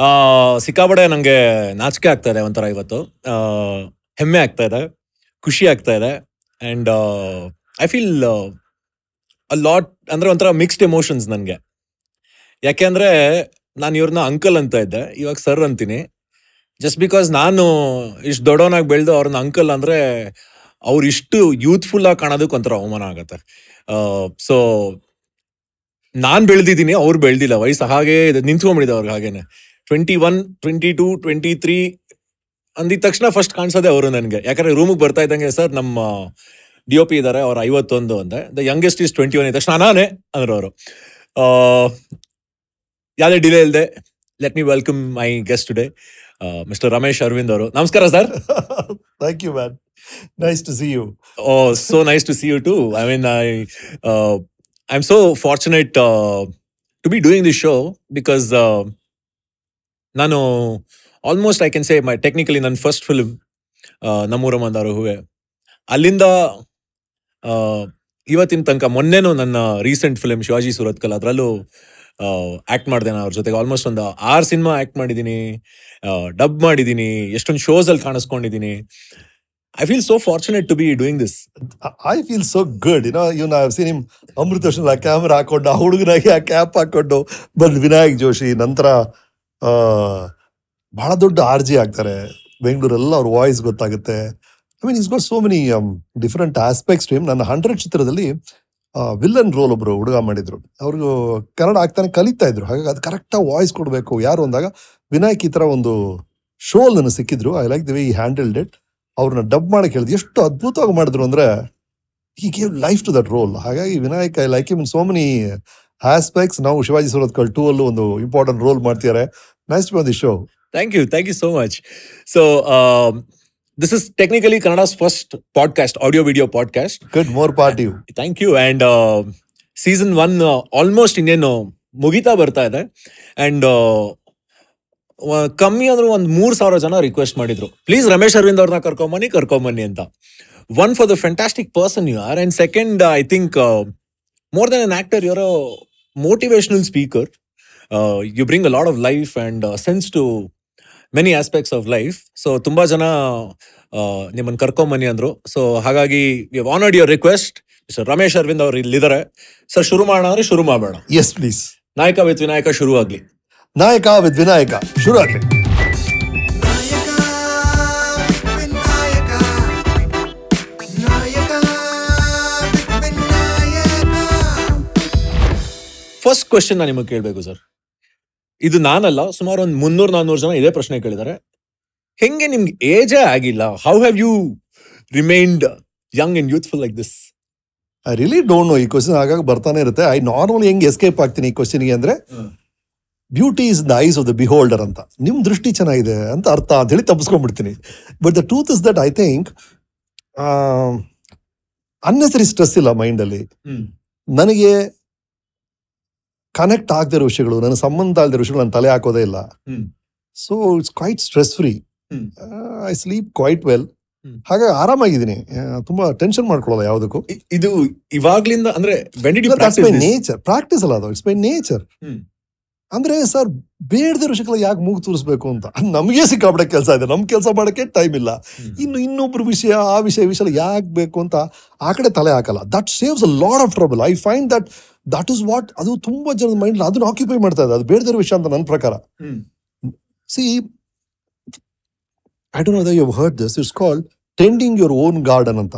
ಆ, ನನಗೆ ನಂಗೆ ನಾಚಿಕೆ ಆಗ್ತಾ ಇದೆ ಒಂಥರ ಇವತ್ತು. ಹೆಮ್ಮೆ ಆಗ್ತಾ ಇದೆ ಖುಷಿ ಆಗ್ತಾ ಇದೆ and I feel a lot ಅಂದರೆ ಒಂಥರ ಮಿಕ್ಸ್ಡ್ ಎಮೋಷನ್ಸ್ ನನಗೆ. ಯಾಕೆಂದ್ರೆ ನಾನು ಇವ್ರನ್ನ ಅಂಕಲ್ ಅಂತ ಇದ್ದೆ ಇವಾಗ ಸರ್ ಅಂತೀನಿ. ಜಸ್ಟ್ ಬಿಕಾಸ್ ನಾನು ಇಷ್ಟು ದೊಡ್ಡವನಾಗಿ ಬೆಳೆದು ಅವ್ರನ್ನ ಅಂಕಲ್ ಅಂದರೆ ಅವ್ರು ಇಷ್ಟು ಯೂತ್ಫುಲ್ ಆಗಿ ಕಾಣೋದಕ್ಕೆ ಒಂಥರ ಅವಮಾನ ಆಗುತ್ತೆ. ಸೊ ನಾನು ಬೆಳೆದಿದ್ದೀನಿ ಅವ್ರು ಬೆಳೆದಿಲ್ಲ ವಯಸ್ಸು ಹಾಗೇ ಇದೆ, ನಿಂತ್ಕೊಂಡ್ಬಿಟ್ಟಿದೆ ಅವ್ರಿಗೆ ಹಾಗೇನೆ. Twenty one twenty two twenty three ಅಂದಿದ ತಕ್ಷಣ ಫಸ್ಟ್ ಕಾಣಿಸೋದೆ ಅವರು ನನಗೆ. ಯಾಕಂದ್ರೆ ರೂಮಿಗೆ ಬರ್ತಾ ಇದ್ದಂಗೆ ಸರ್ ನಮ್ಮ ಡಿ ಒ ಪಿ ಇದ್ದಾರೆ ಅವ್ರು ಐವತ್ತೊಂದು ಅಂದೆ. The youngest is twenty one ಇದ್ದ ತಕ್ಷಣ ನಾನೇ ಅಂದ್ರು ಅವರು. ಯಾವುದೇ ಡಿಲೇ ಇಲ್ಲದೆ let me welcome my guest today mister Ramesh Aravind ಅವರು. ನಮಸ್ಕಾರ sir thank you man. Nice to see you oh so nice to see you too I mean I I am so fortunate to be doing this show because because ನಾನು almost I can say my technically ನನ್ನ first film ನಮ್ಮೂರ ಮಂದಾರು ಹೂವೆ. ಅಲ್ಲಿಂದ ಇವತ್ತಿನ ತನಕ ಮೊನ್ನೆನೂ ನನ್ನ recent film Shivaji Surathkal ಅದರಲ್ಲೂ act ಮಾಡಿದೆ ನಾನು ಅವ್ರ ಜೊತೆಗೆ. ಆಲ್ಮೋಸ್ಟ್ ಒಂದು ಆರು ಸಿನಿಮಾ ಆ್ಯಕ್ಟ್ ಮಾಡಿದ್ದೀನಿ ಡಬ್ ಮಾಡಿದ್ದೀನಿ, ಎಷ್ಟೊಂದು ಶೋಸ್ ಅಲ್ಲಿ ಕಾಣಿಸ್ಕೊಂಡಿದ್ದೀನಿ. I feel so fortunate to be doing this I feel so good good. Even I've seen him ಅಮೃತ ಕ್ಯಾಮ್ರಾ ಹಾಕೊಂಡು, ಆ ಹುಡುಗನಾಗಿ ಆ ಕ್ಯಾಪ್ ಹಾಕೊಂಡು ಬಂದ್ ವಿನಾಯಕ್ ಜೋಶಿ, ನಂತರ ಬಹಳ ದೊಡ್ಡ ಆರ್ ಜಿ ಆಗ್ತಾರೆ. ಬೆಂಗಳೂರೆಲ್ಲ ಅವ್ರ ವಾಯ್ಸ್ ಗೊತ್ತಾಗುತ್ತೆ. I mean is got so many different aspects to ನನ್ನ ಹಂಡ್ರೆಡ್ ಚಿತ್ರದಲ್ಲಿ ವಿಲ್ಲನ್ ರೋಲ್ ಒಬ್ರು ಹುಡುಗ ಮಾಡಿದ್ರು. ಅವ್ರಿಗೂ ಕನ್ನಡ ಆಗ್ತಾನೆ ಕಲಿತಾ ಇದ್ರು. ಹಾಗಾಗಿ ಅದು ಕರೆಕ್ಟಾಗಿ ವಾಯ್ಸ್ ಕೊಡಬೇಕು. ಯಾರು ಅಂದಾಗ ವಿನಾಯಕ್ ಈ ಥರ ಒಂದು ಶೋ ನನಗೆ ಸಿಕ್ಕಿದ್ರು. I like the way he handled it ಅವ್ರನ್ನ ಡಬ್ ಮಾಡಕ್ಕೆ ಹೇಳಿದ್ರು. ಎಷ್ಟು ಅದ್ಭುತವಾಗಿ ಮಾಡಿದ್ರು ಅಂದ್ರೆ he gave life to that role ಹಾಗಾಗಿ Vinayak I like him so many aspects ನಾವು ಶಿವಾಜಿ ಸುರತ್ಕಲ್ ಟೂ ಅಲ್ಲೂ ಒಂದು ಇಂಪಾರ್ಟೆಂಟ್ ರೋಲ್ ಮಾಡ್ತಿದ್ದಾರೆ. Nice to the show thank you thank you so much so this is technically Kannada's first podcast audio video podcast good more party thank you and season one almost ಇನ್ನೇನು ಮುಗಿತಾ ಬರ್ತಾ ಇದೆ. And ಕಮ್ಮಿ ಅಂದ್ರೆ ಒಂದು ಮೂರು ಸಾವಿರ ಜನ ರಿಕ್ವೆಸ್ಟ್ ಮಾಡಿದ್ರು. ಪ್ಲೀಸ್ ರಮೇಶ್ ಅರವಿಂದ್ ಅವ್ರನ್ನ ಕರ್ಕೊಂಬನ್ನಿ ಕರ್ಕೊಂಬನ್ನಿ ಅಂತ. One for the fantastic person you are and second I think more than an actor your motivational speaker you bring a lot of life uh, sense to many aspects of life so ತುಂಬಾ ಜನ ನಿಮ್ಮನ್ನು ಕರ್ಕೊಂಬನ್ನಿ ಅಂದ್ರು. So ಹಾಗಾಗಿ you honoured your request sir Ramesh Aravind ಅವ್ರು ಇಲ್ಲಿದ್ದಾರೆ sir ಶುರು ಮಾಡೋಣ ಅಂದ್ರೆ ಶುರು ಮಾಡಬೇಡ. Yes please Nayaka with Vinayaka ಶುರು ಆಗ್ಲಿ ನಾಯಕ ವಿತ್ ವಿನಾಯಕ. ಶುರು ಆಗ್ಲಿ. ಫಸ್ಟ್ ಕ್ವೆಶನ್ ನಾನು ನಿಮಗೆ ಕೇಳಬೇಕು ಸರ್ ಇದು ನಾನಲ್ಲ ಸುಮಾರು ಒಂದು ಮುನ್ನೂರು ನಾನ್ನೂರು ಜನ ಇದೇ ಪ್ರಶ್ನೆ ಕೇಳಿದ್ದಾರೆ. ಹೆಂಗೆ ನಿಮ್ಗೆ ಏಜೇ ಆಗಿಲ್ಲ? How have you remained young and youthful like this I really don't know ಈ ಕ್ವಶನ್ ಆಗಾಗ ಬರ್ತಾನೆ ಇರುತ್ತೆ. ಐ ನಾರ್ಮಲ್ ಹೆಂಗೆ ಎಸ್ಕೇಪ್ ಆಗ್ತೀನಿ ಈ ಕ್ವಶನ್ಗೆ ಅಂದ್ರೆ beauty is the eyes of the beholder ಅಂತ. ನಿಮ್ಮ ದೃಷ್ಟಿ ಚೆನ್ನಾಗಿದೆ ಅಂತ ಅರ್ಥ ಅಂತ ಹೇಳಿ ತಪ್ಪಿಸ್ಕೊಂಡ್ಬಿಡ್ತೀನಿ but the truth is that I think unnecessary stress ಇಲ್ಲ ಮೈಂಡಲ್ಲಿ ನನಗೆ ಕನೆಕ್ಟ್ ಆಗದಿರೋ ವಿಷಯಗಳು ನನ್ನ ಸಂಬಂಧ ಆಗದಿರೋ ವಿಷಯಗಳು ನನ್ನ ತಲೆ ಹಾಕೋದೇ ಇಲ್ಲ. So it's quite stress free I sleep quite well. ಹಾಗಾಗಿ ಆರಾಮಾಗಿದ್ದೀನಿ. ತುಂಬಾ ಟೆನ್ಷನ್ ಮಾಡ್ಕೊಳ್ಳೋಲ್ಲ ಯಾವುದಕ್ಕೂ. ಇದು ಇವಾಗ್ಲಿಂದ ಅಂದ್ರೆ ನೇಚರ್ ಪ್ರಾಕ್ಟೀಸ್ ಅಲ್ಲ ಅದು. ಇಟ್ಸ್ ಮೈ ನೇಚರ್ ಅಂದ್ರೆ ಸರ್ ಬೇಡದಿರೋ ವಿಷಯಗಳ ಯಾಕೆ ಮೂಗು ತೋರಿಸ್ಬೇಕು ಅಂತ? ನಮಗೆ ಸಿಕ್ಕಾಪಟ್ಟೆ ಕೆಲಸ ಇದೆ. ನಮ್ ಕೆಲಸ ಮಾಡಕ್ಕೆ ಟೈಮ್ ಇಲ್ಲ. ಇನ್ನು ಇನ್ನೊಬ್ರು ವಿಷಯ ಆ ವಿಷಯ ವಿಷಯ ಯಾಕೆ ಬೇಕು ಅಂತ ಆ ಕಡೆ ತಲೆ ಹಾಕಲ್ಲ. That saves a lot of trouble I find that that is what ಅದು ತುಂಬಾ ಜನದ ಮೈಂಡ್ ಅದನ್ನ ಆಕ್ಯುಪೈ ಮಾಡ್ತಾ ಇದೆ ಅದು ಬೇಡದಿರೋ ವಿಷಯ ಅಂತ ನನ್ನ ಪ್ರಕಾರ. See I don't know you heard this it's called tending your own garden ಅಂತ.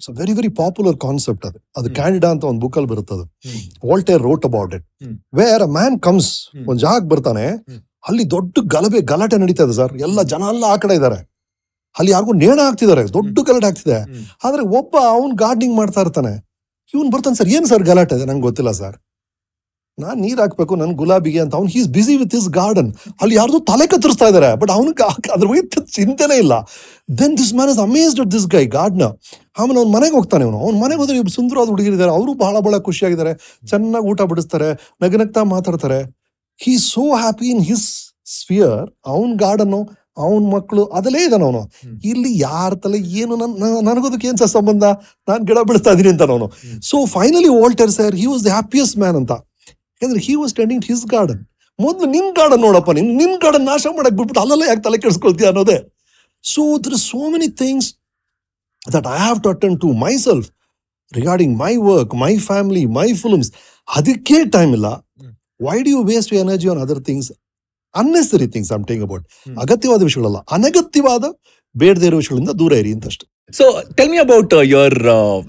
So it's very very popular concept ಅದು. ಅದು ಕ್ಯಾನಿಡಾ ಅಂತ ಒಂದು ಬುಕ್ಕಲ್ಲಿ ಬರುತ್ತೆ ಅದು ಹ್ಮ್. Voltaire wrote about it. Where a man comes. ಒಂದ್ ಜಾಗ ಬರ್ತಾನೆ. ಅಲ್ಲಿ ದೊಡ್ಡ ಗಲಭೆ ಗಲಾಟೆ ನಡೀತಾ ಇದೆ ಸರ್. ಎಲ್ಲ ಜನ ಎಲ್ಲ ಆ ಕಡೆ ಇದಾರೆ ಅಲ್ಲಿ ಯಾರಿಗೂ ನೇಣ ಹಾಕ್ತಿದ್ದಾರೆ. ದೊಡ್ಡ ಗಲಾಟೆ ಆಗ್ತಿದೆ. ಆದ್ರೆ ಒಬ್ಬ ಅವ್ನ್ ಗಾರ್ಡನಿಂಗ್ ಮಾಡ್ತಾ ಇರ್ತಾನೆ. ಇವನ್ ಬರ್ತಾನೆ ಸರ್. ಏನು ಸರ್ ಗಲಾಟೆ? ಇದೆ ನಂಗೆ ಗೊತ್ತಿಲ್ಲ ಸರ್. ನಾನು ನೀರು ಹಾಕ್ಬೇಕು ನನ್ನ ಗುಲಾಬಿಗೆ ಅಂತ. ಅವ್ನು he's busy with his garden ಅಲ್ಲಿ ಯಾರ್ದು ತಲೆ ಕತ್ತರಿಸ್ತಾ ಇದ್ದಾರೆ ಬಟ್ ಅವನಿಗೆ ಅದ್ರ ಬಗ್ಗೆ ಚಿಂತೆನೇ ಇಲ್ಲ. Then this man is amazed at this guy ಗಾರ್ಡ್ನ ಆಮೇಲೆ ಅವ್ನ ಮನೆಗೆ ಹೋಗ್ತಾನೆ ಅವನು ಅವ್ನ ಮನೆಗೆ ಹೋದ್ರೆ ಇಬ್ಬರು ಸುಂದರವಾದ ಹುಡುಗಿರಿದ್ದಾರೆ ಅವರು ಬಹಳ ಬಹಳ ಖುಷಿಯಾಗಿದ್ದಾರೆ ಚೆನ್ನಾಗಿ ಊಟ ಬಡಿಸ್ತಾರೆ. ನಗನಗ್ತಾ ಮಾತಾಡ್ತಾರೆ. He so happy in his sphere ಅವನ್ ಗಾರ್ಡನ್ ಅವನ್ ಮಕ್ಕಳು ಅದಲ್ಲೇ ಇದಾನ ಅವನು. ಇಲ್ಲಿ ಯಾರ ತಲೆ ಏನು ನನ್ ನ- ನನಗೋದಕ್ಕೆ ಏನ್ ಸರ್ ಸಂಬಂಧ? ನಾನು ಗಿಡ ಬೆಳೆಸ್ತಾ ಇದೀನಿ ಅಂತ ಅವನು. ಹ್ಮ್. So finally Walter sir he was the happiest man ಅಂತ. ಯಾಕಂದ್ರೆ he was tending his garden ಮೊದಲು ನಿಮ್ಮ ಗಾರ್ಡನ್ ನೋಡಪ್ಪ ನಿನ್. ನಿಮ್ಮ ಗಾರ್ಡನ್ ನಾಶ ಮಾಡಕ್ ಬಿಟ್ಬಿಟ್ಟು ಅಲ್ಲೆಲ್ಲ ಯಾಕೆ ತಲೆ ಕೆಡಿಸ್ಕೊಳ್ತೀಯ ಅನ್ನೋದೇ. So there so many things that I have to attend to myself regarding my work my family my films ಅದಕ್ಕೆ ಟೈಮ್ ಇಲ್ಲ. Why do you waste you energy on other things unnecessary things I'm take about. ಅಗತ್ಯವಾದ ವಿಷಯಗಳಲ್ಲ ಅನಗತ್ಯವಾದ ಬೇಡದೇ ಇರೋ ವಿಷಯಗಳಿಂದ ದೂರ ಇರಿ So tell me about about your childhood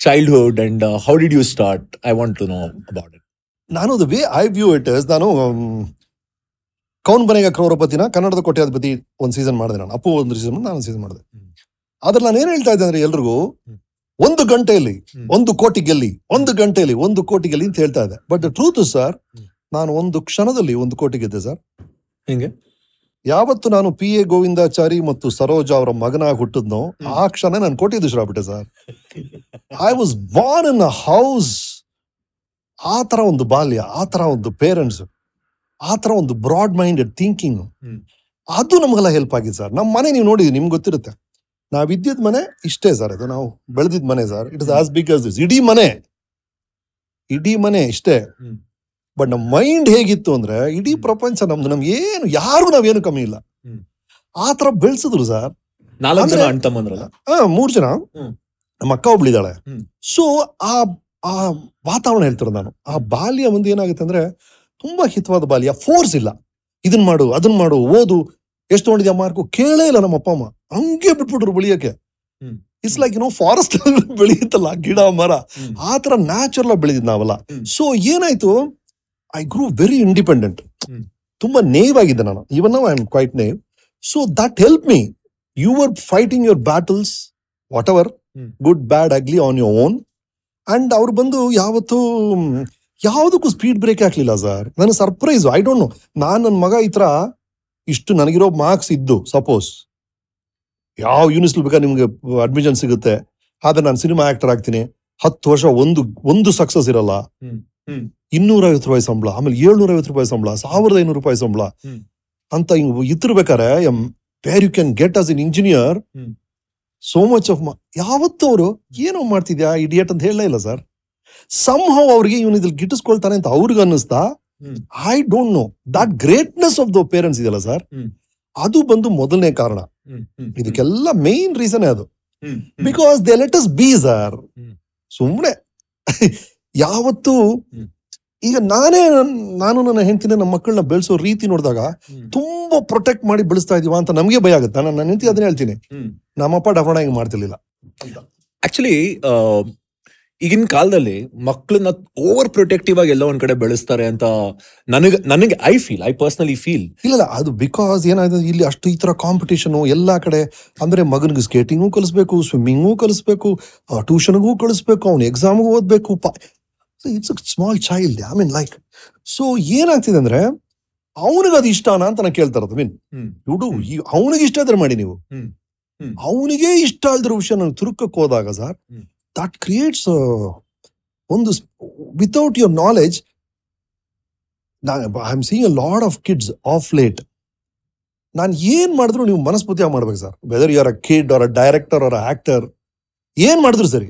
childhood and you how did you start? I want to know about it. ನಾನು the way I view it is ನಾನು ಮ್, ಕೌನ್ ಬನೆಗ ಕ್ರೌರಪತಿನ ಕನ್ನಡದ ಕೋಟ್ಯಾಧಿಪತಿ ಒಂದು ಸೀಸನ್ ಮಾಡಿದೆ ನಾನು ಅಪ್ಪು ಒಂದು ಸೀಸನ್ ನಾನು ಸೀಸನ್ ಮಾಡಿದೆ ಆದ್ರೆ ನಾನು ಏನು ಹೇಳ್ತಾ ಇದ್ದೆ ಅಂದ್ರೆ ಎಲ್ರಿಗೂ. ಒಂದು ಗಂಟೆಯಲ್ಲಿ. ಒಂದು ಕೋಟಿ ಗೆಲ್ಲಿ ಒಂದು ಗಂಟೆಯಲ್ಲಿ ಒಂದು ಕೋಟಿ ಗೆಲ್ಲಿ ಅಂತ ಹೇಳ್ತಾ ಇದ್ದೆ ಬಟ್ ಟ್ರೂತ್ ಸರ್. ನಾನು ಒಂದು ಕ್ಷಣದಲ್ಲಿ ಒಂದು ಕೋಟಿ ಗೆದ್ದೆ ಸರ್. ಹಿಂಗೆ? ಯಾವತ್ತು ನಾನು ಪಿ ಎ ಗೋವಿಂದಾಚಾರಿ ಮತ್ತು ಸರೋಜ ಅವರ ಮಗನಾಗಿ ಹುಟ್ಟಿದ್ನೋ ಆ ಕ್ಷಣ ನಾನು ಕೋಟ್ಯಾಧೀಶರಾಗ್ಬಿಟ್ಟೆ sir. I was born in a house ಆ ತರ ಒಂದು ಬಾಲ್ಯ ಆ ತರ ಒಂದು ಪೇರೆಂಟ್ಸ್ ಆ ತರ ಒಂದು ಬ್ರಾಡ್ ಮೈಂಡೆಡ್ ಥಿಂಕಿಂಗ್. ಅದು ನಮಗೆಲ್ಲ ಹೆಲ್ಪ್ ಆಗಿದೆ ಸರ್. ನಮ್ಮ ಮನೆ ನೀವು ನೋಡಿದ್ರಿ ನಿಮ್ಗೆ ಗೊತ್ತಿರುತ್ತೆ. ನಾವ್ ಇದ್ದಿದ್ ಮನೆ ಇಷ್ಟೇ ಸರ್ ಅದು ನಾವು ಬೆಳೆದಿದ್ದ ಮನೆ sir. It is as big as this ಇಡೀ ಮನೆ ಇಡೀ ಮನೆ ಇಷ್ಟೇ. ಬಟ್ ನಮ್ಮ ಮೈಂಡ್ ಹೇಗಿತ್ತು ಅಂದ್ರೆ ಇಡೀ ಪ್ರಪಂಚ ನಮ್ದು ನಮ್ಗೆ ಏನು ಯಾರು ನಾವೇನು ಕಮ್ಮಿ ಇಲ್ಲ. ಆ ತರ ಬೆಳೆಸಿದ್ರು ಸರ್ ನಾಲ್ಕು ಜನ ಅಣ್ಣ ತಮ್ಮಂದ್ರಲ್ಲ? ಆ ಮೂರ್ ಜನ. ನಮ್ಮ ಅಕ್ಕ ಒಬ್ಳಿದಾಳೆ ಹ್ಮ್. ಸೊ ಆ ಆ ವಾತಾವರಣ ಹೇಳ್ತಾರೆ ನಾನು. ಆ ಬಾಲ್ಯ ಒಂದು ಏನಾಗುತ್ತೆ ಅಂದ್ರೆ ತುಂಬಾ ಹಿತವಾದ ಬಾಲ್ಯ. ಫೋರ್ಸ್ ಇಲ್ಲ. ಇದನ್ ಮಾಡು ಅದನ್ ಮಾಡು ಓದು. ಎಷ್ಟು ತೊಗೊಂಡಿದ್ಯಾ ಮಾರ್ಕು ಕೇಳೇ ಇಲ್ಲ ನಮ್ಮ ಅಪ್ಪ ಅಮ್ಮ. ಹಂಗೆ ಬಿಟ್ಬಿಟ್ರು ಬೆಳಿಯಕ್ಕೆ. ಇಟ್ಸ್ ಲೈಕ್ ನೋ ಫಾರೆಸ್ಟ್ ಬೆಳೆಯುತ್ತಲ್ಲ ಗಿಡ ಮರ. ಆತರ ಆ ತರ ನ್ಯಾಚುರಲ್ ಬೆಳೆದಿದ್ ನಾವಲ್ಲ. ಸೊ ಏನಾಯ್ತು? I grew very independent. ತುಂಬಾ ನೇವ್ ಆಗಿದ್ದೆ ನಾನು. Even I am quite naive so that help me you are fighting your battles whatever. Good bad ugly on your own and ಅವ್ರು ಬಂದು ಯಾವತ್ತೂ ಯಾವುದಕ್ಕೂ ಸ್ಪೀಡ್ ಬ್ರೇಕ್ ಹಾಕ್ಲಿಲ್ಲ ಸರ್ ನನಗೆ ಸರ್ಪ್ರೈಸ್ ಐ ಡೋಂಟ್ ನೋ ನಾನು ನನ್ನ ಮಗ ಈ ಇಷ್ಟು ನನಗಿರೋ ಮಾರ್ಕ್ಸ್ ಇದ್ದು ಸಪೋಸ್ ಯಾವ ಯೂನಿವರ್ಸಿಟಿ ಬೇಕಾದ್ರೆ ನಿಮ್ಗೆ ಅಡ್ಮಿಷನ್ ಸಿಗುತ್ತೆ. ಆದ್ರೆ ನಾನು ಸಿನಿಮಾ ಆಕ್ಟರ್ ಆಗ್ತೀನಿ. ಹತ್ತು ವರ್ಷ ಒಂದು ಒಂದು ಸಕ್ಸಸ್ ಇರಲ್ಲ. ಹ್ಮ್. ಹ್ಮ್. ಇನ್ನೂರ ಐವತ್ತು ರೂಪಾಯಿ ಸಂಬಳ ಆಮೇಲೆ ಏಳ್ನೂರ ಐವತ್ತು ರೂಪಾಯಿ ಸಂಬಳ ಸಾವಿರದ ಐನೂರು ರೂಪಾಯಿ ಸಂಬಳ. ಅಂತ ಹಿಂಗ್ ಇತ್ತಿರ್ಬೇಕಾರೆ where you can get us in engineer so much of ಯಾವತ್ತೂ ಅವರು ಏನೋ ಮಾಡ್ತಿದ್ಯಾ ಇಡಿಯಟ್ ಅಂತ ಹೇಳಲೇ ಇಲ್ಲ ಸರ್ ಸಂಹವ್ ಅವ್ರಿಗೆ ಇವನ್ ಇದ್ರಲ್ಲಿ ಗಿಟ್ಟಿಸ್ಕೊಳ್ತಾನೆ ಅಂತ ಅವ್ರಿಗೆ ಅನ್ನಿಸ್ತಾ I don't know that greatness of the parents ಇದೆಯಲ್ಲ ಸರ್ ಅದು ಬಂದು ಮೊದಲನೇ ಕಾರಣ. ಇದಕ್ಕೆಲ್ಲ ಮೇನ್ ರೀಸನ್ ಅದು. Because they let us be sir ಸುಮ್ಮನೆ ಯಾವತ್ತೂ. ಈಗ ನಾನೇ ನಾನು ನನ್ನ ಹೆಂಡತಿನ ನಮ್ಮ ಮಕ್ಕಳನ್ನ ಬೆಳೆಸೋ ರೀತಿ ನೋಡಿದಾಗ ತುಂಬಾ ಪ್ರೊಟೆಕ್ಟ್ ಮಾಡಿ ಬೆಳೆಸ್ತಾ ಇದೀವ ಅಂತ ನಮಗೆ ಭಯ ಆಗುತ್ತೆ. ನಾನು ನನ್ನ ಹೆಂಡತಿ ಅದನ್ನ ಹೇಳ್ತೀನಿ. ನಮ್ಮಪ್ಪ ಡಫಣ ಹಿಂಗ್ ಮಾಡ್ತಿರ್ಲಿಲ್ಲ. ಆಕ್ಚುಲಿ ಈಗಿನ ಕಾಲದಲ್ಲಿ ಮಕ್ಕಳನ್ನ ಓವರ್ ಪ್ರೊಟೆಕ್ಟಿವ್ ಆಗಿ ಎಲ್ಲ ಒಂದ್ ಕಡೆ ಬೆಳೆಸ್ತಾರೆ ಅಂತ ನನಗೆ ನನಗೆ I feel I personally feel ಇಲ್ಲ ಇಲ್ಲ ಅದು ಬಿಕಾಸ್ ಏನಾಯ್ತು ಇಲ್ಲಿ ಅಷ್ಟು ಈ ತರ ಕಾಂಪಿಟೇಷನ್ ಎಲ್ಲಾ ಕಡೆ ಅಂದ್ರೆ ಮಗನಿಗೆ ಸ್ಕೇಟಿಂಗು ಕಲಿಸ್ಬೇಕು ಸ್ವಿಮ್ಮಿಂಗು ಕಲಿಸ್ಬೇಕು ಟ್ಯೂಷನ್ಗೂ ಕಳಿಸ್ಬೇಕು ಅವ್ನು ಎಕ್ಸಾಮ್ಗೂ ಓದ್ಬೇಕು it's small child I mean like so ಏನಾಗ್ತಿದೆ ಅಂದ್ರೆ ಅವನಿಗೆ ಅದು ಇಷ್ಟನಾ ಅಂತ ನಾನು ಕೇಳ್ತಾ ಇರೋದು ಮೀನ್. ಇಡು ಅವನಿಗೆ ಇಷ್ಟ ಆದ್ರೆ ಮಾಡಿ ನೀವು. ಅವನಿಗೆ ಇಷ್ಟ ಅಲ್ದಿರೋ ವಿಷಯ ನನ್ಗೆ ತುರುಕಕ್ಕೆ ಹೋದಾಗ ಸರ್. ದಟ್ ಕ್ರಿಯೇಟ್ಸ್ ಒಂದು without your knowledge I am seeing a lot of kids of late ನಾನು ಏನ್ ಮಾಡಿದ್ರು ನೀವು ಮನಸ್ಫೂರ್ತಿಯಾಗಿ ಮಾಡ್ಬೇಕು sir whether you are a kid or a director or actor ಏನ್ ಮಾಡಿದ್ರು ಸರಿ.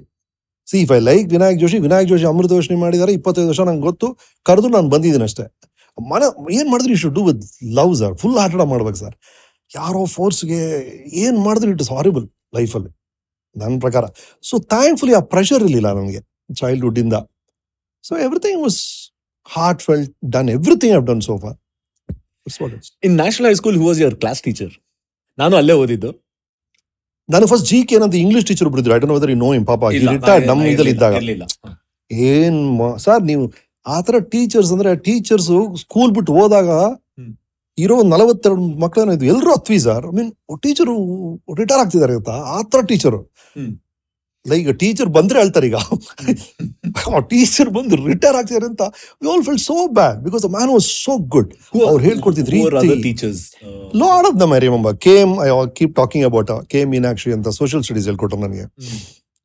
See if I like Vinayak Joshi Vinayak Joshi ಅಮೃತ ಯೋಚನೆ ಮಾಡಿದ್ದಾರೆ, ಇಪ್ಪತ್ತೈದು ವರ್ಷ ನಂಗೆ ಗೊತ್ತು. ಕರೆದು ನಾನು ಬಂದಿದ್ದೀನಿ ಅಷ್ಟೇ. ಮನ, ಏನು ಮಾಡಿದ್ರು should do with love sir full hearted ಮಾಡ್ಬೇಕು ಸರ್ ಯಾರೋ ಫೋರ್ಸ್ಗೆ ಏನು ಮಾಡಿದ್ರು ಇಟ್ ಇಸ್ ಹಾರಿಬಲ್ ಲೈಫಲ್ಲಿ ನನ್ನ ಪ್ರಕಾರ. ಸೊ ಥ್ಯಾಂಕ್ಫುಲಿ ಆ ಪ್ರೆಷರ್ ಇರಲಿಲ್ಲ ನನಗೆ ಚೈಲ್ಡ್ಹುಡ್ ಇಂದ. So everything was heart felt done everything how done sofa in national high school who was your class teacher ನಾನು ಅಲ್ಲೇ ಓದಿದ್ದು. ನಾನು ಫಸ್ಟ್ ಜಿ ಕೆ ಅಂತ English teacher ಬಿಡಿದ್ರು I don't whether you know him ಪಾಪ. Retired ನಮ್ಮ ಇದ್ರಲ್ಲಿ ಇದ್ದಾಗ. ಏನ್ ಸರ್ ನೀವು ಆತರ ಟೀಚರ್ಸ್ ಅಂದ್ರೆ ಟೀಚರ್ಸ್ ಸ್ಕೂಲ್ ಬಿಟ್ಟು ಹೋದಾಗ ಇರೋ ನಲವತ್ತೆರಡು ಮಕ್ಕಳನ್ನ ಇದು ಎಲ್ಲರೂ ಹತ್ವಿ sir I mean teacher retire ಆಗ್ತಿದ್ದಾರೆ ಗೊತ್ತಾ? ಆತರ ಟೀಚರು ಲೈಕ್ ಟೀಚರ್ ಬಂದ್ರೆ ಹೇಳ್ತಾರೆ ಈಗ. ಟೀಚರ್ ಬಂದು ರಿಟೈರ್ ಆಗ್ತಾರೆ ಅಂತ we all fell so bad because man was so good ಅವ್ರು ಹೇಳ್ಕೊಡ್ತಿದ್ರು teachers lot of the my remember came I keep talking about came Meenakshi ಅಂತ ಸೋಷಿಯಲ್ ಸ್ಟಡೀಸ್ ಹೇಳ್ಕೊಟ್ರು ನನಗೆ.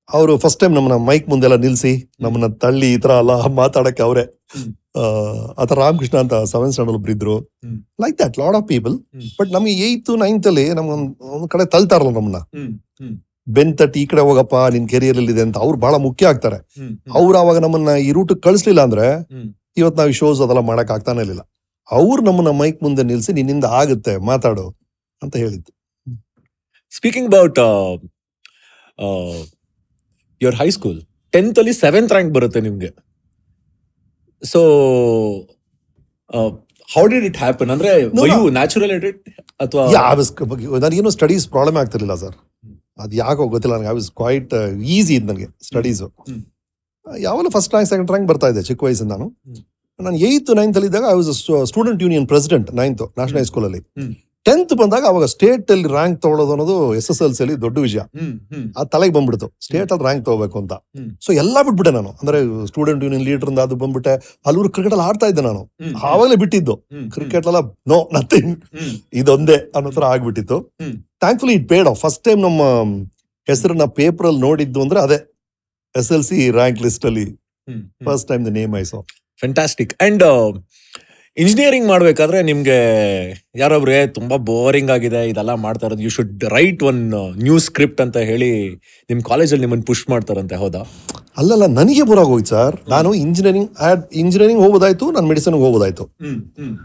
ಅವರು ಫಸ್ಟ್ ಟೈಮ್ ನಮ್ಮನ್ನ ಮೈಕ್ ಮುಂದೆಲ್ಲ ನಿಲ್ಸಿ ನಮ್ಮನ್ನ ತಳ್ಳಿ ಈ ತರ ಎಲ್ಲ ಮಾತಾಡಕ್ಕೆ ಅವರೇ. ಆತ ರಾಮಕೃಷ್ಣ ಅಂತ ಸೆವೆನ್ ಸ್ಟ್ಯಾಂಡರ್ಡ್ ಒಬ್ರು ಇದ್ರು like that lot of people but ನಮಗೆ ಏಯ್ತ್ ನೈನ್ತ್ ಅಲ್ಲಿ ನಮ್ಗೆ ಒಂದ್ ಕಡೆ ತಳ್ತಾರಲ್ಲ ನಮ್ಮನ್ನ. ಬೆನ್ ತಟ್ಟಿ ಈ ಕಡೆ ಹೋಗಪ್ಪ ನಿನ್ ಕೆರಿಯರ್ ಅಲ್ಲಿ ಇದೆ ಅಂತ ಅವ್ರು ಬಹಳ ಮುಖ್ಯ ಆಗ್ತಾರೆ. ಅವ್ರ ಅವಾಗ ನಮ್ಮನ್ನ ಈ ರೂಟ್ ಕಳಿಸ್ಲಿಲ್ಲ ಅಂದ್ರೆ. ಇವತ್ ನಾವು ಶೋಸ್ ಅದೆಲ್ಲ ಮಾಡಕ್ ಆಗ್ತಾನೆ ಇರಲಿಲ್ಲ. ಅವ್ರು ನಮ್ಮನ್ನ ಮೈಕ್ ಮುಂದೆ ನಿಲ್ಸಿ ನಿನ್ನಿಂದ ಆಗುತ್ತೆ ಮಾತಾಡು ಅಂತ ಹೇಳಿದ್ದು. Speaking about your high school tenth ಅಲ್ಲಿ ಸೆವೆಂತ್ ರ್ಯಾಂಕ್ ಬರುತ್ತೆ ನಿಮ್ಗೆ. So how did it happen ಅಂದ್ರೆ. ನ್ಯಾಚುರಲ್ ಎಡಿಟ್ ಅಥವಾ ನನಗೇನು ಸ್ಟಡೀಸ್ ಪ್ರಾಬ್ಲಮ್ ಆಗ್ತಿರ್ಲಿಲ್ಲ ಸರ್ ಅದು ಯಾಕೋ ಗೊತ್ತಿಲ್ಲ ನನಗೆ ಐ ವಾಸ್ ಕ್ವೈಟ್ ಈಸಿ ಇತ್ತು ನನಗೆ ಸ್ಟಡೀಸು. ಯಾವಾಗಲೂ ಫಸ್ಟ್ ರ್ಯಾಂಕ್ ಸೆಕೆಂಡ್ ರ್ಯಾಂಕ್ ಬರ್ತಾ ಇದೆ ಚಿಕ್ಕ ವಯಸ್ಸಿಂದ ನಾನು. ನಾನು ಏಯ್ತ್ ನೈನ್ತ್ ಅಲ್ಲಿ ಇದ್ದಾಗ I was student union president ninth national ಹೈಸ್ಕೂಲಲ್ಲಿ. Tenth ಬಂದಾಗ ಅವಾಗ ಸ್ಟೇಟ್ ಅಲ್ಲಿ ರ್ಯಾಂಕ್ ತಗೊಳ್ಳೋದು ಅನ್ನೋದು ಎಸ್ ಎಸ್ ಎಲ್ ಸಿ ಅಲ್ಲಿ ದೊಡ್ಡ ವಿಷಯ ಆ ತಲೆಗೆ ಬಂದ್ಬಿಡ್ತು. ಸ್ಟೇಟ್ ಅಲ್ಲಿ ರ್ಯಾಂಕ್ ತಗೋಬೇಕು ಅಂತ. ಸೊ ಎಲ್ಲ ಬಿಟ್ಬಿಟ್ಟೆ ನಾನು. ಅಂದ್ರೆ ಸ್ಟೂಡೆಂಟ್ ಯೂನಿಯನ್ ಲೀಡರ್ ಅದು ಬಂದ್ಬಿಟ್ಟೆ. ಅಲ್ಲೂರು ಕ್ರಿಕೆಟ್ ಅಲ್ಲಿ ಆಡ್ತಾ ಇದ್ದೆ ನಾನು. ಆವಾಗಲೇ ಬಿಟ್ಟಿದ್ದು. ಕ್ರಿಕೆಟ್ ಅಲ್ಲ ನೋ ನಥಿಂಗ್ ಇದೊಂದೇ ಅನ್ನೋ ತರ ಆಗ್ಬಿಟ್ಟಿತ್ತು. Thankfully it paid off first time ನಮ್ಮ ಹೆಸರನ್ನ ಪೇಪರ್ ಅಲ್ಲಿ ನೋಡಿದ್ದು ಅಂದ್ರೆ ಅದೇ S L C rank list ಅಲ್ಲಿ. First time the name I so fantastic and engineering ಮಾಡ್ಬೇಕಾದ್ರೆ ನಿಮ್ಗೆ ಯಾರೊಬ್ರು "ಏ, ತುಂಬಾ ಬೋರಿಂಗ್ ಆಗಿದೆ ಇದೆಲ್ಲ ಮಾಡ್ತಾ ಇರೋದು. You should write one new script ಅಂತ ಹೇಳಿ ನಿಮ್ ಕಾಲೇಜಲ್ಲಿ ನಿಮ್ಮನ್ನ ಪುಷ್ ಮಾಡ್ತಾರಂತೆ ಹೌದಾ? ಅಲ್ಲಲ್ಲ ನನಗೆ ಹೋಯ್ತು ಸರ್ ನಾನು ಇಂಜಿನಿಯರಿಂಗ್ ಇಂಜಿನಿಯರಿಂಗ್ ಹೋಗೋದಾಯ್ತು ನಾನು ಮೆಡಿಸನ್ ಹೋಗೋದಾಯ್ತು.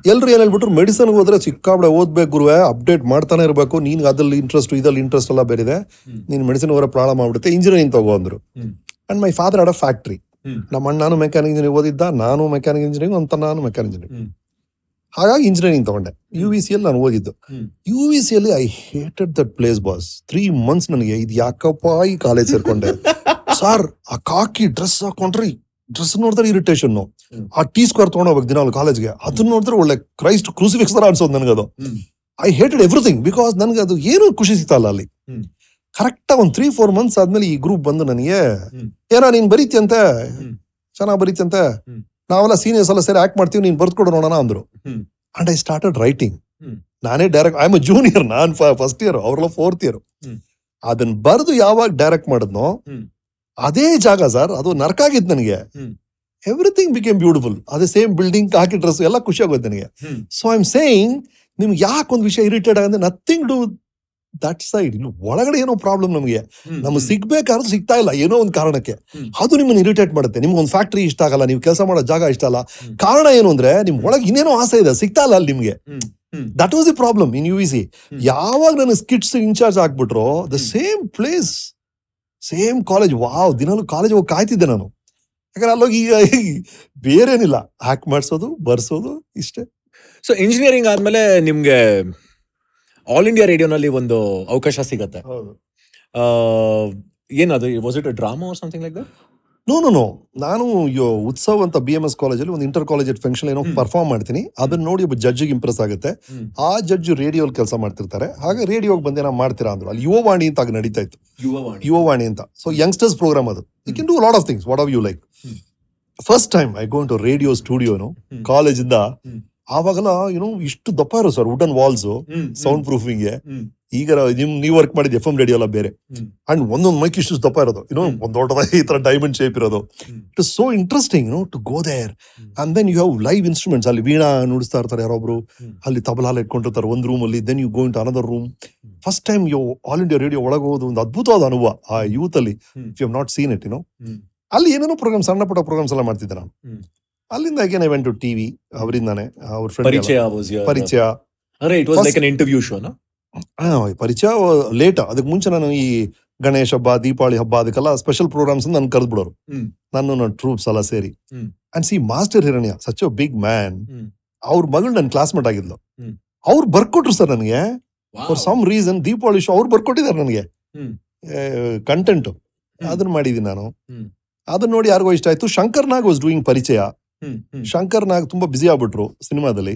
ಎಲ್ರು ಏನ್ ಹೇಳ್ಬಿಟ್ರು ಮೆಡಿಸನ್ ಹೋದ್ರೆ ಸಿಕ್ಕಾಬಡೆ ಓದ್ಬೇಕು ಗುರುವೆ ಅಪ್ಡೇಟ್ ಮಾಡ್ತಾನೆ ಇರಬೇಕು. ನೀನ್ ಅದ್ರಲ್ಲಿ ಇಂಟ್ರೆಸ್ಟ್ ಇದ್ರಲ್ಲಿ ಇಂಟ್ರೆಸ್ಟ್ ಎಲ್ಲ ಬೇರೆ ನೀನ್ ಮೆಡಿಸಿನ್ ಹೋದ್ರೆ ಪ್ರಾಬ್ಲಮ್ ಮಾಡ್ಬಿಡುತ್ತೆ. ಇಂಜಿನಿಯರಿಂಗ್ ತಗೋ ಅಂದ್ರು. And my father had a factory. ನಮ್ಮ ಅಣ್ಣನು ಮೆಕ್ಯಾನಿಕ್ ಇಂಜಿನಿಯರಿಂಗ್ ಓದಿದ್ದ ನಾನು ಮೆಕ್ಯಾನಿಕ್ ಇಂಜಿನಿಯರಿಂಗ್ ಅಂತ ನಾನು ಮೆಕ್ಯಾನಿಕ್ ಇಂಜಿನಿಯರಿಂಗ್. ಹಾಗಾಗಿ ಇಂಜಿನಿಯರಿಂಗ್ ತಗೊಂಡೆ. ಯು ವಿ ಸಿ ಅಲ್ಲಿ ನಾನು ಓದಿದ್ದು. ಯು ವಿ ಸಿ ಅಲ್ಲಿ I hated that place boss three months ನನಗೆ ಇದು ಯಾಕಪ್ಪ ಈ ಕಾಲೇಜ್ ಸೇರ್ಕೊಂಡೆ. ಸರ್ ಆ ಕಾಕಿ ಡ್ರೆಸ್ ಹಾಕೊಂಡ್ರೆ. ಡ್ರೆಸ್ ನೋಡಿದ್ರೆ ಇರಿಟೇಷನ್. ಆ ಟೀ ಸ್ಕ್ವೇರ್ ತಗೊಂಡೋಗ್ಬೇಕು ದಿನ ಕಾಲೇಜ್ಗೆ. ಅದನ್ನ ನೋಡಿದ್ರೆ ಒಳ್ಳೆ ಕ್ರೈಸ್ಟ್ ಕ್ರೂಸಿಫಿಕ್ಸ್ ತರ ಅನ್ಸೋದು ನನಗದು ಅದು. ಐ ಹೇಟೆಡ್ ಎವ್ರಿಥಿಂಗ್ ಬಿಕಾಸ್ ನನಗೆ ಅದು ಏನು ಖುಷಿ ಸಿಗ್ತಲ್ಲ ಅಲ್ಲಿ. ಕರೆಕ್ಟಾ ಒಂದು ತ್ರೀ ಫೋರ್ ಮಂತ್ಸ್ ಆದ್ಮೇಲೆ ಈ ಗ್ರೂಪ್ ಬಂದು ನನಗೆ ಏನೋ ನೀನ್ ಬರೀತಿಯಂತೆ? ಅಂತ ಚೆನ್ನಾಗ್ ಬರೀತಿ ಹ್ಮ್. ನಾವೆಲ್ಲ ಸೀನಿಯರ್ಸ್ ಎಲ್ಲ ಸರಿ ಆಕ್ಟ್ ಮಾಡ್ತೀವಿ ನೀನು ಬರ್ದ್ಕೊಡು ನೋಡೋಣ ಅಂದ್ರು. ಅಂಡ್ ಐ ಸ್ಟಾರ್ಟೆಡ್ ರೈಟಿಂಗ್ ನಾನೇ ಡೈರೆಕ್ಟ್ ಐ ಎಂ ಜೂನಿಯರ್ ನಾನ್ ಫಸ್ಟ್ ಇಯರ್ ಅವ್ರಲ್ಲ ಫೋರ್ತ್ ಇಯರ್. ಅದನ್ನ ಬರೆದು ಯಾವಾಗ ಡೈರೆಕ್ಟ್ ಮಾಡಿದ್ನೋ ಅದೇ ಜಾಗ ಸರ್ ಅದು ನರ್ಕ ಆಗಿತ್ತು ನನಗೆ. ಎವ್ರಿಥಿಂಗ್ ಬಿಕೇಮ್ ಬ್ಯೂಟಿಫುಲ್ ಅದೇ ಸೇಮ್ ಬಿಲ್ಡಿಂಗ್ ಹಾಕಿ ಡ್ರೆಸ್ ಎಲ್ಲ ಖುಷಿ ಆಗೋಯ್ತು ನನಗೆ. ಸೊ ಐ ಆಮ್ ಸೇಯಿಂಗ್ ನಿಮ್ಗೆ ಯಾಕೆ ಒಂದು ವಿಷಯ ಇರಿಟೇಟ್ ಆಗಂದ್ರೆ ನಥಿಂಗ್ ಡು ದಟ್ ಸೈಡ್ ಇನ್ನು ಒಳಗಡೆ ಏನೋ ಪ್ರಾಬ್ಲಮ್ ನಮಗೆ. ನಮ್ಗೆ ಸಿಗ್ಬೇಕಾದ್ರೂ ಸಿಗ್ತಾ ಇಲ್ಲ ಏನೋ ಒಂದು ಕಾರಣಕ್ಕೆ. ಅದು ನಿಮ್ಮನ್ನು ಇರಿಟೇಟ್ ಮಾಡುತ್ತೆ ನಿಮ್ಗೆ ಒಂದು ಫ್ಯಾಕ್ಟ್ರಿ ಇಷ್ಟ ಆಗಲ್ಲ ನೀವು ಕೆಲಸ ಮಾಡೋ ಜಾಗ ಇಷ್ಟ ಅಲ್ಲ. ಕಾರಣ ಏನು ಅಂದ್ರೆ ನಿಮ್ ಒಳಗೆ ಇನ್ನೇನೋ ಆಸೆ ಇದೆ ಸಿಗ್ತಾ ಇಲ್ಲ ಅಲ್ಲಿ ನಿಮ್ಗೆ. That was the problem in U V C. ಯಾವಾಗ ನನ್ನ ಸ್ಕಿಟ್ಸ್ ಇನ್ಚಾರ್ಜ್ ಆಗ್ಬಿಟ್ರು the. Same place same college wow ದಿನಾಲು ಕಾಲೇಜ್ ಹೋಗಿ ಕಾಯ್ತಿದ್ದೆ ನಾನು ಯಾಕಂದ್ರೆ ಅಲ್ಲೋಗಿ ಈಗ ಬೇರೇನಿಲ್ಲ ಹ್ಯಾಕ್ ಮಾಡಿಸೋದು ಬರ್ಸೋದು ಇಷ್ಟೇ ಸೊ ಇಂಜಿನಿಯರಿಂಗ್ ಆದ್ಮೇಲೆ ನಿಮ್ಗೆ ಆಲ್ ಇಂಡಿಯಾ ರೇಡಿಯೋನಲ್ಲಿ ಒಂದು ಅವಕಾಶ ಸಿಗತ್ತೆ. ಏನದು was it drama something like that no no no ನಾನು ಉತ್ಸವ್ ಅಂತ ಬಿ ಎಂ ಎಸ್ ಕಾಲೇಜಲ್ಲಿ ಒಂದು ಇಂಟರ್ ಕಾಲೇಜ್ ಫಂಕ್ಷನ್ ಏನೋ ಪರ್ಫಾರ್ಮ್ ಮಾಡ್ತೀನಿ. ಅದನ್ನ ನೋಡಿ ಒಬ್ಬ ಜಡ್ಜಿಗೆ ಇಂಪ್ರೆಸ್ ಆಗುತ್ತೆ. ಆ ಜಡ್ಜ್ ರೇಡಿಯೋಲ್ ಕೆಲಸ ಮಾಡ್ತಿರ್ತಾರೆ. ಹಾಗೆ ರೇಡಿಯೋಗೆ ಬಂದೇನ ಮಾಡ್ತೀರಾ ಅಂದ್ರು. ಅಲ್ಲಿ ಯುವವಾಣಿ ಅಂತ ಆಗ ನಡೀತಾ ಇತ್ತು. ಯುವವಾಣಿ. ಯುವವಾಣಿ ಅಂತ. ಸೊ ಯಂಗ್ಸ್ಟರ್ಸ್ ಪ್ರೋಗ್ರಾಮ್ ಅದು. You can do lot of things what of you like first time I gone to radio ಸ್ಟುಡಿಯೋನು. ಕಾಲೇಜಿಂದ ಹ್ಮ್. ಆವಾಗೆಲ್ಲ ಯುನೋ ಇಷ್ಟು ದಪ್ಪ ಇರೋ sir wooden walls. Sound proofing. ಈಗ ನಿಮ್ ನೀವು ವರ್ಕ್ ಮಾಡಿದ ಎಫ್ ಎಂ ರೇಡಿಯೋ ಎಲ್ಲ ಬೇರೆ ಅಂಡ್ ಒಂದೊಂದು ಮೈಕ್ ಇಷ್ಟು ದಪ್ಪ ಇರೋದು ಏನೋ. ಒಂದ್ ದೊಡ್ಡದಾದ ಈ ತರ ಡೈಮಂಡ್ ಶೇಪ್ ಇರೋದು. It is so interesting no to go there. And then you have live instruments ಅಲ್ಲಿ ವೀಣಾ ನುಡಿಸ್ತಾ ಇರ್ತಾರೆ ಯಾರೊಬ್ರು. ಅಲ್ಲಿ ತಬಲಾಲ ಇಟ್ಕೊಂಡಿರ್ತಾರೆ ಒಂದ್ ರೂಮ್ ಅಲ್ಲಿ then you go into another room first time you all India radio ಒಳಗೆ ಹೋಗೋದು ಒಂದು ಅದ್ಭುತವಾದ ಅನುಭವ ಆ ಯೂತ್ ಅಲ್ಲಿ. You uh not seen it you know ಅಲ್ಲಿ ಏನೇನೋ ಪ್ರೋಗ್ರಾಮ್ ಸಣ್ಣ ಪುಟ್ಟ ಪ್ರೋಗ್ರಾಮ್ಸ್ ಎಲ್ಲ ಮಾಡ್ತಿದ್ದೆ ನಾನು. ಅಲ್ಲಿಂದ again I went to TV ಅವರಿಂದಾನೆ ಅವ್ರ ಫ್ರೆಂಡ್ ಪರಿಚಯ ಪರಿಚಯ. ಅಂದ್ರೆ it was like an interview ಶೋನಾ ಪರಿಚಯ ಲೇಟ್ ಅದಕ್ಕೆ ಮುಂಚೆ ನಾನು ಈ ಗಣೇಶ ಹಬ್ಬ ದೀಪಾವಳಿ ಹಬ್ಬ ಅದಕ್ಕೆಲ್ಲ ಸ್ಪೆಷಲ್ ಪ್ರೋಗ್ರಾಮ್ಸ್ ನನ್ ಕರೆದು ಬಿಡೋರು ನಾನು ನನ್ನ ಟ್ರೂಪ್ಸ್ ಎಲ್ಲ ಸೇರಿ. And see master Hiranya such a big man. ಅವ್ರ ಮಗಳು ನನ್ನ ಕ್ಲಾಸ್ಮೇಟ್ ಆಗಿದ್ಲು. ಅವ್ರು ಬರ್ಕೊಟ್ರು ಸರ್ ನನಗೆ. For some reason Deepavali show ಅವ್ರು ಬರ್ಕೊಟ್ಟಿದ್ದಾರೆ ನನಗೆ. ಕಂಟೆಂಟ್ ಅದನ್ನ ಮಾಡಿದೀನಿ ನಾನು. ಅದನ್ನ ನೋಡಿ ಯಾರಿಗೋ ಇಷ್ಟ ಆಯ್ತು. ಶಂಕರ್ ನಾಗ್ ವಾಸ್ ಡೂಯಿಂಗ್ ಪರಿಚಯ. ಶಂಕರ್ ನಾಗ್ ತುಂಬಾ ಬ್ಯುಸಿ ಆಗ್ಬಿಟ್ರು ಸಿನಿಮಾದಲ್ಲಿ.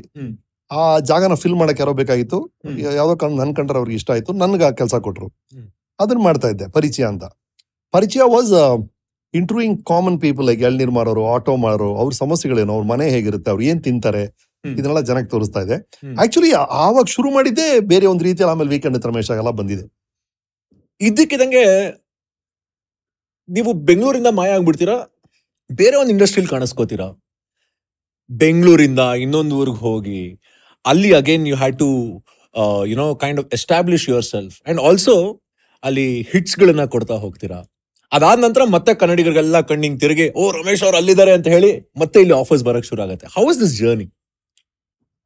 ಆ ಜಾಗನ ಫಿಲ್ ಮಾಡಕ್ ಯಾರೋ ಬೇಕಾಗಿತ್ತು. ಯಾವ್ದೋ ಕಾರಣ ನನ್ ಕಂಡ್ರೆ ಅವ್ರಿಗೆ ಇಷ್ಟ ಆಯ್ತು. ನನ್ಗೆ ಆ ಕೆಲಸ ಕೊಟ್ರು. ಅದನ್ನ ಮಾಡ್ತಾ ಇದ್ದೆ ಪರಿಚಯ ಅಂತ. ಪರಿಚಯ was interviewing common people like ಎಳ್ನೀರ್ ಮಾರೋರು ಆಟೋ ಮಾರೋರು ಅವ್ರ ಸಮಸ್ಯೆಗಳೇನು ಅವ್ರ ಮನೆ ಹೇಗಿರುತ್ತೆ ಅವ್ರು ಏನ್ ತಿಂತಾರೆ. ಇದನ್ನೆಲ್ಲ ಜನಕ್ಕೆ ತೋರಿಸ್ತಾ ಇದೆ ಆಕ್ಚುಲಿ ಆವಾಗ ಶುರು ಮಾಡಿದ್ದೆ ಬೇರೆ ಒಂದು ರೀತಿಯಲ್ಲಿ ಆಮೇಲೆ ವೀಕೆಂಡ್ ರಮೇಶ್ ಎಲ್ಲ ಬಂದಿದೆ. ಇದಕ್ಕಿದಂಗೆ ನೀವು ಬೆಂಗಳೂರಿಂದ ಮಾಯ ಆಗ್ಬಿಡ್ತೀರಾ? ಬೇರೆ ಒಂದು ಇಂಡಸ್ಟ್ರಿಯಲ್ಲಿ ಕಾಣಿಸ್ಕೋತೀರಾ? ಬೆಂಗಳೂರಿಂದ ಇನ್ನೊಂದು ಊರಿಗೆ ಹೋಗಿ, ಅಲ್ಲಿ again you had to you know kind of establish yourself and also ಅಲ್ಲಿ ಹಿಟ್ಸ್ ಗಳನ್ನ ಕೊಡ್ತಾ ಹೋಗ್ತೀರಾ. ಅದಾದ ನಂತರ ಮತ್ತೆ ಕನ್ನಡಿಗರಿಗೆಲ್ಲ ಕಣ್ಣಿಂಗ್ ತಿರುಗಿ, ಓ, ರಮೇಶ್ ಅವ್ರು ಅಲ್ಲಿದ್ದಾರೆ ಅಂತ ಹೇಳಿ ಮತ್ತೆ ಇಲ್ಲಿ ಆಫರ್ಸ್ ಬರಕ್ ಶುರು ಆಗುತ್ತೆ. ಹೌ ಇಸ್ ದಿಸ್ ಜರ್ನಿ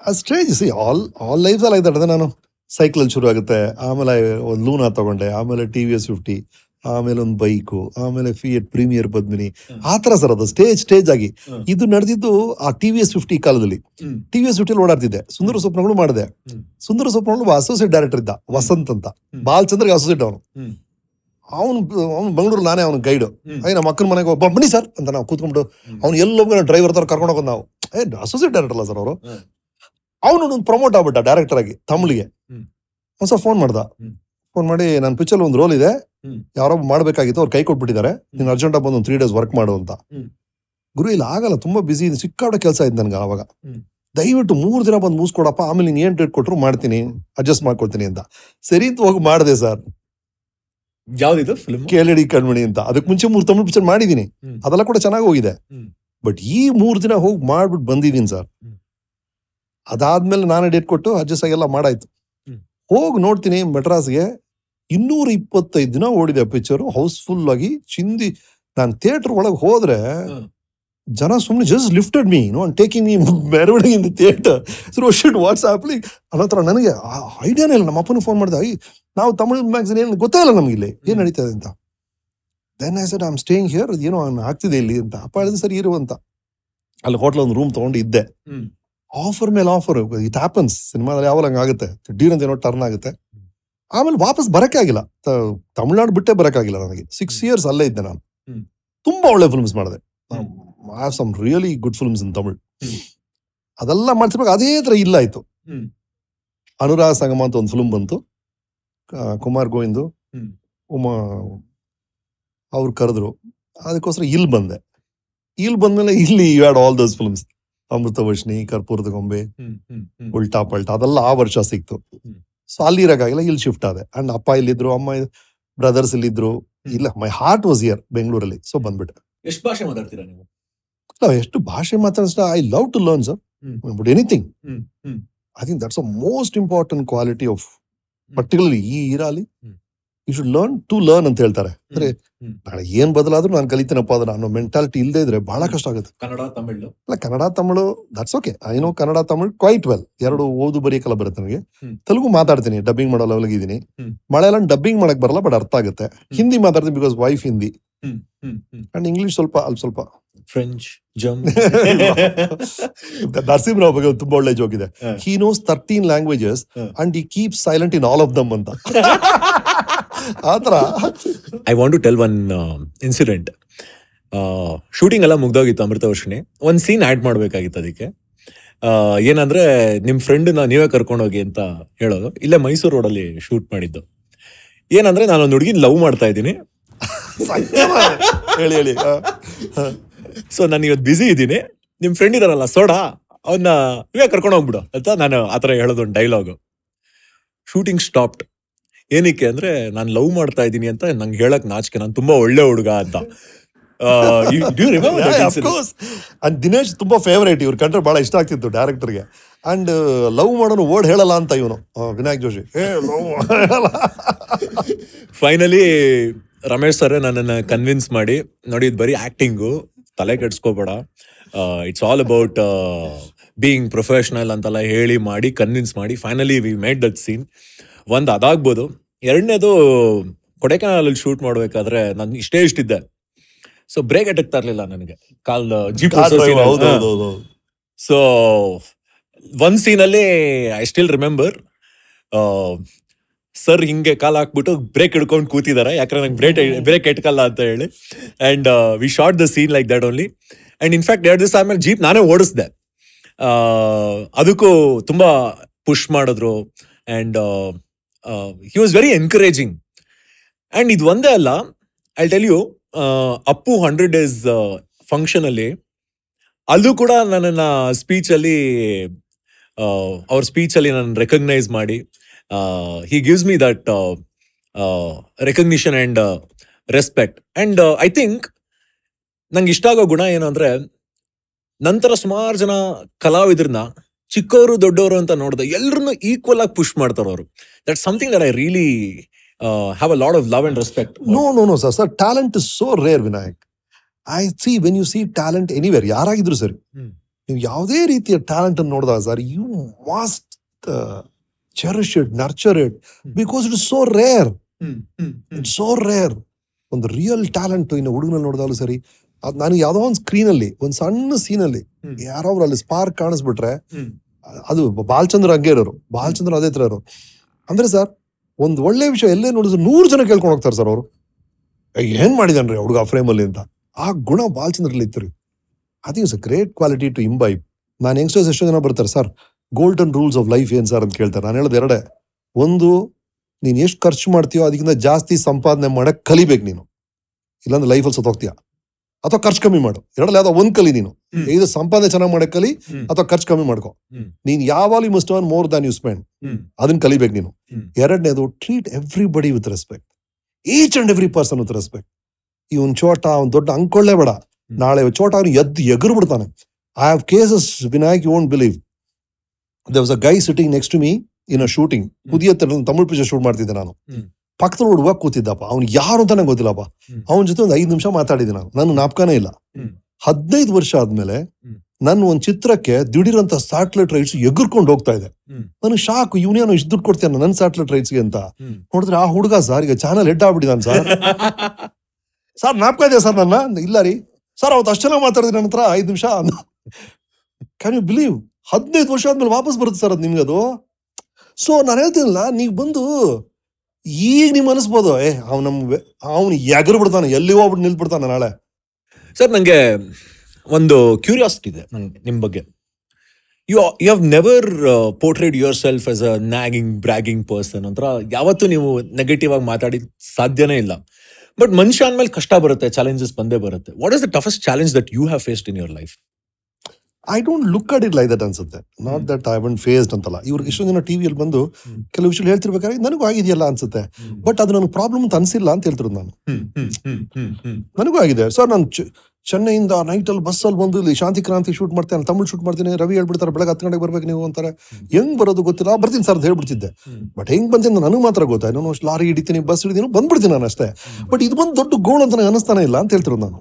ಆ stage see all all life ಅಲ್ಲಿ ನಾನು ಸೈಕಲ್ ಶುರು ಆಗುತ್ತೆ. ಆಮೇಲೆ ಒಂದು ಲೂನಾ ತಗೊಂಡೆ, ಆಮೇಲೆ ಟಿ ವಿ ಎಸ್ ಫಿಫ್ಟಿ ಆಮೇಲೆ ಒಂದು ಬೈಕು ಆಮೇಲೆ ಫಿಯಟ್ ಪ್ರೀಮಿಯರ್ ಪದ್ಮಿನಿ. ಆ ತರ ಸರ್ ಅದು ಸ್ಟೇಜ್ ಸ್ಟೇಜ್ ಆಗಿ ಇದು ನಡೆದಿದ್ದು ಆ ಟಿ ವಿ ಎಸ್ ಫಿಫ್ಟಿ ಕಾಲದಲ್ಲಿ. ಟಿ ವಿ ಎಸ್ ಫಿಫ್ಟಿಲಿ ಓಡಾಡ್ತಿದ್ದೆ ಸುಂದರ ಸ್ವಪ್ನಗಳು ಮಾಡಿದೆ. ಸುಂದರ ಸ್ವಪ್ನಗಳು ಅಸೋಸಿಯೇಟ್ ಡೈರೆಕ್ಟರ್ ಇದ್ದ ವಸಂತ್ ಅಂತ ಬಾಲಚಂದ್ರಿಗೆ ಅಸೋಸಿಯೇಟ್ ಅವನು. ಅವನು ಅವ್ನು ಬೆಂಗಳೂರು ನಾನೇ ಅವನ ಗೈಡು. ಅಯ್ಯ ನಮ್ಮ ಅಕ್ಕನ ಮನೆಗೆ ಒಬ್ಬ ಬನ್ನಿ ಸರ್ ಅಂತ ನಾವು ಕೂತ್ಕೊಂಡು. ಅವ್ನು ಎಲ್ಲೊಬ್ಬ ಡ್ರೈವರ್ ತರ ಕರ್ಕೊಂಡು ಹೋಗೋದು ನಾವು ಏ ಅಸೋಸಿಯೇಟ್ ಡೈರೆಕ್ಟರ್ ಅಲ್ಲ ಸರ್ ಅವರು. ಅವನು ಪ್ರಮೋಟ್ ಆಗ್ಬಿಟ್ಟ ಡೈರೆಕ್ಟರ್ ಆಗಿ ತಮಿಳಿಗೆ. ಒಂದ್ಸಲ ಫೋನ್ ಮಾಡ್ದ. ಫೋನ್ ಮಾಡಿ ನನ್ನ ಪಿಚ್ಚಲ್ಲಿ ಒಂದು ರೋಲ್ ಇದೆ. ಯಾರೋ ಮಾಡಬೇಕಾಗಿತ್ತು ಅವ್ರು ಕೈ ಕೊಟ್ಬಿಟ್ಟಿದ್ದಾರೆ. ನೀನು ಅರ್ಜೆಂಟಾಗಿ ಬಂದು ಒಂದು ತ್ರೀ ಡೇಸ್ ವರ್ಕ್ ಮಾಡು ಅಂತ. ಗುರು ಇಲ್ಲ ಆಗಲ್ಲ. ತುಂಬಾ ಬಿಸಿ ಇದೆ ಸಿಕ್ಕಾಡ ಕೆಲಸ ಇತ್ತು ನನಗೆ ಆವಾಗ. ದಯವಿಟ್ಟು ಮೂರು ದಿನ ಬಂದು ಮುಗಿಸ್ಕೊಡಪ್ಪ. ಆಮೇಲೆ ನೀನು ಏನ್ ಡೇಟ್ ಕೊಟ್ರು ಮಾಡ್ತೀನಿ. ಅಡ್ಜಸ್ಟ್ ಮಾಡ್ಕೊಡ್ತೀನಿ ಅಂತ. ಸರಿ ಅಂತ ಹೋಗಿ ಮಾಡಿದೆ ಸರ್ ಯಾವ್ದಿದು? ಫಿಲ್ಮ್ ಕೇಳಡಿ ಕಣ್ಮಣಿ ಅಂತ. ಅದಕ್ಕೆ ಮುಂಚೆ ಮೂರು ತಮಿಳು ಪಿಕ್ಚರ್ ಮಾಡಿದ್ದೀನಿ. ಅದೆಲ್ಲ ಕೂಡ ಚೆನ್ನಾಗಿ ಹೋಗಿದೆ. ಬಟ್ ಈ ಮೂರು ದಿನ ಹೋಗಿ ಮಾಡ್ಬಿಟ್ಟು ಬಂದಿದ್ದೀನಿ ಸರ್. ಅದಾದ್ಮೇಲೆ ನಾನೇ ಡೇಟ್ ಕೊಟ್ಟು ಅಡ್ಜಸ್ಟ್ ಆಗಿ ಎಲ್ಲ ಮಾಡಾಯ್ತು. ಹೋಗಿ ನೋಡ್ತೀನಿ ಮೆಡ್ರಾಸ್ಗೆ. ಇನ್ನೂರ ಇಪ್ಪತ್ತೈದು ದಿನ ಓಡಿದೆ ಪಿಕ್ಚರ್ ಹೌಸ್ಫುಲ್ ಆಗಿ ಚಿಂದಿ ನಾನು ಥಿಯೇಟರ್ ಒಳಗೆ ಹೋದ್ರೆ ಜನ ಸುಮ್ಮನೆ just lifted me no taking me ಮೆರವಣಿಗೆ in the theatre so shit ವಾಟ್ಸ್ಆ್ಯಪ್ಲಿ ಅನ್ನೋತ್ರ ನನಗೆ ಐಡಿಯಾನೇ ಇಲ್ಲ. ನಮ್ಮ ಅಪ್ಪನ ಫೋನ್ ಮಾಡಿದೆ ನಾವು ತಮಿಳು ಮ್ಯಾಗ್ಝಿನ್ ಏನು ಗೊತ್ತೇ ಇಲ್ಲ ನಮಗಿಲ್ಲಿ. ಇಲ್ಲಿ ಏನ್ ನಡೀತಾ ಇದೆ ಅಂತ? Then I said I am staying here ಏನೋ ಆಗ್ತಿದೆ ಇಲ್ಲಿ ಅಂತ. ಅಪ್ಪ ಹೇಳಿದ್ರೆ ಸರಿ ಇರು ಅಂತ. ಅಲ್ಲಿ ಹೋಟ್ಲ್ ಒಂದು ರೂಮ್ ತೊಗೊಂಡು ಇದ್ದೆ. ಆಫರ್ ಮೇಲೆ ಆಫರ್ ಇಟ್ ಹ್ಯಾಪನ್ಸ್ ಸಿನಿಮಾದಲ್ಲಿ ಯಾವಾಗ ಹಂಗ ಆಗುತ್ತೆ? ದಿಢೀರಂತ ಏನೋ ಟರ್ನ್ ಆಗುತ್ತೆ. ಆಮೇಲೆ ವಾಪಸ್ ಬರಕ್ಕೆ ಆಗಿಲ್ಲ. ತಮಿಳ್ನಾಡು ಬಿಟ್ಟೆ ಬರಕ್ಕಾಗಿಲ್ಲ ನನಗೆ. ಸಿಕ್ಸ್ ಇಯರ್ಸ್ ಅಲ್ಲೇ ಇದ್ದೆ ನಾನು. ತುಂಬಾ ಒಳ್ಳೆ ಫಿಲ್ಮ್ಸ್ ಮಾಡಿದೆ. Have some really good films in Tamil. ಅದೆಲ್ಲ ಮಾಡ್ತಿರ್ಬೇಕು. ಅದೇ ತರ ಇಲ್ಲ ಆಯ್ತು. ಅನುರಾಧ ಸಂಗಮ ಅಂತ ಒಂದು ಫಿಲ್ಮ್ ಬಂತು. ಕುಮಾರ್ ಗೋವಿಂದು ಉಮಾ ಅವ್ರು ಕರೆದ್ರು. ಅದಕ್ಕೋಸ್ಕರ ಇಲ್ಲಿ ಬಂದೆ. ಇಲ್ಲಿ ಬಂದ್ಮೇಲೆ ಇಲ್ಲಿ you had all those films Amruthavarshini Karpoorada Gombe. ಉಲ್ಟಾ ಪಲ್ಟಾ ಅದೆಲ್ಲ ಆ ವರ್ಷ ಸಿಕ್ತು. ಸೊ ಅಲ್ಲಿ ಇರೋಕ್ಕಾಗಿಲ್ಲ ಇಲ್ಲಿ ಶಿಫ್ಟ್ ಆದೆ. ಅಂಡ್ ಅಪ್ಪ ಇಲ್ಲಿದ್ರು ಅಮ್ಮ ಬ್ರದರ್ಸ್ ಇಲ್ಲಿದ್ರು ಇಲ್ಲ ಮೈ ಹಾರ್ಟ್ ವಾಸ್ ಇಯರ್ ಬೆಂಗಳೂರಲ್ಲಿ. ಸೊ ಬಂದ್ಬಿಟ್ಟೆ. ಎಷ್ಟು ಭಾಷೆ ಮಾತಾಡ್ತೀರಾ ನೀವು? ಇಲ್ಲ, ಎಷ್ಟು ಭಾಷೆ ಮಾತಾಡಿಸ್ತಾ I love to learn sir. But anything. I think that's a most important quality of particularly ಈ ಇರಾಲಿ. You should learn to learn ಅಂತ ಹೇಳ್ತಾರೆ. ಅಂದ್ರೆ. ನಾಳೆ ಏನ್ ಬದಲಾದ್ರೂ ನಾನು ಕಲಿತೇನಪ್ಪ ಅದನ್ನ ಅನ್ನೋ ಮೆಂಟಾಲಿಟಿ ಇಲ್ಲದೆ ಇದ್ರೆ ಬಹಳ ಕಷ್ಟ ಆಗುತ್ತೆ. ಕನ್ನಡ ತಮಿಳು. ಅಲ್ಲ Kannada Tamil that's okay I know Kannada Tamil quite well ಎರಡು ಓದು ಬರೀಕಲ್ಲ ಬರುತ್ತೆ ನನಗೆ. ತೆಲುಗು ಮಾತಾಡ್ತೀನಿ ಡಬ್ಬಿಂಗ್ ಮಾಡೋ ಲೆವೆಲ್ಗೆ ಇದೀನಿ ಮಳೆಯಲ್ಲ ಡಬ್ಬಿಂಗ್ ಮಾಡಕ್ ಬರಲ್ಲ ಬಟ್ ಅರ್ಥ ಆಗುತ್ತೆ. ಹಿಂದಿ ಮಾತಾಡ್ತೀನಿ because wife Hindi. And English ಸ್ವಲ್ಪ ಅಲ್ಲಿ ಸ್ವಲ್ಪ. ಫ್ರೆಂಚ್ ಜಮ್ ನರಸಿಂಹರಾವ್ ಬಗ್ಗೆ ತುಂಬಾ ಒಳ್ಳೆ ಜೋಕ್ ಇದೆ. ಹ. He knows thirteen languages and ಈ keep silent in all of them ಅಂತ. ಆತರ I want to tell one incident shooting ಎಲ್ಲ ಮುಗ್ದೋಗಿತ್ತು ಅಮೃತ ವರ್ಷಿಣಿ. ಒಂದು ಸೀನ್ ಆ್ಯಡ್ ಮಾಡ್ಬೇಕಾಗಿತ್ತು ಅದಕ್ಕೆ. ಆ, ಏನಂದ್ರೆ ನಿಮ್ ಫ್ರೆಂಡ್ನ ನೀವೇ ಕರ್ಕೊಂಡೋಗಿ ಅಂತ ಹೇಳೋದು. ಇಲ್ಲೇ ಮೈಸೂರು ರೋಡಲ್ಲಿ ಶೂಟ್ ಮಾಡಿದ್ದು. ಏನಂದ್ರೆ ನಾನು ಒಂದು ಹುಡುಗಿನ ಲವ್ ಮಾಡ್ತಾ ಇದ್ದೀನಿ. ಹೇಳಿ ಹೇಳಿ. ಸೊ ನಾನು ಇವತ್ತು ಬ್ಯುಸಿ ಇದ್ದೀನಿ. ನಿಮ್ ಫ್ರೆಂಡ್ ಇದಾರಲ್ಲ ಸೋಡಾ? ಅವನ್ನ ನೀವೇ ಕರ್ಕೊಂಡು ಹೋಗ್ಬಿಡು. ಅಂತ ನಾನು ಆತರ ಹೇಳೋದು ಒಂದು ಡೈಲಾಗು ಶೂಟಿಂಗ್ ಸ್ಟಾಪ್ಡ್ ಏನಕ್ಕೆ ಅಂದ್ರೆ ನಾನು ಲವ್ ಮಾಡ್ತಾ ಇದ್ದೀನಿ ಅಂತ ನಂಗೆ ಹೇಳಕ್ ನಾಚಿಕೆ ನಾನು ತುಂಬಾ ಒಳ್ಳೆ ಹುಡುಗ ಅಂತ. And ದಿನೇಶ್ ತುಂಬಾ ಫೇವರೇಟ್ ಇವ್ರು ಕಂಡ್ರೆ ಬಹಳ ಇಷ್ಟ ಆಗ್ತಿತ್ತು ಡೈರೆಕ್ಟರ್ಗೆ ಅಂಡ್ ಲವ್ ಮಾಡೋನು ವರ್ಡ್ ಹೇಳಲ್ಲ ಅಂತ ಇವನು ವಿನಾಯಕ್ ಜೋಶಿ. ಫೈನಲಿ ರಮೇಶ್ ಸರ್ ನನ್ನನ್ನು ಕನ್ವಿನ್ಸ್ ಮಾಡಿ ನೋಡಿ ಇದು ಬರೀ ಆಕ್ಟಿಂಗು ತಲೆ ಕೆಡ್ಸ್ಕೋಬೇಡ. It's all about being professional ಅಂತೆಲ್ಲ ಹೇಳಿ ಮಾಡಿ ಕನ್ವಿನ್ಸ್ ಮಾಡಿ finally we made that scene ಒಂದು ಅದಾಗ್ಬೋದು ಎರಡನೇದು ಕೊಡೆಕೆನಾಲಲ್ಲಿ ಶೂಟ್ ಮಾಡಬೇಕಾದ್ರೆ ನಾನು ಇಷ್ಟೇ ಇಷ್ಟಿದ್ದೆ ಸೊ ಬ್ರೇಕ್ ಅಟಕ್ತಾ ಇರಲಿಲ್ಲ ನನಗೆ. ಕಾಲ್ ಜೀಪ್ ಸೊ ಒಂದ್ ಸೀನಲ್ಲಿ ಐ ಸ್ಟಿಲ್ ರಿಮೆಂಬರ್ ಸರ್ ಹಿಂಗೆ ಕಾಲ್ ಹಾಕ್ಬಿಟ್ಟು ಬ್ರೇಕ್ ಹಿಡ್ಕೊಂಡು ಕೂತಿದ್ದಾರೆ ಯಾಕಂದ್ರೆ ನಂಗೆ ಬ್ರೇಕ್ ಬ್ರೇಕ್ ಇಟ್ಕಲ್ಲ ಅಂತ ಹೇಳಿ. And we shot the scene like that only and in fact ಎರಡು ದಿವಸ ಆದ್ಮೇಲೆ ಜೀಪ್ ನಾನೇ ಓಡಿಸ್ದೆ. ಅದಕ್ಕೂ ತುಂಬಾ ಪುಷ್ ಮಾಡಿದ್ರು. And he was very encouraging and ಇದು ಒಂದೇ ಅಲ್ಲ I tell you Appu hundred days ಫಂಕ್ಷನಲ್ಲಿ ಅಲ್ಲೂ. ಕೂಡ ನನ್ನನ್ನು ಸ್ಪೀಚಲ್ಲಿ ಅವ್ರ ಸ್ಪೀಚಲ್ಲಿ ನನ್ನ ರೆಕಗ್ನೈಸ್ ಮಾಡಿ. He gives me that recognition and respect and I think ನಂಗೆ ಇಷ್ಟ ಆಗೋ ಗುಣ ಏನು ಅಂದರೆ, ನಂತರ ಸುಮಾರು ಜನ ಕಲಾವಿದ್ರನ್ನ ಚಿಕ್ಕವರು ದೊಡ್ಡವರು ಅಂತ ನೋಡಿದೆ ಎಲ್ಲರನ್ನೂ ಈಕ್ವಲ್ ಆಗಿ ಪುಷ್ ಮಾಡ್ತಾರೆ ಅವರು. That something that I really have a lot of love and respect no no no sir sir talent is so rare Vinayak I see when you see talent anywhere ಯಾರಾಗಿದ್ರು ಸರಿ. ನೀವು ಯಾವುದೇ ರೀತಿಯ talent ಅನ್ನು ನೋಡಿದಾಗ sir you must cherish it nurture it because it is so rare it's so rare ಒಂದು real talent ಇನ್ನು ಹುಡುಗನಲ್ಲಿ ನೋಡಿದಾಗಲೂ ಸರಿ ಅದ್ ನನಗೆ ಯಾವ್ದೋ ಒಂದು ಸ್ಕ್ರೀನ್ ಅಲ್ಲಿ ಒಂದು ಸಣ್ಣ ಸೀನಲ್ಲಿ ಅಲ್ಲಿ ಯಾರೋ ಯಾರೋ ಅಲ್ಲಿ ಸ್ಪಾರ್ಕ್ ಕಾಣಿಸ್ಬಿಟ್ರೆ. ಅದು ಬಾಲಚಂದ್ರ ಹಂಗೆ ಇರೋರು. ಬಾಲಚಂದ್ರ ಅದೇ ತರ ಇರೋರು. ಅಂದ್ರೆ ಸರ್ ಒಂದ್ ಒಳ್ಳೆ ವಿಷಯ ಎಲ್ಲೇ ನೋಡಿದ್ರು ನೂರು ಜನ ಕೇಳ್ಕೊಂಡು ಹೋಗ್ತಾರೆ ಸರ್ ಅವರು. ಏನ್ ಮಾಡಿದಾನ್ರಿ ಹುಡುಗ ಫ್ರೇಮ್ ಅಲ್ಲಿ ಅಂತ. ಆ ಗುಣ ಬಾಲಚಂದ್ರಲ್ಲಿ ಇತ್ತು ರೀ. I it's a great quality to imbibe ನಾನು ಯಂಗ್ಸ್ಟರ್ಸ್ ಎಷ್ಟೋ ಜನ ಬರ್ತಾರೆ sir golden rules of life ಏನ್ ಸರ್? ಅಂತ ಕೇಳ್ತಾರೆ. ನಾನು ಹೇಳೋದು ಎರಡೇ. ಒಂದು ನೀನು ಎಷ್ಟು ಖರ್ಚು ಮಾಡ್ತೀಯೋ ಅದಕ್ಕಿಂತ ಜಾಸ್ತಿ ಸಂಪಾದನೆ ಮಾಡಕ್ ಕಲಿಬೇಕು ನೀನು. ಇಲ್ಲಾಂದ್ರೆ ಲೈಫಲ್ಲಿ ಸತ್ತೋಗ್ತೀಯ. ಅಥವಾ ಖರ್ಚು ಕಮ್ಮಿ ಮಾಡು. ಎರಡಲ್ಲಿ ಯಾವ್ದೋ ಒಂದ್ ಕಲಿ ನೀನು. ಇದು ಸಂಪಾದನೆ ಚೆನ್ನಾಗಿ ಮಾಡಕ್ ಕಲಿ. ಅಥವಾ ಖರ್ಚು ಕಮ್ಮಿ ಮಾಡ್ಕೊ. ನೀನು ಯಾವಾಗಲೂ must earn more than you spend. ಅದನ್ನ ಕಲಿಬೇಕು ನೀನು. ಎರಡನೇದು treat everybody with respect each and every person with respect even ಚೋಟ ಅವ್ನ್ ದೊಡ್ಡ ಅಂಕೊಳ್ಳೇ ಬೇಡ. ನಾಳೆ ಚೋಟ ಅವ್ನು ಎದ್ದು ಎಗರು ಬಿಡ್ತಾನೆ. I have cases Vinayak you won't believe they was a guy sitting next to me in a shooting ಪುದಿಯ Tamil picture shoot ಮಾಡ್ತಿದ್ದೆ ನಾನು. ಪಕ್ಕದಲ್ಲಿ ಹುಡುಗ ಕೂತಿದ್ದಪ್ಪ. ಅವ್ನು ಯಾರು ಅಂತ ನಂಗೆ ಗೊತ್ತಿಲ್ಲಪ್ಪ. ಅವನ ಜೊತೆ ಒಂದು ಐದು ನಿಮಿಷ ಮಾತಾಡಿದ್ದೆ ನಾನು. ನನ್ನ ನಾಪಕನೇ ಇಲ್ಲ. ಹದಿನೈದು ವರ್ಷ ಆದ್ಮೇಲೆ. ನನ್ನ ಒಂದು ಚಿತ್ರಕ್ಕೆ ದಿಢೀರಂತ ಸ್ಯಾಟಲೈಟ್ ರೈಟ್ಸ್ ಎಗುರ್ಕೊಂಡು ಹೋಗ್ತಾ ಇದೆ. ನಾನು ನನಗೆ ಶಾಕ್ ಇವನೇನು ಇಷ್ಟು ದುಡ್ಡು ಕೊಡ್ತೇನೆ ನನ್ನ ಸ್ಯಾಟಲೈಟ್ ರೈಟ್ಸ್ಗೆ ಅಂತ. ನೋಡಿದ್ರೆ ಆ ಹುಡುಗ ಸರ್ ಈಗ ಚಾನಲ್ ಹೆಡ್ ಆಗ್ಬಿಟ್ಟಿದ್ದಾನೆ ಸರ್. ಸರ್ ನಾಪ್ಕ ಇದೆ ಸರ್ ನನ್ನ? ಇಲ್ಲ ರೀ. ಸರ್ ಅವತ್ತು ಅಷ್ಟು ಚೆನ್ನಾಗಿ ಮಾತಾಡಿದ್ರಿ ನನ್ನ ಹತ್ರ ಐದು ನಿಮಿಷ ಕ್ಯಾನ್ ಯು ಬಿಲೀವ್ ಹದಿನೈದು ವರ್ಷ ಆದ್ಮೇಲೆ ವಾಪಸ್ ಬರುತ್ತೆ ಸರ್ ಅದು ನಿಮ್ಗೆ ಅದು. ಸೊ ನಾನು ಹೇಳ್ತೀನಲ್ಲ ನೀವು ಬಂದು ಈಗ ನಿಮ್ ಅನಿಸ್ಬೋದು ಏ, ಅವ್ನು ನಮ್ಮ ಅವ್ನು ಎಗರು ಬಿಡ್ತಾನೆ ಎಲ್ಲಿ ಹೋಗ್ಬಿಟ್ಟು ನಿಲ್ಬಿಡ್ತಾನೆ ನಾಳೆ. ಸರ್, ನಂಗೆ ಒಂದು ಕ್ಯೂರಿಯಾಸಿಟಿ ಇದೆ ನಂಗೆ ನಿಮ್ ಬಗ್ಗೆ. You you have never portrait yourself as a nagging bragging person ಅಂತ ಯಾವತ್ತೂ ನೀವು ನೆಗೆಟಿವ್ ಆಗಿ ಮಾತಾಡಿ ಸಾಧ್ಯನೇ ಇಲ್ಲ. ಬಟ್ ಮನುಷ್ಯ ಅಂದ್ಮೇಲೆ ಕಷ್ಟ ಬರುತ್ತೆ ಚಾಲೆಂಜಸ್ ಬಂದೇ ಬರುತ್ತೆ. What is the toughest challenge that you have faced in your life I don't look at it like that ಅನ್ಸುತ್ತೆ. Not that I one faced ಅಂತಲ್ಲ. ಇವ್ರಿಗೆ ಇಷ್ಟೊಂದು ಜನ ಟಿವಿಯಲ್ಲಿ ಬಂದು ಕೆಲವು ವಿಷಯ ಹೇಳ್ತಿರ್ಬೇಕಾದ್ರೆ ನನಗೂ ಆಗಿದೆಯಲ್ಲ ಅನ್ಸುತ್ತೆ. ಬಟ್ ಅದು ನನಗೆ ಪ್ರಾಬ್ಲಮ್ ಅಂತ ಅನ್ಸಿಲ್ಲ ಅಂತ ಹೇಳ್ತಿರೋದು ನಾನು. ನನಗೂ ಆಗಿದೆ. ಸರ್ ನಾನು ಚೆನ್ನೈಯಿಂದ ನೈಟ್ ಅಲ್ಲಿ ಬಸ್ ಅಲ್ಲಿ ಬಂದು ಇಲ್ಲಿ ಶಾಂತಿ ಕ್ರಾಂತಿ ಶೂಟ್ ಮಾಡ್ತೇನೆ ತಮಿಳು ಶೂಟ್ ಮಾಡ್ತೀನಿ ರವಿ ಹೇಳ್ಬಿಡ್ತಾರೆ ಬೆಳಗ್ಗೆ ಹತ್ತು ಗಂಟೆಗೆ ಬರ್ಬೇಕು ನೀವು ಅಂತಾರೆ. ಹೆಂಗ್ ಬರೋದು ಗೊತ್ತಿಲ್ಲ. ಬರ್ತೀನಿ ಸರ್ ಅಂತ ಹೇಳ್ಬಿಡ್ತಿದ್ದೆ. ಬಟ್ ಹೆಂಗ್ ಬಂದೆ ನನಗೆ ಮಾತ್ರ ಗೊತ್ತಾಯ್ತು ನಾನು ಅಷ್ಟು ಲಾರಿ ಹಿಡಿತೀನಿ ಬಸ್ ಹಿಡಿದೀನಿ ಬಂದ್ಬಿಡ್ತೀನಿ ನಾನು ಅಷ್ಟೇ. ಬಟ್ ಇದು ಒಂದು ದೊಡ್ಡ ಗೋಳು ಅಂತ ನನಗೆ ಅನಿಸ್ತಾನೆ ಇಲ್ಲ ಅಂತ ಹೇಳ್ತಿರೋದು ನಾನು.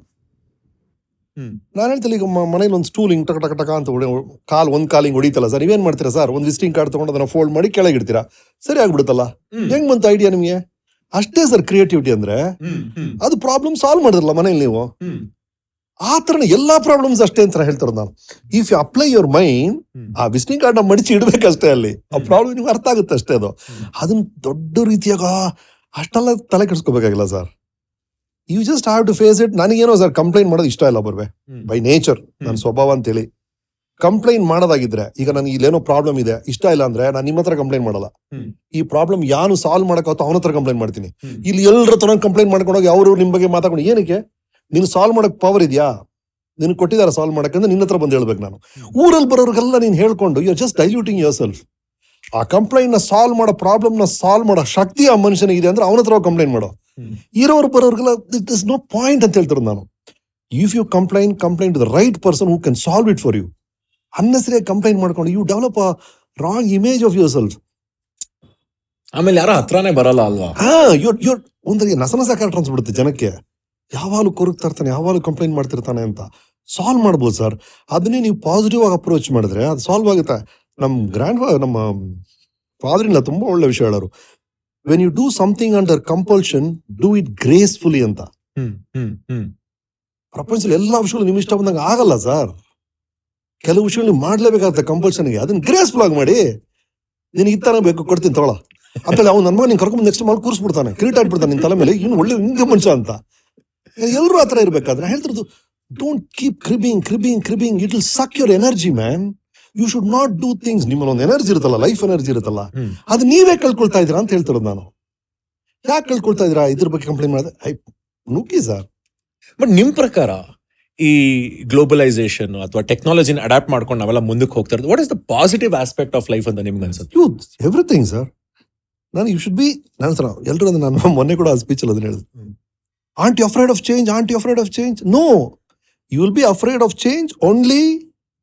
ನಾನು ಹೇಳ್ತೀನಿ ಈಗ ಮನೇಲಿ ಒಂದು ಸ್ಟೂಲ್ ಹಿಂಗ್ ಟಕ ಟಕ ಟಕ ಅಂತ ಹೊಡೆ ಕಾಲ್ ಒಂದ್ ಕಾಲ್ ಹಿಂಗ್ ಹೊಡಿತಲ್ಲ ಸರ್ ನೀವೇನ್ ಮಾಡ್ತೀರಾ ಸರ್? ಒಂದು ವಿಸಿಟಿಂಗ್ ಕಾರ್ಡ್ ತಗೊಂಡು ಅದನ್ನ ಫೋಲ್ಡ್ ಮಾಡಿ ಕೆಳಗೆ ಇಡ್ತೀರಾ? ಸರಿ ಆಗ್ಬಿಡುತ್ತಲ್ಲ. ಹೆಂಗ್ ಬಂತ ಐಡಿಯಾ ನಿಮಗೆ? ಅಷ್ಟೇ ಸರ್ ಕ್ರಿಯೇಟಿವಿಟಿ ಅಂದ್ರೆ ಅದು ಪ್ರಾಬ್ಲಮ್ ಸಾಲ್ವ್ ಮಾಡಿದ್ರಲ್ಲ ಮನೇಲಿ ನೀವು? ಆ ತರ ಎಲ್ಲಾ ಪ್ರಾಬ್ಲಮ್ಸ್ ಅಷ್ಟೇ ಅಂತ ಹೇಳ್ತಾರೆ ನಾನು. If you apply your mind ಆ ವಿಸಿಟಿಂಗ್ ಕಾರ್ಡ್ನ ಮಡಿಚಿ ಇಡ್ಬೇಕಷ್ಟೇ ಅಲ್ಲಿ. ಆ ಪ್ರಾಬ್ಲಮ್ ನಿಮ್ಗೆ ಅರ್ಥ ಆಗುತ್ತೆ ಅಷ್ಟೇ ಅದು. ಅದನ್ನ ದೊಡ್ಡ ರೀತಿಯಾಗ ಅಷ್ಟೆಲ್ಲ ತಲೆ ಕೆಡಿಸ್ಕೋಬೇಕಾಗಿಲ್ಲ sir. You just have to face it ನನಗೇನೋ ಸರ್ ಕಂಪ್ಲೇಂಟ್ ಮಾಡೋದು ಇಷ್ಟ ಇಲ್ಲ ಬರ್ವೆ. ಬೈ ನೇಚರ್ ನನ್ನ ಸ್ವಭಾವ ಅಂತೇಳಿ. ಕಂಪ್ಲೇಂಟ್ ಮಾಡೋದಾಗಿದ್ರೆ ಈಗ ನನಗೆ ಇಲ್ಲೇನೋ ಪ್ರಾಬ್ಲಮ್ ಇದೆ ಇಷ್ಟ ಇಲ್ಲ ಅಂದ್ರೆ ನಾನು ನಿಮ್ಮ ಹತ್ರ ಕಂಪ್ಲೇಂಟ್ ಮಾಡಲ್ಲ. ಈ ಪ್ರಾಬ್ಲಮ್ ಯಾನು ಸಾಲ್ವ್ ಮಾಡಕ್ಕಾಗತ್ತೋ ಅವನ ಹತ್ರ ಕಂಪ್ಲೇಂಟ್ ಮಾಡ್ತೀನಿ. ಇಲ್ಲಿ ಎಲ್ಲರ ಹತ್ರ ಕಂಪ್ಲೇಂಟ್ ಮಾಡ್ಕೊಂಡೋಗಿ ಅವರು ನಿಮ್ ಬಗ್ಗೆ ಮಾತಾಡ್ಕೊಂಡು ಏನಕ್ಕೆ? ನೀನು ಸಾಲ್ವ್ ಮಾಡಕ್ ಪವರ್ ಇದೆಯಾ? ನಿನ್ ಕೊಟ್ಟಿದಾರ ಸಾಲ್ವ್ ಮಾಡಕ್ಕಂದ್ರೆ ನಿನ್ನ ಹತ್ರ ಬಂದು ಹೇಳ್ಬೇಕು ನಾನು. ಊರಲ್ಲಿ ಬರೋರ್ಗೆಲ್ಲ ನೀನ್ ಹೇಳ್ಕೊಂಡು you just diluting yourself ಆ ಕಂಪ್ಲೇಂಟ್ನ ಸಾಲ್ವ್ ಮಾಡೋ ಪ್ರಾಬ್ಲಮ್ನ ಸಾಲ್ವ್ ಮಾಡೋ ಶಕ್ತಿ ಆ ಮನುಷ್ಯನಿಗೆ ಇದೆ ಅಂದ್ರೆ ಅವನ ಹತ್ರ ಕಂಪ್ಲೇಂಟ್ ಮಾಡೋ. ಇರೋರು ಬರೋರ್ಗೆಲ್ಲ ಇಟ್ ಇಸ್ ನೋ ಪಾಯಿಂಟ್ ಅಂತ ಹೇಳ್ತಾರೆ ನಾನು. If you complaint complaint the right person who can solve it for you ಅನ್ನೆಸರಿಯಾಗಿ complaint ಮಾಡ್ಕೊಂಡು you develop a wrong image of yourself ಆಮೇಲೆ ಯಾರ ಹತ್ರನೇ ಬರಲ್ಲ ಅಲ್ವಾ? ಹಾ ಇವ್ರ್ ಇವ್ರ್ ಒಂದರಿಗೆ ಅನ್ಸ್ಬಿಡುತ್ತೆ ಜನಕ್ಕೆ. ಯಾವಾಗಲೂ ಕೊರಗ್ತಾ ಇರ್ತಾನೆ ಯಾವಾಗಲೂ ಕಂಪ್ಲೇಂಟ್ ಮಾಡ್ತಿರ್ತಾನೆ ಅಂತ. ಸಾಲ್ವ್ ಮಾಡ್ಬೋದು ಸರ್ ಅದನ್ನೇ ನೀವು ಪಾಸಿಟಿವ್ ಆಗಿ ಅಪ್ರೋಚ್ ಮಾಡಿದ್ರೆ ಅದು ಸಾಲ್ವ್ ಆಗುತ್ತೆ. ನಮ್ಮ ಗ್ರ್ಯಾಂಡ್ ನಮ್ಮ ಫಾದರ್ ಇಲ್ಲ ತುಂಬಾ ಒಳ್ಳೆ ವಿಷಯ ಹೇಳೋರು. When you do something under compulsion do it gracefully ಅಂತ. ಪ್ರಪಂಚದಲ್ಲಿ ಎಲ್ಲ ವಿಷಯಗಳು ನಿಮ್ ಇಷ್ಟ ಬಂದಂಗೆ ಆಗಲ್ಲ ಸರ್. ಕೆಲವು ವಿಷಯಗಳು ಮಾಡ್ಲೇಬೇಕಾಗುತ್ತೆ ಕಂಪಲ್ಷನ್ಗೆ ಅದನ್ನ ಗ್ರೇಸ್ಫುಲ್ ಆಗಿ ಮಾಡಿ ನಿನಗೆ ತರ ಬೇಕು ಕೊಡ್ತೀನಿ ತಗೊಳ ಅಂತೇಳಿ ಅವ್ನು ನನ್ನ ಮಗ ನೀನ್ ಕರ್ಕೊಂಡು ನೆಕ್ಸ್ಟ್ ಮಾಡಿ ಕೂರಿಸ್ಬಿಡ್ತಾನೆ. ಕ್ರೀಟ್ ಆಡ್ಬಿಡ್ತಾನೆ ನಿನ್ ತಲೆ ಮೇಲೆ. ಇನ್ನು ಒಳ್ಳೆ ಹಿಂಗೆ ಮನುಷ್ಯ ಅಂತ. ಎಲ್ಲರೂ ಆ ಥರ ಇರಬೇಕಾದ್ರೆ ಹೇಳ್ತಿರೋದು don't keep cribbing cribbing cribbing it will suck energy man you should not do things ನಿಮ್ಮಲ್ಲಿ ಒಂದು ಎನರ್ಜಿ ಇರುತ್ತಲ್ಲ ಲೈಫ್ ಎನರ್ಜಿ ಇರುತ್ತಲ್ಲ. ಅದು ನೀವೇ ಕಳ್ಕೊಳ್ತಾ ಇದ್ದೀರಾ ಅಂತ ಹೇಳ್ತಿರೋದು ನಾನು. ಯಾಕೆ ಕಳ್ಕೊಳ್ತಾ ಇದೀರಾ ಇದ್ರ ಬಗ್ಗೆ ಕಂಪ್ಲೇಂಟ್ ಮಾಡಿದೆ? ಐ ನುಗ್ಗಿ ಸರ್ ಬಟ್ ನಿಮ್ಮ ಪ್ರಕಾರ ಈ ಗ್ಲೋಬಲೈಸೇಷನ್ ಅಥವಾ ಟೆಕ್ನಾಲಜಿನ ಅಡಾಪ್ಟ್ ಮಾಡ್ಕೊಂಡು ನಾವೆಲ್ಲ ಮುಂದಕ್ಕೆ ಹೋಗ್ತಾ ಇರೋದು what is the positive aspect of life ಅಂತ ನಿಮ್ಗೆ ಅನ್ಸುತ್ತೆ? ಯು ಎವ್ರಿಥಿಂಗ್ ಸರ್ ನಾನು ಯು ಶುಡ್ ಬಿ ನಾನು ಸರ್ ಎಲ್ಲರೂ ಅದನ್ನ ನಾನು ಮೊನ್ನೆ ಕೂಡ ಆ ಸ್ಪೀಚ್ ಅಲ್ಲಿ ಅದನ್ನ ಹೇಳಿದೆ. Aren't you afraid of change aren't you afraid of change no you will be afraid of change only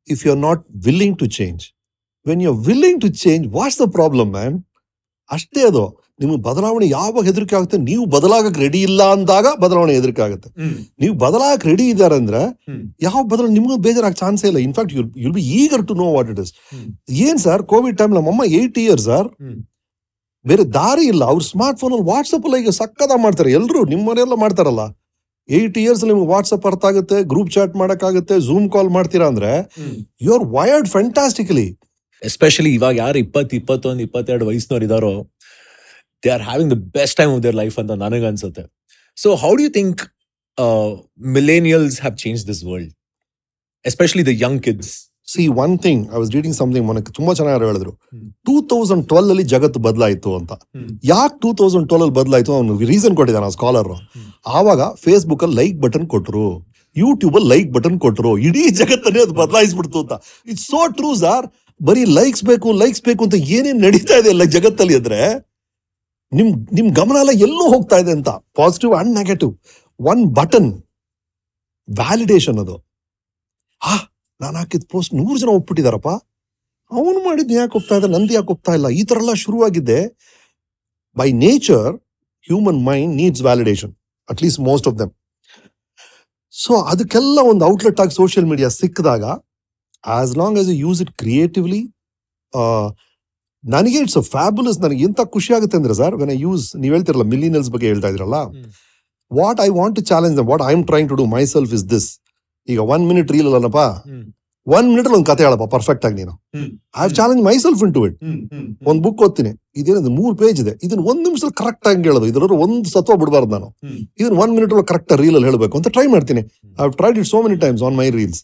if you are not willing to change when you are willing to change what's the problem man ಅಷ್ಟೇ ಅದು. ನಿಮಗೆ ಬದಲಾವಣೆ ಯಾವಾಗ ಹೆದರಿಕೆ ಆಗುತ್ತೆ ನೀವು ಬದಲಾಗಕ್ಕೆ ready ಇಲ್ಲ ಅಂದಾಗ ಬದಲಾವಣೆ ಹೆದರಿಕೆ ಆಗುತ್ತೆ ನೀವು ಬದಲಾಗಕ್ಕೆ ರೆಡಿ ಇದ್ದಾರೆ ಅಂದ್ರೆ ಯಾವ ಬದಲು ನಿಮಗೂ ಬೇಜಾರಾಗ ಚಾನ್ಸೇ ಇಲ್ಲ. In fact you'll you'll be eager to know what it is ಏನ್ ಸರ್ ಕೋವಿಡ್ ಟೈಮ್ ನಮ್ಮಮ್ಮ ಏಟ್ ಇಯರ್ ಸರ್ ಬೇರೆ ದಾರಿ ಇಲ್ಲ. ಅವ್ರ ಸ್ಮಾರ್ಟ್ ಫೋನ್ ಅಲ್ಲಿ ವಾಟ್ಸಪ್ ಅಲ್ಲಿ ಈಗ ಸಕ್ಕದ ಮಾಡ್ತಾರೆ. ಎಲ್ಲರೂ ನಿಮ್ಮ ಮನೆಯೆಲ್ಲ ಮಾಡ್ತಾರಲ್ಲ. ಏಟ್ ಇಯರ್ಸ್ ನಿಮ್ಗೆ ವಾಟ್ಸಪ್ ಅರ್ಥ ಆಗುತ್ತೆ ಗ್ರೂಪ್ ಚಾಟ್ ಮಾಡೋಕ್ಕಾಗುತ್ತೆ ಝೂಮ್ ಕಾಲ್ ಮಾಡ್ತೀರಾ ಅಂದ್ರೆ you are wired fantastically especially ಇವಾಗ ಯಾರು ಇಪ್ಪತ್ತು ಇಪ್ಪತ್ತೊಂದು ಇಪ್ಪತ್ತೆರಡು ವಯಸ್ಸಿನವ್ರು ಇದಾರೋ they are having the best time of their life ಅಂತ ನನಗೆ ಅನ್ಸುತ್ತೆ. So how do you think millennials have change this world especially the young kids see one thing I was reading something ಮನಕ್ಕೆ ತುಂಬಾ ಚೆನ್ನಾಗಿ ಹೇಳಿದ್ರು. ಟೂ ತೌಸಂಡ್ ಟ್ವೆಲ್ ಅಲ್ಲಿ ಜಗತ್ತು ಬದಲಾಯಿತು ಅಂತ. ಯಾಕೆ ಟೂ ತೌಸಂಡ್ ಟ್ವೆಲ್ ಅಲ್ಲಿ ಬದಲಾಯಿತು ಅವ್ನು ರೀಸನ್ ಕೊಟ್ಟಿದ್ದಾನೆ ಸ್ಕಾಲರ್ ಹ್ಮ್. ಆವಾಗ ಫೇಸ್ಬುಕ್ ಅಲ್ಲಿ ಲೈಕ್ ಬಟನ್ ಕೊಟ್ಟರು ಯೂಟ್ಯೂಬ್ ಅಲ್ಲಿ ಲೈಕ್ ಬಟನ್ ಕೊಟ್ಟರು ಇಡೀ ಜಗತ್ತನ್ನೇ ಅದು ಬದಲಾಯಿಸ್ಬಿಡ್ತು ಅಂತ. ಇಟ್ಸ್ ಸೋ ಟ್ರೂ ಸಾರ್ ಬರೀ ಲೈಕ್ಸ್ ಬೇಕು ಲೈಕ್ಸ್ ಬೇಕು ಅಂತ ಏನೇನು ನಡೀತಾ ಇದೆ ಅಲ್ಲ ಜಗತ್ತಲ್ಲಿ ಅಂದ್ರೆ ನಿಮ್ ನಿಮ್ ಗಮನ ಎಲ್ಲ ಎಲ್ಲೂ ಹೋಗ್ತಾ ಇದೆ ಅಂತ. Positive and negative one button validation ಅದು. ಹಾ ನಾನು ಹಾಕಿದ ಪೋಸ್ಟ್ ನೂರು ಜನ ಒಪ್ಪಿಟ್ಟಿದಾರಪ್ಪ ಅವನು ಮಾಡಿದ್ ಯಾಕೆ ಒಪ್ತಾ ಇದ್ದ ನಂದು ಯಾಕೆ ಒಪ್ತಾ ಇಲ್ಲ? ಈ ಥರ ಎಲ್ಲ ಶುರುವಾಗಿದ್ದೆ by nature human mind needs validation at least most of them so ಅದಕ್ಕೆಲ್ಲ ಒಂದು ಔಟ್ಲೆಟ್ ಆಗಿ ಸೋಷಿಯಲ್ ಮೀಡಿಯಾ ಸಿಕ್ಕಿದಾಗ as long as you use it creatively ನನಗೆ ಇಟ್ಸ್ ಅ ಫ್ಯಾಬುಲಸ್ ನನಗೆ ಎಂತ ಖುಷಿ ಆಗುತ್ತೆ ಅಂದ್ರೆ ಸರ್ ವೆನ್ ಐ ಯೂಸ್ ನೀವು ಹೇಳ್ತಿರಲ್ಲ ಮಿಲಿನಲ್ಸ್ ಬಗ್ಗೆ ಹೇಳ್ತಾ ಇದ್ರಲ್ಲ. What I want to challenge what I am trying to do myself is this ಈಗ ಒನ್ ಮಿನಿಟ್ ರೀಲ್ ಅಲ್ಲನಪ್ಪ? ಒನ್ ಮಿನಿಟ್ ಒಂದು ಕತೆ ಹೇಳಪ್ಪ ಪರ್ಫೆಕ್ಟ್ ಆಗಿ ನೀನು. I have challenge myself into it ಒಂದ್ ಬುಕ್ ಓದ್ತೀನಿ. ಇದೇನದು ಮೂರು ಪೇಜ್ ಇದೆ. ಇದನ್ನ ಒಂದ್ ನಿಮಿಷದಲ್ಲಿ ಕರೆಕ್ಟ್ ಆಗಿ ಹೇಳೋದು. ಇದ್ರ ಒಂದು ಸತ್ವ ಬಿಡಬಾರ್ದು ನಾನು. ಇದನ್ನ ಒನ್ ಮಿನಿಟ್ ಒಳಗೆ ಕರೆಕ್ಟ್ ರೀಲ್ ಅಲ್ಲಿ ಹೇಳಬೇಕು ಅಂತ ಟ್ರೈ ಮಾಡ್ತೀನಿ. I tried it so many times on my reels.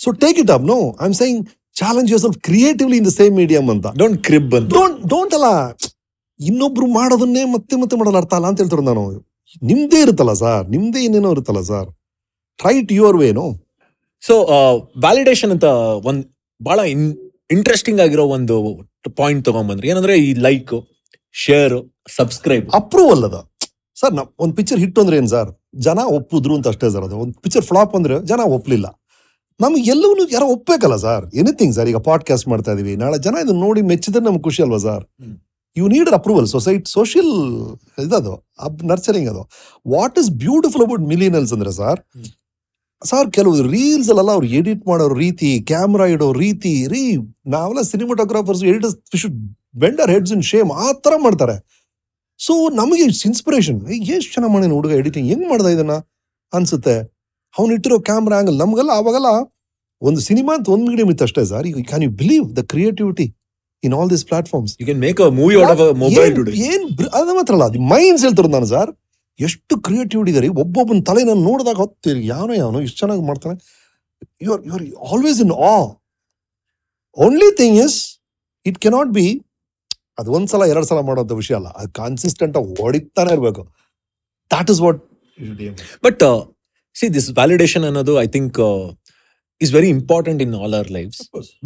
So take it up no I am saying challenge yourself creatively in the same medium ಅಂತ. ಡೋಂಟ್ ಕ್ರಿಬ್ ಅಂತ. Don't don't ಅಲ್ಲ. ಇನ್ನೊಬ್ರು ಮಾಡೋದನ್ನೇ ಮತ್ತೆ ಮತ್ತೆ ಮಾಡಲ್ಲ ಅರ್ಥ ಅಲ್ಲ ಅಂತ ಹೇಳ್ತಾರೆ ನಾನು. ನಿಮ್ದೇ ಇರುತ್ತಲ್ಲ ಸರ್ ನಿಮ್ದೇ ಏನೇನೋ ಇರುತ್ತಲ್ಲ sir try it your venue so validation ಅಂತ ಒಂದು ಭಾಳ ಇನ್ ಇಂಟ್ರೆಸ್ಟಿಂಗ್ ಆಗಿರೋ ಒಂದು ಪಾಯಿಂಟ್ ತಗೊಂಡ್ಬಂದ್ರಿ ಏನಂದ್ರೆ ಈ ಲೈಕ್ ಶೇರ್ ಸಬ್ಸ್ಕ್ರೈಬ್ ಅಪ್ರೂವಲ್ ಅದ. ಸರ್ ನಾ ಒಂದು ಪಿಕ್ಚರ್ ಹಿಟ್ ಅಂದ್ರೆ ಏನು ಸರ್ ಜನ ಒಪ್ಪಿದ್ರು ಅಂತ ಅಷ್ಟೇ ಸರ್ ಅದು. ಒಂದು ಪಿಕ್ಚರ್ ಫ್ಲಾಪ್ ಅಂದ್ರೆ ಜನ ಒಪ್ಪಲಿಲ್ಲ ನಮ್ಗೆ ಎಲ್ಲವೂ ಯಾರೋ ಒಪ್ಪಬೇಕಲ್ಲ ಸರ್ ಎನಿಥಿಂಗ್ ಸರ್ ಈಗ ಪಾಡ್ಕಾಸ್ಟ್ ಮಾಡ್ತಾ ಇದೀವಿ. ನಾಳೆ ಜನ ಇದನ್ನ ನೋಡಿ ಮೆಚ್ಚಿದ್ರೆ ನಮ್ಗೆ ಖುಷಿ ಅಲ್ವಾ sir. You need approval society social ಇದದು ಅಬ್ ನರ್ಚರಿಂಗ್ ಅದು. What is beautiful about millennials ಅಂದ್ರೆ ಸರ್. ಸರ್ ಕೆಲವು ರೀಲ್ಸ್ ಅಲ್ಲೆಲ್ಲ ಅವ್ರು ಎಡಿಟ್ ಮಾಡೋ ರೀತಿ ಕ್ಯಾಮ್ರಾ ಇಡೋ ರೀತಿ ರೀ ನಾವೆಲ್ಲ cinematographers editors should bender heads in shame ಆ ತರ ಮಾಡ್ತಾರೆ ಸೊ ನಮಗೆ ಇಟ್ಸ್ ಇನ್ಸ್ಪಿರೇಷನ್ ಎಷ್ಟು ಚೆನ್ನಾಗಿ ಮಾಡಿನ ಹುಡುಗ ಎಡಿಟಿಂಗ್ ಹೆಂಗ್ ಮಾಡ್ದ ಇದನ್ನ ಅನ್ಸುತ್ತೆ ಅವ್ನು ಇಟ್ಟಿರೋ ಕ್ಯಾಮ್ರಾ ಆಂಗಲ್ ನಮಗೆಲ್ಲ ಅವಾಗೆಲ್ಲ ಒಂದು ಸಿನಿಮಾ ಅಂತ ಒಂದು ಮೀಡಿಯಂ ಇತ್ತು ಅಷ್ಟೇ ಸರ್ ಈಗ can you believe the creativity in all this platforms you can make a movie out of mobile today ಏನ್ ಬ್ರ- ಅದು ಮಾತ್ರ ಅಲ್ಲ ಅದು ಮೈಂಡ್ಸ್ ಹೇಳ್ತಾರೆ ನಾನು ಸರ್ ಎಷ್ಟು ಕ್ರಿಯೇಟಿವಿಟಿ ಇದಾರೆ ಒಬ್ಬೊಬ್ಬನ ತಲೆನ ನೋಡಿದಾಗ ಹೊತ್ತೀರಿ ಯಾವನೋ ಯಾವನೋ ಇಷ್ಟು ಚೆನ್ನಾಗಿ ಮಾಡ್ತಾನೆ. You are you are always in a only thing is it cannot be ಅದು ಒಂದ್ಸಲ ಎರಡು ಸಲ ಮಾಡೋದು ವಿಷಯ ಅಲ್ಲ. ಅದು ಕಾನ್ಸಿಸ್ಟೆಂಟ್ ಆಗಿ ಹೊಡಿತಾನೆ ಇರಬೇಕು. That is what but see this validation ಅನ್ನೋದು I think is very important in all our life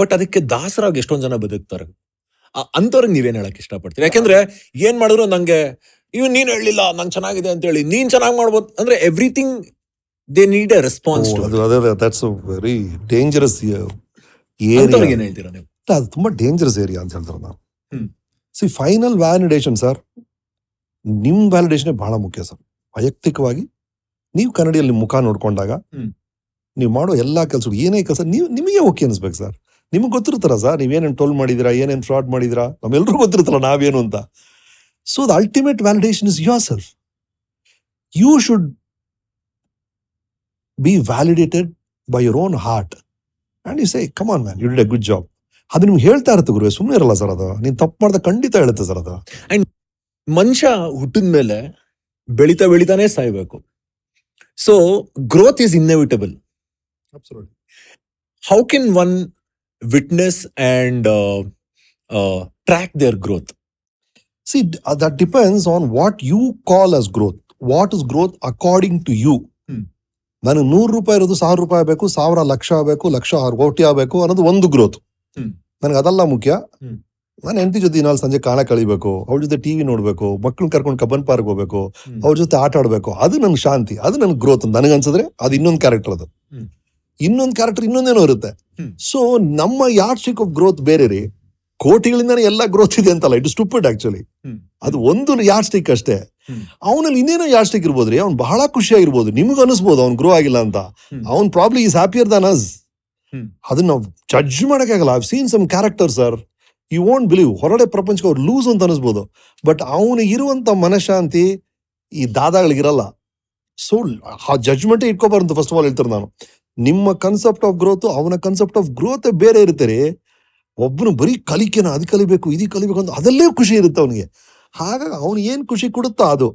but ಅದಕ್ಕೆ ದಾಸರಾಗಿ ಎಷ್ಟೊಂದು ಜನ ಬದುಕ್ತಾರೆ. ಅಂಥವ್ರಿಗೆ ನೀವೇನು ಹೇಳಕ್ ಇಷ್ಟಪಡ್ತೀರಿ? ಯಾಕೆಂದ್ರೆ ಏನ್ ಮಾಡಿದ್ರು ನಂಗೆ ಇವ್ ನೀನ್ ಹೇಳಲಿಲ್ಲ ನಂಗೆ ಚೆನ್ನಾಗಿದೆ ಅಂತ ಹೇಳಿ ನೀನ್ ಚೆನ್ನಾಗಿ ಮಾಡ್ಬೋದು. ಅಂದ್ರೆ everything they need a response that's very dangerous area ಏನ್ ಹೇಳ್ತೀರಾ ನೀವು? ಅದು ತುಂಬಾ ಡೇಂಜರಸ್ ಏರಿಯಾ ಅಂತ ಹೇಳ್ತಾರೆ ನಾವು ಸಿ ಫೈನಲ್ ವ್ಯಾಲಿಡೇಷನ್ ಸರ್ ನಿಮ್ ವ್ಯಾಲಿಡೇಷನ್ ಬಹಳ ಮುಖ್ಯ ಸರ್ ವೈಯಕ್ತಿಕವಾಗಿ ನೀವು ಕನ್ನಡಿಯಲ್ಲಿ ಮುಖ ನೋಡ್ಕೊಂಡಾಗ. ನೀವು ಮಾಡೋ ಎಲ್ಲಾ ಕೆಲಸ ಏನೇ ಕೆಲಸ ನೀವು ನಿಮಗೆ ಓಕೆ ಅನ್ಸ್ಬೇಕು ಸರ್ ನಿಮಗೆ ಗೊತ್ತಿರ್ತಾರ ಸರ್ ನೀವೇನೇನು ಟೋಲ್ ಮಾಡಿದಿರಾ ಏನೇನು ಫ್ರಾಡ್ ಮಾಡಿದಿರಾ ನಮ್ಮೆಲ್ಲರೂ ಗೊತ್ತಿರ್ತಾರ ನಾವೇನು ಅಂತ. So the ultimate validation is yourself. Self you should be validated by own own heart and you say come on man you did a good job ಅದು ನಿಮ್ಗೆ ಹೇಳ್ತಾ ಇರುತ್ತೆ ಗುರು ಸುಮ್ಮನೆ ಇರಲ್ಲ ಸರ್ ಅದು. ನೀನು ತಪ್ಪು ಮಾಡ್ದ ಖಂಡಿತ ಹೇಳುತ್ತೆ ಸರ್ ಅದು. ಮನುಷ್ಯ ಹುಟ್ಟಿದ ಮೇಲೆ ಬೆಳಿತಾ ಬೆಳಿತಾನೆ ಸಾಯ್ಬೇಕು. So growth is inevitable how can one witness and track their growth see that depends on what you call as growth. What is growth according to you ನಾನು ನನಗೆ ನೂರು ರೂಪಾಯಿ ಇರೋದು ಸಾವಿರ ರೂಪಾಯಿ ಆಗಬೇಕು ಸಾವಿರ ಲಕ್ಷ ಆಗಬೇಕು ಲಕ್ಷ ಆರು ಕೋಟಿ ಆಗಬೇಕು ಅನ್ನೋದು ಒಂದು ಗ್ರೋತ್. ನನಗೆ ಅದಲ್ಲ ಮುಖ್ಯ. ನಾನು ಹೆಂಡತಿ ಜೊತೆ ನಾಳೆ ಸಂಜೆ ಕಾಣ ಕಳಿಬೇಕು ಅವ್ರ ಜೊತೆ ಟಿವಿ ನೋಡ್ಬೇಕು ಮಕ್ಕಳನ್ನ ಕರ್ಕೊಂಡು ಕಬ್ಬನ್ ಪಾರ್ಕ್ ಹೋಗ್ಬೇಕು ಅವ್ರ ಜೊತೆ ಆಟ ಆಡ್ಬೇಕು ಅದು ನನ್ ಶಾಂತಿ ಅದು ನನ್ ಗ್ರೋತ್ ನನಗೆ ಅನ್ಸಿದ್ರೆ ಅದು ಇನ್ನೊಂದು ಕ್ಯಾರೆಕ್ಟರ್ ಅದು. ಇನ್ನೊಂದು ಕ್ಯಾರೆಕ್ಟರ್ ಇನ್ನೊಂದೇನೋ ಇರುತ್ತೆ. ಸೊ ನಮ್ಮ ಯಾರ್ ಆಫ್ ಗ್ರೋತ್ ಬೇರೆ ರೀ ಕೋಟಿಗಳಿಂದಾನೇ ಎಲ್ಲ ಗ್ರೋತ್ ಇದೆ ಅಂತಲ್ಲ. ಇಟ್ ಸ್ಟುಪಿಡ್ ಆಕ್ಚುಲಿ ಅದು ಒಂದು ಯಾರ್ ಸ್ಟಿಕ್ ಅಷ್ಟೇ. ಅವನಲ್ಲಿ ಇನ್ನೇನೋ ಯಾರ್ಡ್ ಸ್ಟಿಕ್ ಇರ್ಬೋದ್ರಿ? ಅವ್ನು ಬಹಳ ಖುಷಿಯಾಗಿರ್ಬೋದು. ನಿಮ್ಗೆ ಅನಿಸ್ಬೋದು ಅವ್ನು ಗ್ರೋ ಆಗಿಲ್ಲ ಅಂತ. ಅವ್ನು probably is happier than us. ಅದನ್ನ ನಾವು ಜಡ್ಜ್ ಮಾಡೋಕ್ಕಾಗಲ್ಲ. I've seen some character sir you won't believe ಹೊರಗಡೆ ಪ್ರಪಂಚಕ್ಕೆ ಅವ್ರು ಲೂಸ್ ಅಂತ ಅನಿಸ್ಬೋದು. ಬಟ್ ಅವನಿಗೆ ಇರುವಂತ ಮನಃಶಾಂತಿ ಈ ದಾದಾಗಳಿಗಿರಲ್ಲ. ಸೊ ಆ ಜಡ್ಜ್ಮೆಂಟೇ ಇಟ್ಕೋಬಾರ್ದು ಫಸ್ಟ್ ಆಫ್ ಆಲ್ ಹೇಳ್ತಾರೆ ನಾನು. ನಿಮ್ಮ ಕನ್ಸೆಪ್ಟ್ ಆಫ್ ಗ್ರೋತ್ ಅವನ ಕನ್ಸೆಪ್ಟ್ ಆಫ್ ಗ್ರೋತ್ ಬೇರೆ ಇರುತ್ತೆ ರೀ. ಒಬ್ಬನು ಬರೀ ಕಲಿಕೆನ ಅದು ಕಲಿಬೇಕು ಇದು ಕಲಿಬೇಕು ಅಂತ ಅದಲ್ಲೇ ಖುಷಿ ಇರುತ್ತೆ ಅವನಿಗೆ. ಹಾಗಾಗಿ ಅವನು ಏನು ಖುಷಿ ಕೊಡುತ್ತಾ ಅದು.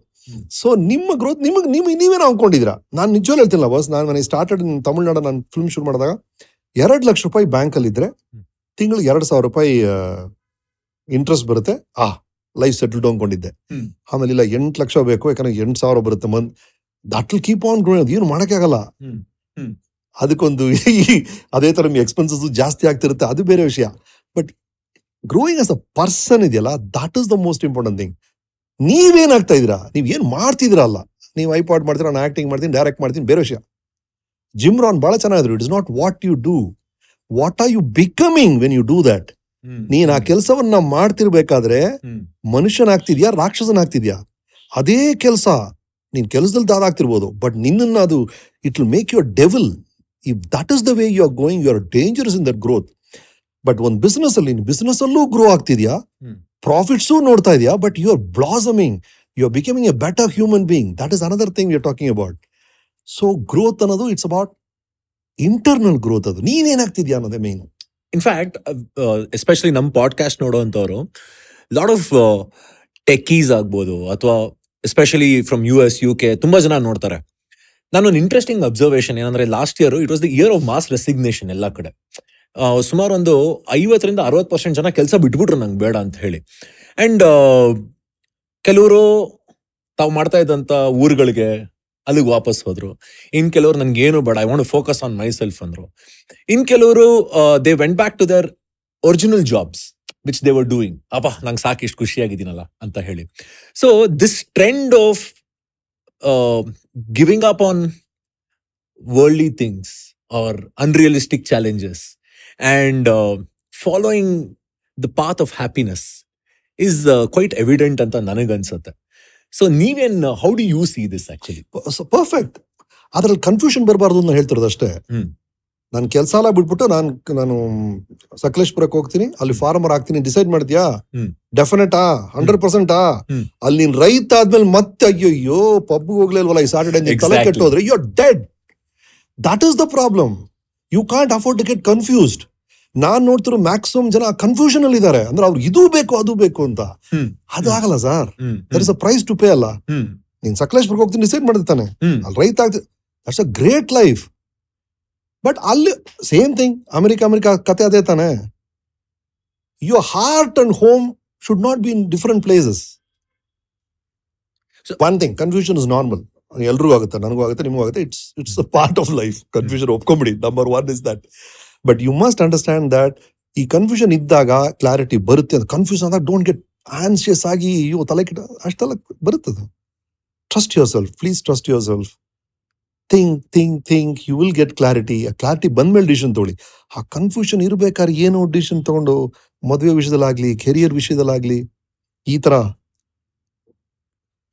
ಸೊ ನಿಮ್ಮ ಗ್ರೋತ್ ನಿಮಗೆ ನಿಮಗೆ ನೀವೇನೋ ಅನ್ಕೊಂಡಿದ್ದೀರಾ? ನಾನು ನಿಜ ಹೇಳ್ತಿಲ್ಲ ಬಸ್ ನಾನು ನನಗೆ ಸ್ಟಾರ್ಟೆಡ್ ತಮಿಳ್ನಾಡು ನಾನು ಫಿಲ್ಮ್ ಶುರು ಮಾಡಿದಾಗ ಎರಡು ಲಕ್ಷ ರೂಪಾಯಿ ಬ್ಯಾಂಕಲ್ಲಿ ಇದ್ರೆ ತಿಂಗಳು ತಿಂಗಳಿಗೆ ಎರಡು ಸಾವಿರ ರೂಪಾಯಿ ಇಂಟ್ರೆಸ್ಟ್ ಬರುತ್ತೆ. ಆ ಲೈಫ್ ಸೆಟಲ್ಡ್ ಅನ್ಕೊಂಡಿದ್ದೆ. ಆಮೇಲೆ ಇಲ್ಲ ಎಂಟು ಲಕ್ಷ ಬೇಕು ಯಾಕಂದ್ರೆ ಎಂಟು ಸಾವಿರ ಬರುತ್ತೆ month that will keep on growing ಏನು. ಹ್ಮ್. ಅದಕ್ಕೊಂದು ಅದೇ ಅದೇ ತರ ಎಕ್ಸ್ಪೆನ್ಸಸ್ ಜಾಸ್ತಿ ಆಗ್ತಿರುತ್ತೆ ಅದು ಬೇರೆ ವಿಷಯ. But growing as a person ಇದೆಯಲ್ಲ that is the most important thing ನೀವೇನಾಗ್ತಾ ಇದ್ದೀರಾ? ನೀವು ಏನು ಮಾಡ್ತಿದ್ದೀರಾ ಅಲ್ಲ? ನೀವು ಐಪಾಡ್ ಮಾಡ್ತೀರಾ ನಾನು ಆ್ಯಕ್ಟಿಂಗ್ ಮಾಡ್ತೀನಿ ಡೈರೆಕ್ಟ್ ಮಾಡ್ತೀನಿ ಬೇರೆ ವಿಷಯ. ಜಿಮ್ ರಾನ್ ಭಾಳ ಚೆನ್ನಾಗಿದ್ರು. It is not what you do what are you becoming when you do that ನೀನು ಆ ಕೆಲಸವನ್ನ ಮಾಡ್ತಿರ್ಬೇಕಾದ್ರೆ. ಮನುಷ್ಯನಾಗ್ತಿದ್ಯಾ ರಾಕ್ಷಸನಾಗ್ತಿದ್ಯಾ? ಅದೇ ಕೆಲಸ. ನೀನು ಕೆಲಸದಲ್ಲಿ ದಾದಾಗ್ತಿರ್ಬೋದು ಬಟ್ ನಿನ್ನನ್ನು ಅದು it will make your devil if that is the way you are going you are dangerous in that growth but ಒಂದು ಬಿಸ್ನೆಸ್ ಅಲ್ಲಿ ಬಿಸ್ನೆಸ್ ಅಲ್ಲೂ ಗ್ರೋ ಆಗ್ತಿದ್ಯಾ. ಪ್ರಾಫಿಟ್ಸು ನೋಡ್ತಾ ಇದೆಯಾ? But you are blossoming you are becoming a better human being that is another thing you talking about so growth ಅನ್ನೋದು it's about internal growth ಅದು. ನೀನೇನಾಗ್ತಿದ್ಯಾ ಅನ್ನೋದೇ ಮೇನ್ ಇನ್ಫ್ಯಾಕ್ಟ್ ಎಸ್ಪೆಷಲಿ ನಮ್ಮ ಪಾಡ್ಕಾಸ್ಟ್ ನೋಡುವಂಥವ್ರು ಲಾಟ್ ಆಫ್ ಟೆಕ್ಕೀಸ್ ಆಗ್ಬೋದು. ಅಥವಾ especially from U S U K ತುಂಬ ಜನ ನೋಡ್ತಾರೆ. ನಾನೊಂದು ಇಂಟ್ರೆಸ್ಟಿಂಗ್ ಅಬ್ಸರ್ವೇಷನ್ ಏನಂದ್ರೆ last year it was the year of mass resignation ಎಲ್ಲ ಕಡೆ. ಸುಮಾರು ಒಂದು ಐವತ್ತರಿಂದ ಅರವತ್ತು ಪರ್ಸೆಂಟ್ ಜನ ಕೆಲಸ ಬಿಟ್ಬಿಟ್ರು ನಂಗೆ ಬೇಡ ಅಂತ ಹೇಳಿ. ಅಂಡ್ ಕೆಲವರು ತಾವು ಮಾಡ್ತಾ ಇದ್ದಂತ ಊರುಗಳಿಗೆ ಅಲ್ಲಿಗೆ ವಾಪಸ್ ಹೋದ್ರು. ಇನ್ ಕೆಲವರು ನನ್ಗೆ ಏನು ಬೇಡ I want focus on myself ಅಂದ್ರು. ಇನ್ ಕೆಲವರು they went back to their original jobs which they were doing ಅಪ್ಪ ನಂಗೆ ಸಾಕಿಷ್ಟು ಖುಷಿಯಾಗಿದ್ದೀನಲ್ಲ ಅಂತ ಹೇಳಿ. So this trend of giving up on worldly things are unrealistic challenges and following the path of happiness is quite evident ಅಂತ ನನಗನ್ಸುತ್ತೆ. So ನೀವೇನ್ how do you see this actually perfect ಅದ್ರಲ್ಲಿ ಕನ್ಫ್ಯೂಷನ್ ಬರಬಾರ್ದು ಅಂತ ಹೇಳ್ತಿರೋದು ಅಷ್ಟೇ. ನಾನು ಕೆಲಸ ಎಲ್ಲ ಬಿಟ್ಬಿಟ್ಟು ನಾನು ನಾನು ಸಕಲೇಶ್ಪುರಕ್ಕೆ ಹೋಗ್ತೀನಿ. ಅಲ್ಲಿ ಫಾರ್ಮರ್ ಆಗ್ತೀನಿ. ಡಿಸೈಡ್ ಮಾಡ್ತೀಯಾ? ಡೆಫಿನೆಟ್ ಡೆಫಿನೆಟಾ ಹಂಡ್ರೆಡ್ ಪರ್ಸೆಂಟಾ ಆ? ಅಲ್ಲಿ ನೀನ್ ರೈತ ಆದ್ಮೇಲೆ ಮತ್ತೆ ಅಯ್ಯೋ ಪಬ್ ಹೋಗ್ಲಿಲ್ವಲ್ಲ ಈ ಸಾಟರ್ಡೆ ತಲೆ Exactly. ಕೆಟ್ಟೋದ್ರೆ? You dead that is the problem you can't afford to get confused ನಾನ್ ನೋಡ್ತಿರೋ ಮ್ಯಾಕ್ಸಿಮಮ್ ಜನ ಕನ್ಫ್ಯೂಷನ್ ಅಲ್ಲಿ ಇದಾರೆ. ಅಂದ್ರೆ ಅವ್ರಿಗೆ ಇದು ಬೇಕು ಅದು ಬೇಕು ಅಂತ. ಅದಾಗಲ್ಲ ಅದು ಆಗಲ್ಲ sir there is a price to pay ಅಲ್ಲ. ನೀನ್ ಸಕಲೇಶ್ಪುರಕ್ಕೆ ಹೋಗ್ತೀನಿ ಡಿಸೈಡ್ ಮಾಡಿರ್ತಾನೆ ಅಲ್ಲಿ ರೈತ ಆಗ್ತಿ that's a great life but ಅಲ್ಲಿ ಸೇಮ್ ಥಿಂಗ್ ಅಮೆರಿಕ ಅಮೆರಿಕ ಕತೆ ಅದೇ ತಾನೆ. Your heart and home should not be in different places one thing confusion is normal ಎಲ್ರಿಗೂ ಆಗುತ್ತೆ ನನಗೂ ಆಗುತ್ತೆ ನಿಮಗೂ ಆಗುತ್ತೆ. It's it's a part of life confusion ಒಪ್ಕೊಂಬಿಡಿ. Number one is that but you must understand that ಈ confusion ಇದ್ದಾಗ clarity ಬರುತ್ತೆ. ಅಂತ ಕನ್ಫ್ಯೂಷನ್ ಆದಾಗ ಡೋಂಟ್ ಗೆಟ್ ಆನ್ಸಿಯಸ್ ಆಗಿ ಅಯ್ಯೋ ತಲೆ ಕೆಟ್ಟ ಅಷ್ಟೆಲ್ಲ ಬರುತ್ತದೆ. Trust yourself please trust yourself think think think you will get clarity ಆ ಕ್ಲಾರಿಟಿ ಬಂದ್ಮೇಲೆ ಡಿಸಿಷನ್ ತಗೊಳ್ಳಿ. ಆ ಕನ್ಫ್ಯೂಷನ್ ಇರ್ಬೇಕಾದ್ರೆ ಏನೋ ಡಿಸಿಷನ್ ತಗೊಂಡು ಮದುವೆ ವಿಷಯದಲ್ಲಾಗ್ಲಿ ಕೆರಿಯರ್ ವಿಷಯದಲ್ಲಾಗ್ಲಿ, ಈ ತರ.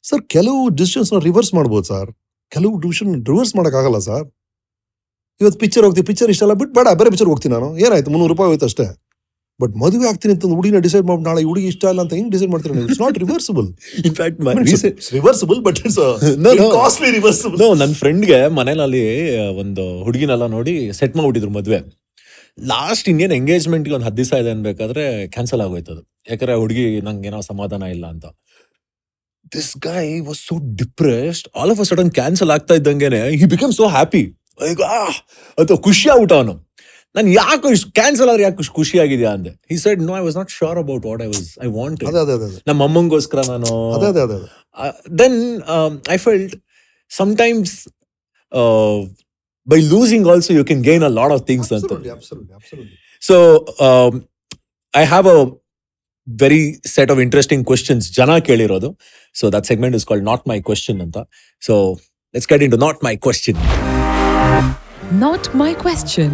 ಸರ್ ಕೆಲವು ಡಿಸಿಷನ್ಸ್ ರಿವರ್ಸ್ ಮಾಡ್ಬೋದು ಸರ್ ಕೆಲವು ಡಿಸಿಷನ್ ರಿವರ್ಸ್ ಮಾಡೋಕ್ಕಾಗಲ್ಲ ಸರ್ ಇವತ್ತು ಪಿಕ್ಚರ್ ಹೋಗ್ತೀವಿ ಪಿಕ್ಚರ್ ಇಷ್ಟೆಲ್ಲ ಬಿಟ್ಟು ಬೇಡ ಬೇರೆ ಪಿಕ್ಚರ್ ಹೋಗ್ತೀನಿ ನಾನು. ಏನಾಯ್ತು? ಮುನ್ನೂರು ರೂಪಾಯಿ ಹೋಯ್ತು ಅಷ್ಟೇ. ಬಟ್ ಮದುವೆ ಆಗ್ತೀನಿ ಅಂತ ಹುಡುಗಿನ ಡಿಸೈಡ್ ಮಾಡಿ ನಾಳೆ ಹುಡುಗಿ ಇಷ್ಟ ಇಲ್ಲ ಅಂತ ಹೆಂಗ್ ಡಿಸೈಡ್ ಮಾಡ್ತಾರೆ it's not reversible in fact reversible but it's. Costly reversible no ನನ್ನ ಫ್ರೆಂಡ್ಗೆ ಮನೇಲಿ ಒಂದು ಹುಡುಗಿನೆಲ್ಲ ನೋಡಿ ಸೆಟ್ ಮಾಡಿಬಿಟ್ಟಿದ್ರು ಮದುವೆ. ಲಾಸ್ಟ್ ಇನ್ನೇನು ಎಂಗೇಜ್ಮೆಂಟ್ಗೆ ಒಂದು ಹತ್ತು ದಿವಸ ಇದೆ ಅನ್ಬೇಕಾದ್ರೆ ಕ್ಯಾನ್ಸಲ್ ಆಗೋಯ್ತು ಅದು ಯಾಕಂದ್ರೆ ಹುಡುಗಿ ನಂಗೆ ಏನೋ ಸಮಾಧಾನ ಇಲ್ಲ ಅಂತ. This guy was so depressed all of a sudden cancel ಆಗ್ತಾ ಇದ್ದಂಗೆ ಹಿ ಬಿಕಮ್ ಸೋ ಹ್ಯಾಪಿ ಅಥವಾ ಖುಷಿ ಆಗ್ಬಿಟ್ಟ ಅವನು. ನಾನು ಯಾಕೆ ಕ್ಯಾನ್ಸಲ್ ಆದ್ರೆ ಯಾಕೆ ಖುಷಿ ಆಗಿದ್ಯಾ ಅಂದೆ he said no I was not sure about what I was I want ಅದೇ ಅದೇ ಅದೇ ನಮ್ಮ ಅಮ್ಮಂಗೋಸ್ಕರ ನಾನು ಅದೇ ಅದೇ ಅದೇ uh, then um, I felt sometimes uh, by losing also you can gain a lot of things. ಅಂತ. Absolutely, absolutely, absolutely. So um, I have a very set of interesting questions. Jana ಕೇಳಿರೋದು. So that segment is called Not My Question ಅಂತ. So let's get into Not My Question. Not my question.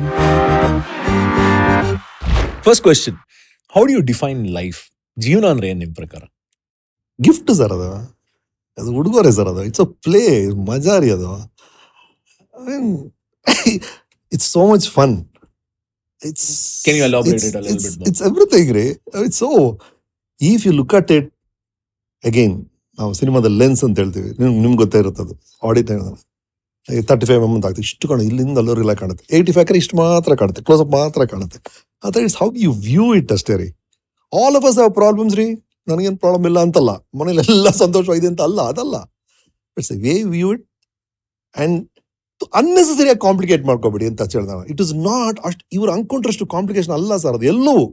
First question. How do you define life? ಜೀವನ ಅಂದ್ರೆ ಏನ್ ನಿಮ್ ಪ್ರಕಾರ? Gift sir ಅದು. ಅದು ಉಡುಗೊರೆ ಸರ್ ಅದು. ಇಟ್ಸ್ ಅ ಪ್ಲೇ ಮಜಾ ರೀ ಅದು. It's so much fun it's Can you elaborate it a little bit more? It's everything ರೀ. It's so if you look at it again ನಾವು ಸಿನಿಮಾದ ಲೆನ್ಸ್ ಅಂತ ಹೇಳ್ತೀವಿ. ನಿಮ್ಗೆ ನಿಮ್ಗೆ ಗೊತ್ತೇ ಇರುತ್ತೆ ಅದು ಆಡಿಟ್ ತರ್ಟಿ ಫೈವ್ ಎಂ ಅಂತ ಆಗ್ತದೆ ಇಷ್ಟು ಕಾಣುತ್ತೆ. ಇಲ್ಲಿಂದ ಅಲ್ಲವರೆಲ್ಲ ಕಾಣುತ್ತೆ. ಏಯ್ಟಿ ಫೈವ್ ಇಷ್ಟು ಮಾತ್ರ ಕಾಣುತ್ತೆ. ಕ್ಲೋಸ್ ಅಪ್ ಮಾತ್ರ ಕಾಣುತ್ತೆ. ಅದ್ರ it's how you view it ಅಷ್ಟೇ ರೀ. All of us have problems ರೀ. ನನಗೇನು ಪ್ರಾಬ್ಲಮ್ ಇಲ್ಲ ಅಂತಲ್ಲ. ಮನೇಲಿ ಎಲ್ಲ ಸಂತೋಷವಾಗಿದೆ ಅಂತ ಅಲ್ಲ, ಅದಲ್ಲ. It's way view it and ಅನ್ನೆಸರಿಯಾಗಿ complicate ಮಾಡ್ಕೋಬೇಡಿ ಅಂತ ಹೇಳ್ದ ಇಟ್ ಇಸ್ ನಾಟ್ ಅಷ್ಟು, ಇವ್ರು ಅಂದ್ಕೊಂಡ್ರಷ್ಟು ಕಾಂಪ್ಲಿಕೇಶನ್ ಅಲ್ಲ ಸರ್ ಅದು ಎಲ್ಲವೂ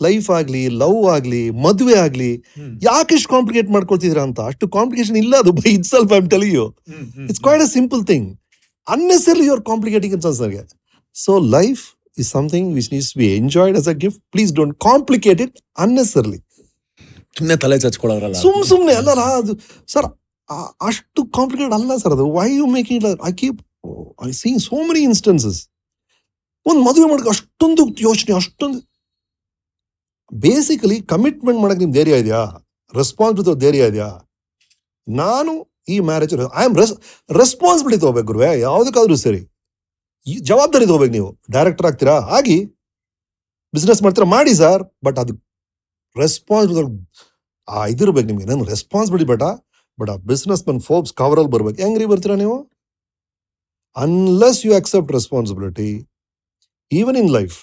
ಲೈಫ್ ಆಗ್ಲಿ ಲವ್ ಆಗ್ಲಿ ಮದುವೆ ಆಗ್ಲಿ ಯಾಕೆ ಇಷ್ಟು ಕಾಂಪ್ಲಿಕೇಟ್ ಮಾಡ್ಕೊಳ್ತಿದ್ರ ಅಂತ? ಅಷ್ಟು ಕಾಂಪ್ಲಿಕೇಶನ್ ಇಲ್ಲ ಅದು by itself I am tell you it's quite a simple thing unnecessary your complicating ಅಂತ ನನಗೆ so life is something which needs be enjoyed as a gift please don't complicate it unnecessarily ಸುಮ್ಮನೆ ತಲೆ ಚಚ್ಕೊಳ್ಳೋರಲ್ಲ. ಸುಮ್ ಸುಮ್ನೆ ಅಲ್ಲಲ್ಲ ಅದು ಸರ್ ಅಷ್ಟು complicate ಅಲ್ಲ ಸರ್ ಅದು. Why you making I keep I seeing so many instances ಒಂದು ಮದುವೆ ಮಾಡೋಕೆ ಅಷ್ಟೊಂದು ಯೋಚನೆ ಅಷ್ಟೊಂದು ಬೇಸಿಕಲಿ ಕಮಿಟ್ಮೆಂಟ್ ಮಾಡೋಕೆ ನಿಮ್ ಧೈರ್ಯ ಇದೆಯಾ? ರೆಸ್ಪಾನ್ಸಿಬಿಲಿಟಿ ಧೈರ್ಯ ಇದೆಯಾ? ನಾನು ಈ marriage I am res responsibility ತೊಗೋಬೇಕು ಗುರುವೆ, ಯಾವುದಕ್ಕಾದ್ರೂ ಸರಿ. ಈ ಜವಾಬ್ದಾರಿ ತೊಗೋಬೇಕು ನೀವು. ಡೈರೆಕ್ಟರ್ ಆಗ್ತೀರಾ? ಆಗಿ ಬಿಸ್ನೆಸ್ ಮಾಡ್ತೀರಾ? ಮಾಡಿ ಸರ್ ಬಟ್ ಅದು ರೆಸ್ಪಾನ್ಸಿಬಿಲಿಟಿ ಆ ಇದಿರ್ಬೇಕು ನಿಮ್ಗೆ. ನನ್ನ ರೆಸ್ಪಾನ್ಸಿಬಿಲಿಟಿ ಬೇಡ ಬಟ್ ಆ ಬಿಸ್ನೆಸ್ ಮನ್ ಫೋರ್ಬ್ಸ್ ಕವರಲ್ಲಿ ಬರ್ಬೇಕು. ಹೆಂಗ್ರಿ ಬರ್ತೀರಾ ನೀವು? Unless you accept responsibility even in life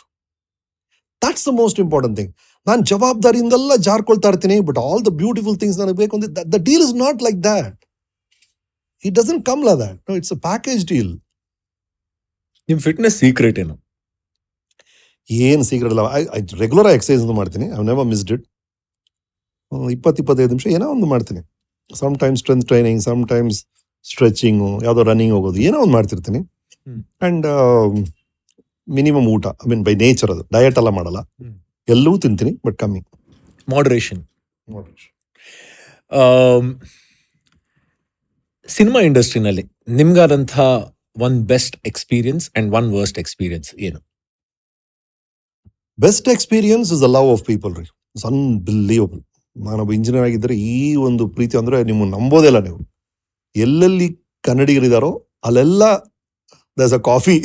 that's the most important thing ನಾನು ಜವಾಬ್ದಾರಿಯಿಂದೆಲ್ಲ ಜಾರ್ಕೊಳ್ತಾ ಇರ್ತೀನಿ but all the beautiful things ನನಗೆ ಬೇಕು ಅಂದ್ರೆ the deal is not like that it doesn't come like that no it's a package deal ನಿಮ್ಮ fitness secret ಏನು? ಏನು ಸೀಕ್ರೆಟ್ ಅಲ್ಲ ಐ ರೆಗ್ಯುಲರ್ ಎಕ್ಸಸೈಸ್ ಮಾಡ್ತೀನಿ. ಐ ನೆವರ್ ಮಿಸ್ಡ್ ಇಟ್ ಇಪ್ಪತ್ತು ಇಪ್ಪತ್ತೈದು ನಿಮಿಷ ಏನೋ ಒಂದು ಮಾಡ್ತೀನಿ. Sometimes strength training some times stretching ಯಾವುದೋ ರನ್ನಿಂಗ್ ಹೋಗೋದು ಏನೋ ಒಂದು ಮಾಡ್ತಿರ್ತೀನಿ. ಆ್ಯಂಡ್ ಅಂಡ್ ಮಿನಿಮಮ್ ಊಟ ಐ ಮೀನ್ ಬೈ ನೇಚರ್ ಅದು. ಡಯಟ್ ಎಲ್ಲ ಮಾಡಲ್ಲ. ಎಲ್ಲವೂ ತಿಂತೀನಿ ಬಟ್ ಕಮ್ಮಿ. ಮಾಡ್ರೇಷನ್ ಸಿನಿಮಾ ಇಂಡಸ್ಟ್ರಿನಲ್ಲಿ ನಿಮ್ಗಾದಂಥ one best experience and one worst experience ಏನು? Best experience is a love of people ರೀ. ಇಟ್ಸ್ ಅನ್ಬಿಲೀವಬಲ್ ನಾನೊಬ್ಬ ಇಂಜಿನಿಯರ್ ಆಗಿದ್ದರೆ ಈ ಒಂದು ಪ್ರೀತಿ ಅಂದರೆ ನಿಮ್ಮನ್ನು ನಂಬೋದೇ ಇಲ್ಲ ನೀವು. ಎಲ್ಲೆಲ್ಲಿ ಕನ್ನಡಿಗರಿದಾರೋ ಅಲ್ಲೆಲ್ಲ thus a coffee